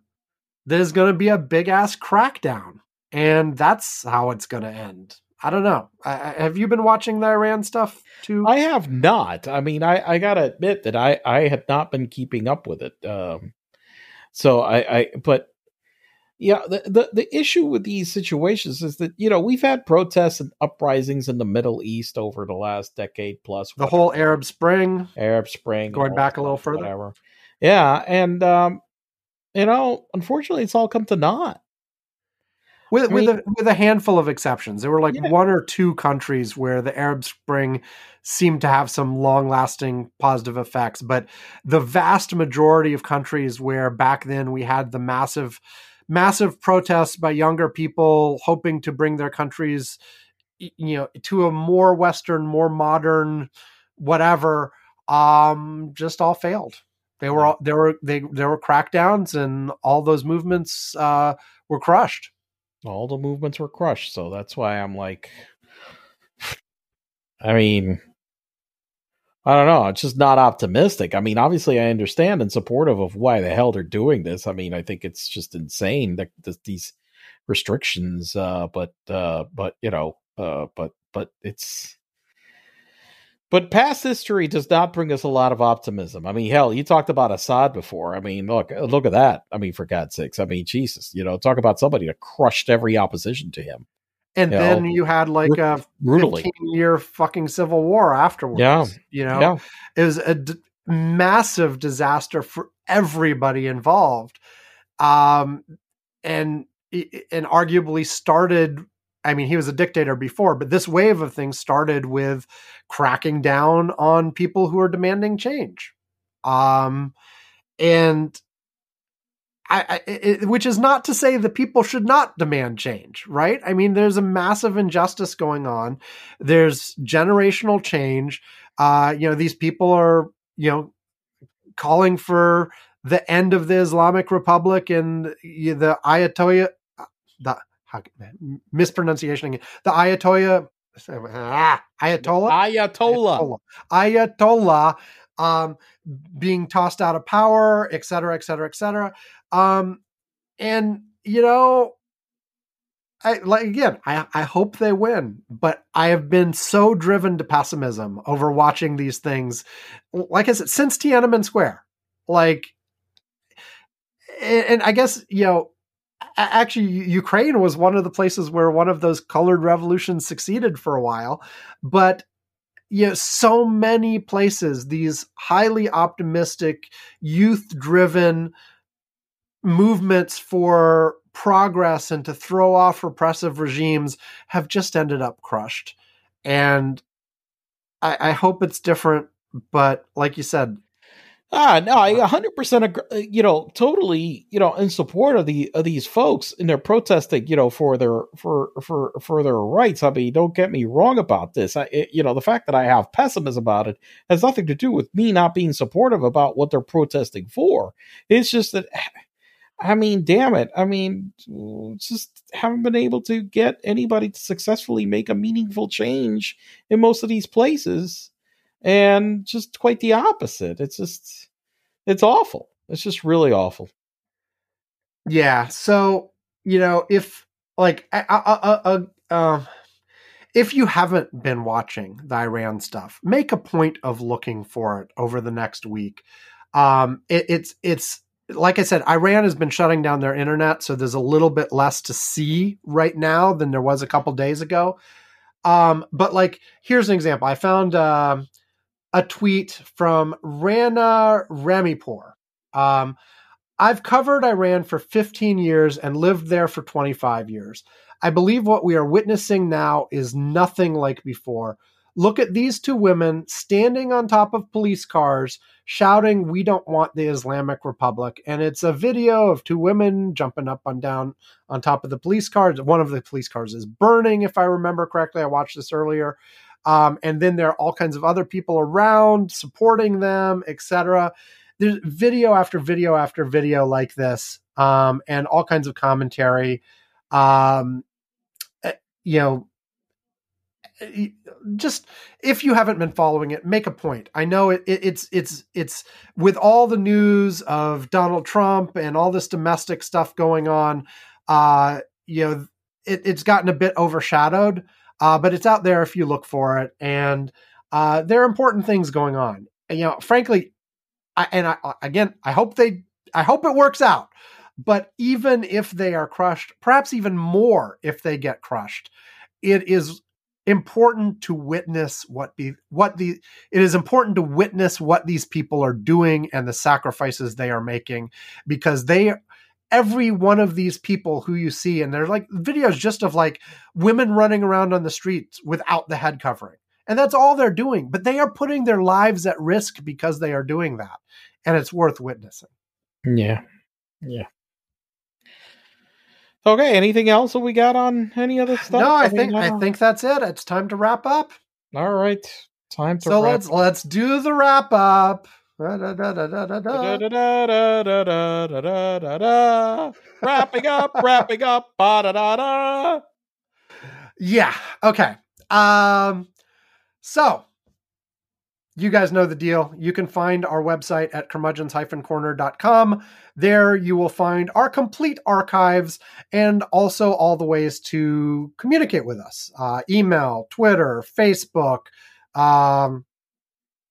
there's going to be a big ass crackdown, and that's how it's going to end. I don't know. I, have you been watching the Iran stuff too? I have not. I mean, I, I gotta admit that I, I had not been keeping up with it. Um, so I, I, but yeah, the, the, the issue with these situations is that, you know, we've had protests and uprisings in the Middle East over the last decade plus. the whole. Arab Spring. Arab Spring, Going back a little further. whatever. Yeah. And, um, you know, unfortunately, it's all come to naught. with I with a, with a handful of exceptions. There were like Yeah. one or two countries where the Arab Spring seemed to have some long lasting positive effects, but the vast majority of countries where back then we had the massive massive protests by younger people hoping to bring their countries you know to a more western more modern whatever um just all failed they were all there were they there were crackdowns and all those movements uh were crushed all the movements were crushed. So that's why I'm like, I mean, I don't know. It's just not optimistic. I mean, obviously, I understand and supportive of why the hell they're doing this. I mean, I think it's just insane that, that these restrictions. Uh, but uh, but you know, uh, but but it's. But past history does not bring us a lot of optimism. I mean, hell, you talked about Assad before. I mean, look, look at that. I mean, for God's sakes. I mean, Jesus, you know, talk about somebody that crushed every opposition to him and then I'll- you had like a brutally. 15 year fucking civil war afterwards Yeah. you know Yeah. it was a d- massive disaster for everybody involved um and and arguably started i mean he was a dictator before but this wave of things started with cracking down on people who are demanding change um and I, I it, which is not to say that people should not demand change, right? I mean, there's a massive injustice going on. There's generational change. Uh, you know, these people are, you know, calling for the end of the Islamic Republic and the Ayatollah, the how, mispronunciation again, the Ayatollah, ah, Ayatollah, Ayatollah. Ayatollah um, being tossed out of power, et cetera, et cetera, et cetera. Um, and you know, I like again, I, I hope they win, but I have been so driven to pessimism over watching these things. Like I said, since Tiananmen Square, like, and, I guess you know, actually, Ukraine was one of the places where one of those colored revolutions succeeded for a while, but you know, so many places, these highly optimistic, youth driven movements for progress and to throw off repressive regimes have just ended up crushed. And I, I hope it's different, but like you said, Ah, no, I 100% agree, you know, totally, you know, in support of the of these folks and they're protesting, you know, for their for for for their rights. I mean, don't get me wrong about this. I it, you know, the fact that I have pessimism about it has nothing to do with me not being supportive about what they're protesting for. It's just that I mean, damn it. I mean, just haven't been able to get anybody to successfully make a meaningful change in most of these places and just quite the opposite. It's just, it's awful. It's just really awful. Yeah. So you know, if like, uh, if you haven't been watching the Iran stuff, make a point of looking for it over the next week. Um, it, it's it's like I said, Iran has been shutting down their internet, so there's a little bit less to see right now than there was a couple days ago. Um, but like, here's an example. I found um a tweet from Rana Rahimpour. Um, I've covered Iran for 15 years and lived there for 25 years. I believe what we are witnessing now is nothing like before. Look at these two women standing on top of police cars shouting, We don't want the Islamic Republic. And it's a video of two women jumping up and down on top of the police cars. One of the police cars is burning, if I remember correctly. I watched this earlier. Um, and then there are all kinds of other people around supporting them, etc. There's video after video after video like this, um, and all kinds of commentary. Um, eh, you know, just if you haven't been following it, make a point. I know it, it, it's it's it's with all the news of Donald Trump and all this domestic stuff going on. Uh, you know, it, it's gotten a bit overshadowed, uh, but it's out there if you look for it, and uh, there are important things going on. And, you know, frankly, I, and I, again, I hope they, I hope it works out. But even if they are crushed, perhaps even more if they get crushed, it is important to witness what the what the it is important to witness what these people are doing and the sacrifices they are making because they every one of these people who you see and they're like videos just of like women running around on the streets without the head covering and that's all they're doing but they are putting their lives at risk because they are doing that and it's worth witnessing Yeah. Yeah. Okay. Anything else that we got on any other stuff? No, I, I think I think that's it. It's time to wrap up. All right, time to. So let's let's do the wrap up. Wrapping up, wrapping up. Ba-da-da-da. Yeah. Okay. Um. So you guys know the deal. You can find our website at curmudgeons-corner.com. There you will find our complete archives and also all the ways to communicate with us. Uh, email, Twitter, Facebook, um,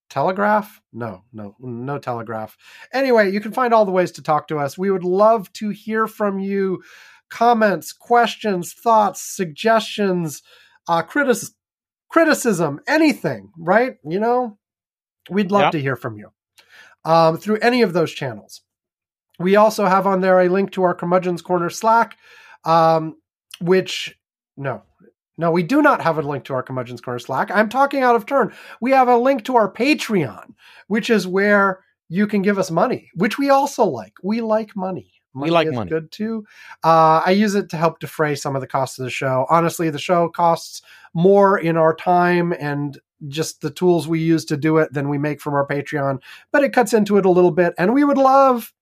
Telegraph? No, no, no Telegraph. Anyway, you can find all the ways to talk to us. We would love to hear from you. Comments, questions, thoughts, suggestions, uh, critis- criticism, anything, right? You know, we'd love Yep. to hear from you um, through any of those channels. We also have on there a link to our Curmudgeon's Corner Slack, um, which, no, no, we do not have a link to our Curmudgeon's Corner Slack. I'm talking out of turn. We have a link to our Patreon, which is where you can give us money, which we also like. We like money. We like is money. Good too. Uh, I use it to help defray some of the costs of the show. Honestly, the show costs more in our time and just the tools we use to do it than we make from our Patreon, but it cuts into it a little bit. And we would love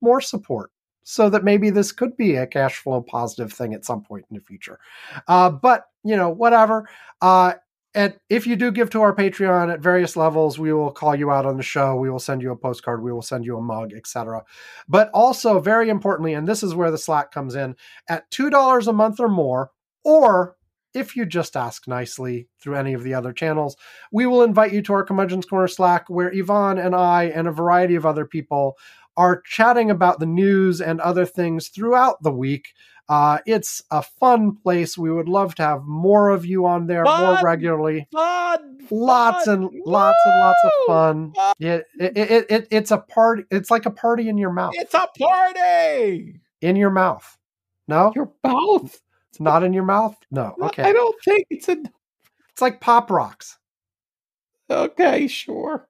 more support so that maybe this could be a cash flow positive thing at some point in the future. Uh, but, you know, whatever. Uh, and if you do give to our Patreon at various levels, we will call you out on the show. We will send you a postcard. We will send you a mug, etc. But also, very importantly, and this is where the Slack comes in, at two dollars a month or more, or if you just ask nicely through any of the other channels, we will invite you to our Curmudgeon's Corner Slack, where Ivan and I and a variety of other people are chatting about the news and other things throughout the week. Uh, it's a fun place. We would love to have more of you on there more regularly. Fun. Lots fun. and lots and lots of fun. Fun. Yeah, it, it, it, it's a party. It's like a party in your mouth. It's a party. In your mouth. No, Your mouth. Not in your mouth. No, okay. I don't think it's a. It's like pop rocks. Okay, sure.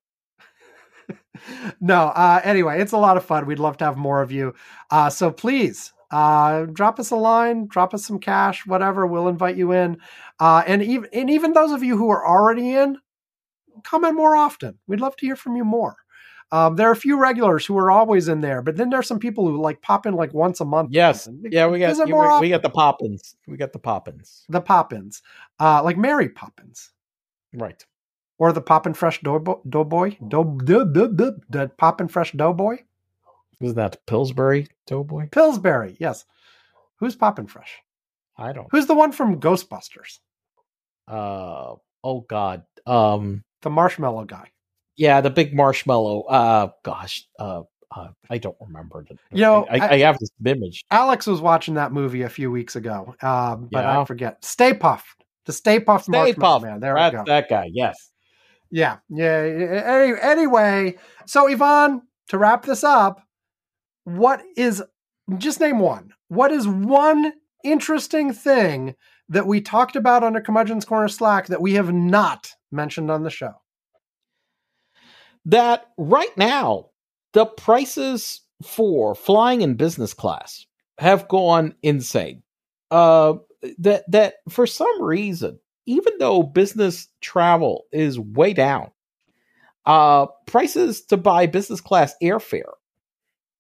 no, uh, anyway, it's a lot of fun. We'd love to have more of you. Uh, so please uh, drop us a line, drop us some cash, whatever. We'll invite you in. Uh, and even and even those of you who are already in, come in more often. We'd love to hear from you more. Um, there are a few regulars who are always in there, but then there's some people who like pop in like once a month. Yes. Yeah, we got Visit we, we got the poppins. We got the poppins. the Poppins, uh, like Mary Poppins. Right. or the Poppin' Fresh Doughboy, doughboy, dough, the Poppin' Fresh Doughboy, Was that Pillsbury Doughboy? Pillsbury. Yes, who's Poppin' Fresh? I don't. Who's the one from Ghostbusters? Uh oh God. Um. The marshmallow guy. Yeah, the big marshmallow. Uh. Gosh. Uh. uh I don't remember. The, You know, I, I, I- I have this image. Alex was watching that movie a few weeks ago, um, but I Yeah. forget. Stay Puft, the Stay Puft Stay Marshmallow Puft. Man. There That's we go. that guy. Yes. Yeah, yeah. Any, anyway, so Ivan, to wrap this up, what is just name one? What is one interesting thing that we talked about on a Curmudgeon's Corner Slack that we have not mentioned on the show? That right now, the prices for flying in business class have gone insane. Uh, that that for some reason, even though business travel is way down, uh, prices to buy business class airfare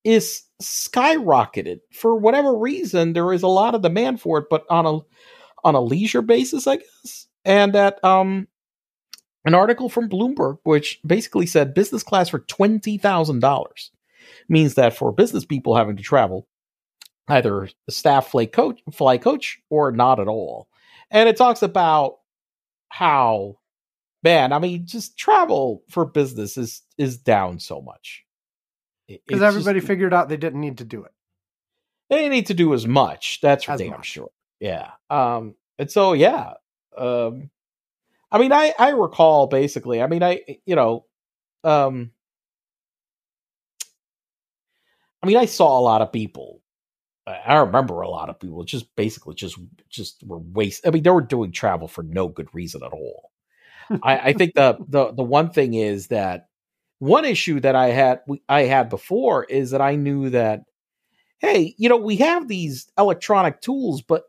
is skyrocketed for whatever reason. There is a lot of demand for it, but on a on a leisure basis, I guess. And that um, an article from Bloomberg, which basically said business class for twenty thousand dollars, means that for business people having to travel, either staff fly coach, fly coach or not at all. And it talks about how, man, I mean, just travel for business is is down so much because everybody just, figured out they didn't need to do it. They didn't need to do as much. That's for as damn much. sure. Yeah. Um. And so yeah. Um. I mean, I I recall basically. I mean, I you know, um. I mean, I saw a lot of people. I remember a lot of people just basically just just were waste. I mean, they were doing travel for no good reason at all. I, I think the the the one thing is that one issue that I had I had before is that I knew that hey, you know, we have these electronic tools, but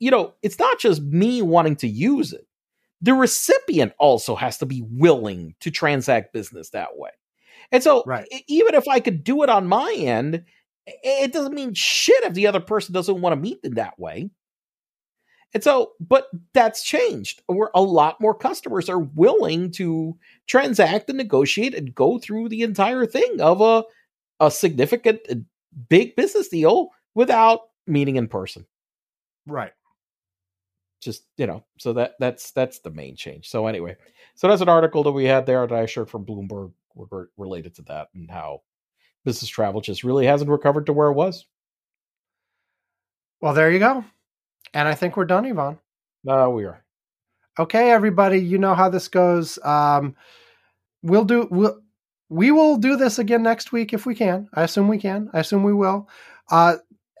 you know, it's not just me wanting to use it. The recipient also has to be willing to transact business that way. And so, right. even if I could do it on my end, it doesn't mean shit if the other person doesn't want to meet in that way. And so, but that's changed. Where a lot more customers are willing to transact and negotiate and go through the entire thing of a a significant uh, big business deal without meeting in person. Right. Just, you know, so that that's that's the main change. So anyway, so that's an article that we had there that I shared from Bloomberg related to that and how business travel just really hasn't recovered to where it was. Well, there you go. And I think we're done, Ivan. No, we are. Okay, everybody, you know how this goes. Um, we'll do we'll we will do this again next week if we can. I assume we can. I assume we will. Uh,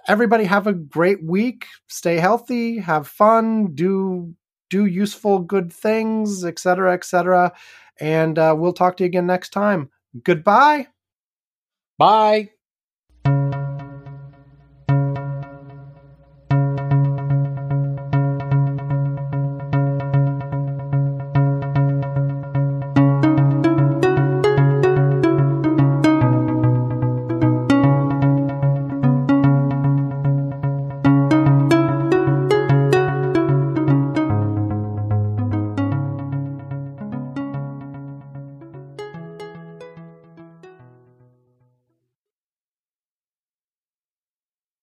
everybody have a great week. Stay healthy. Have fun. Do do useful good things, etc., etc. And uh, we'll talk to you again next time. Goodbye. Bye.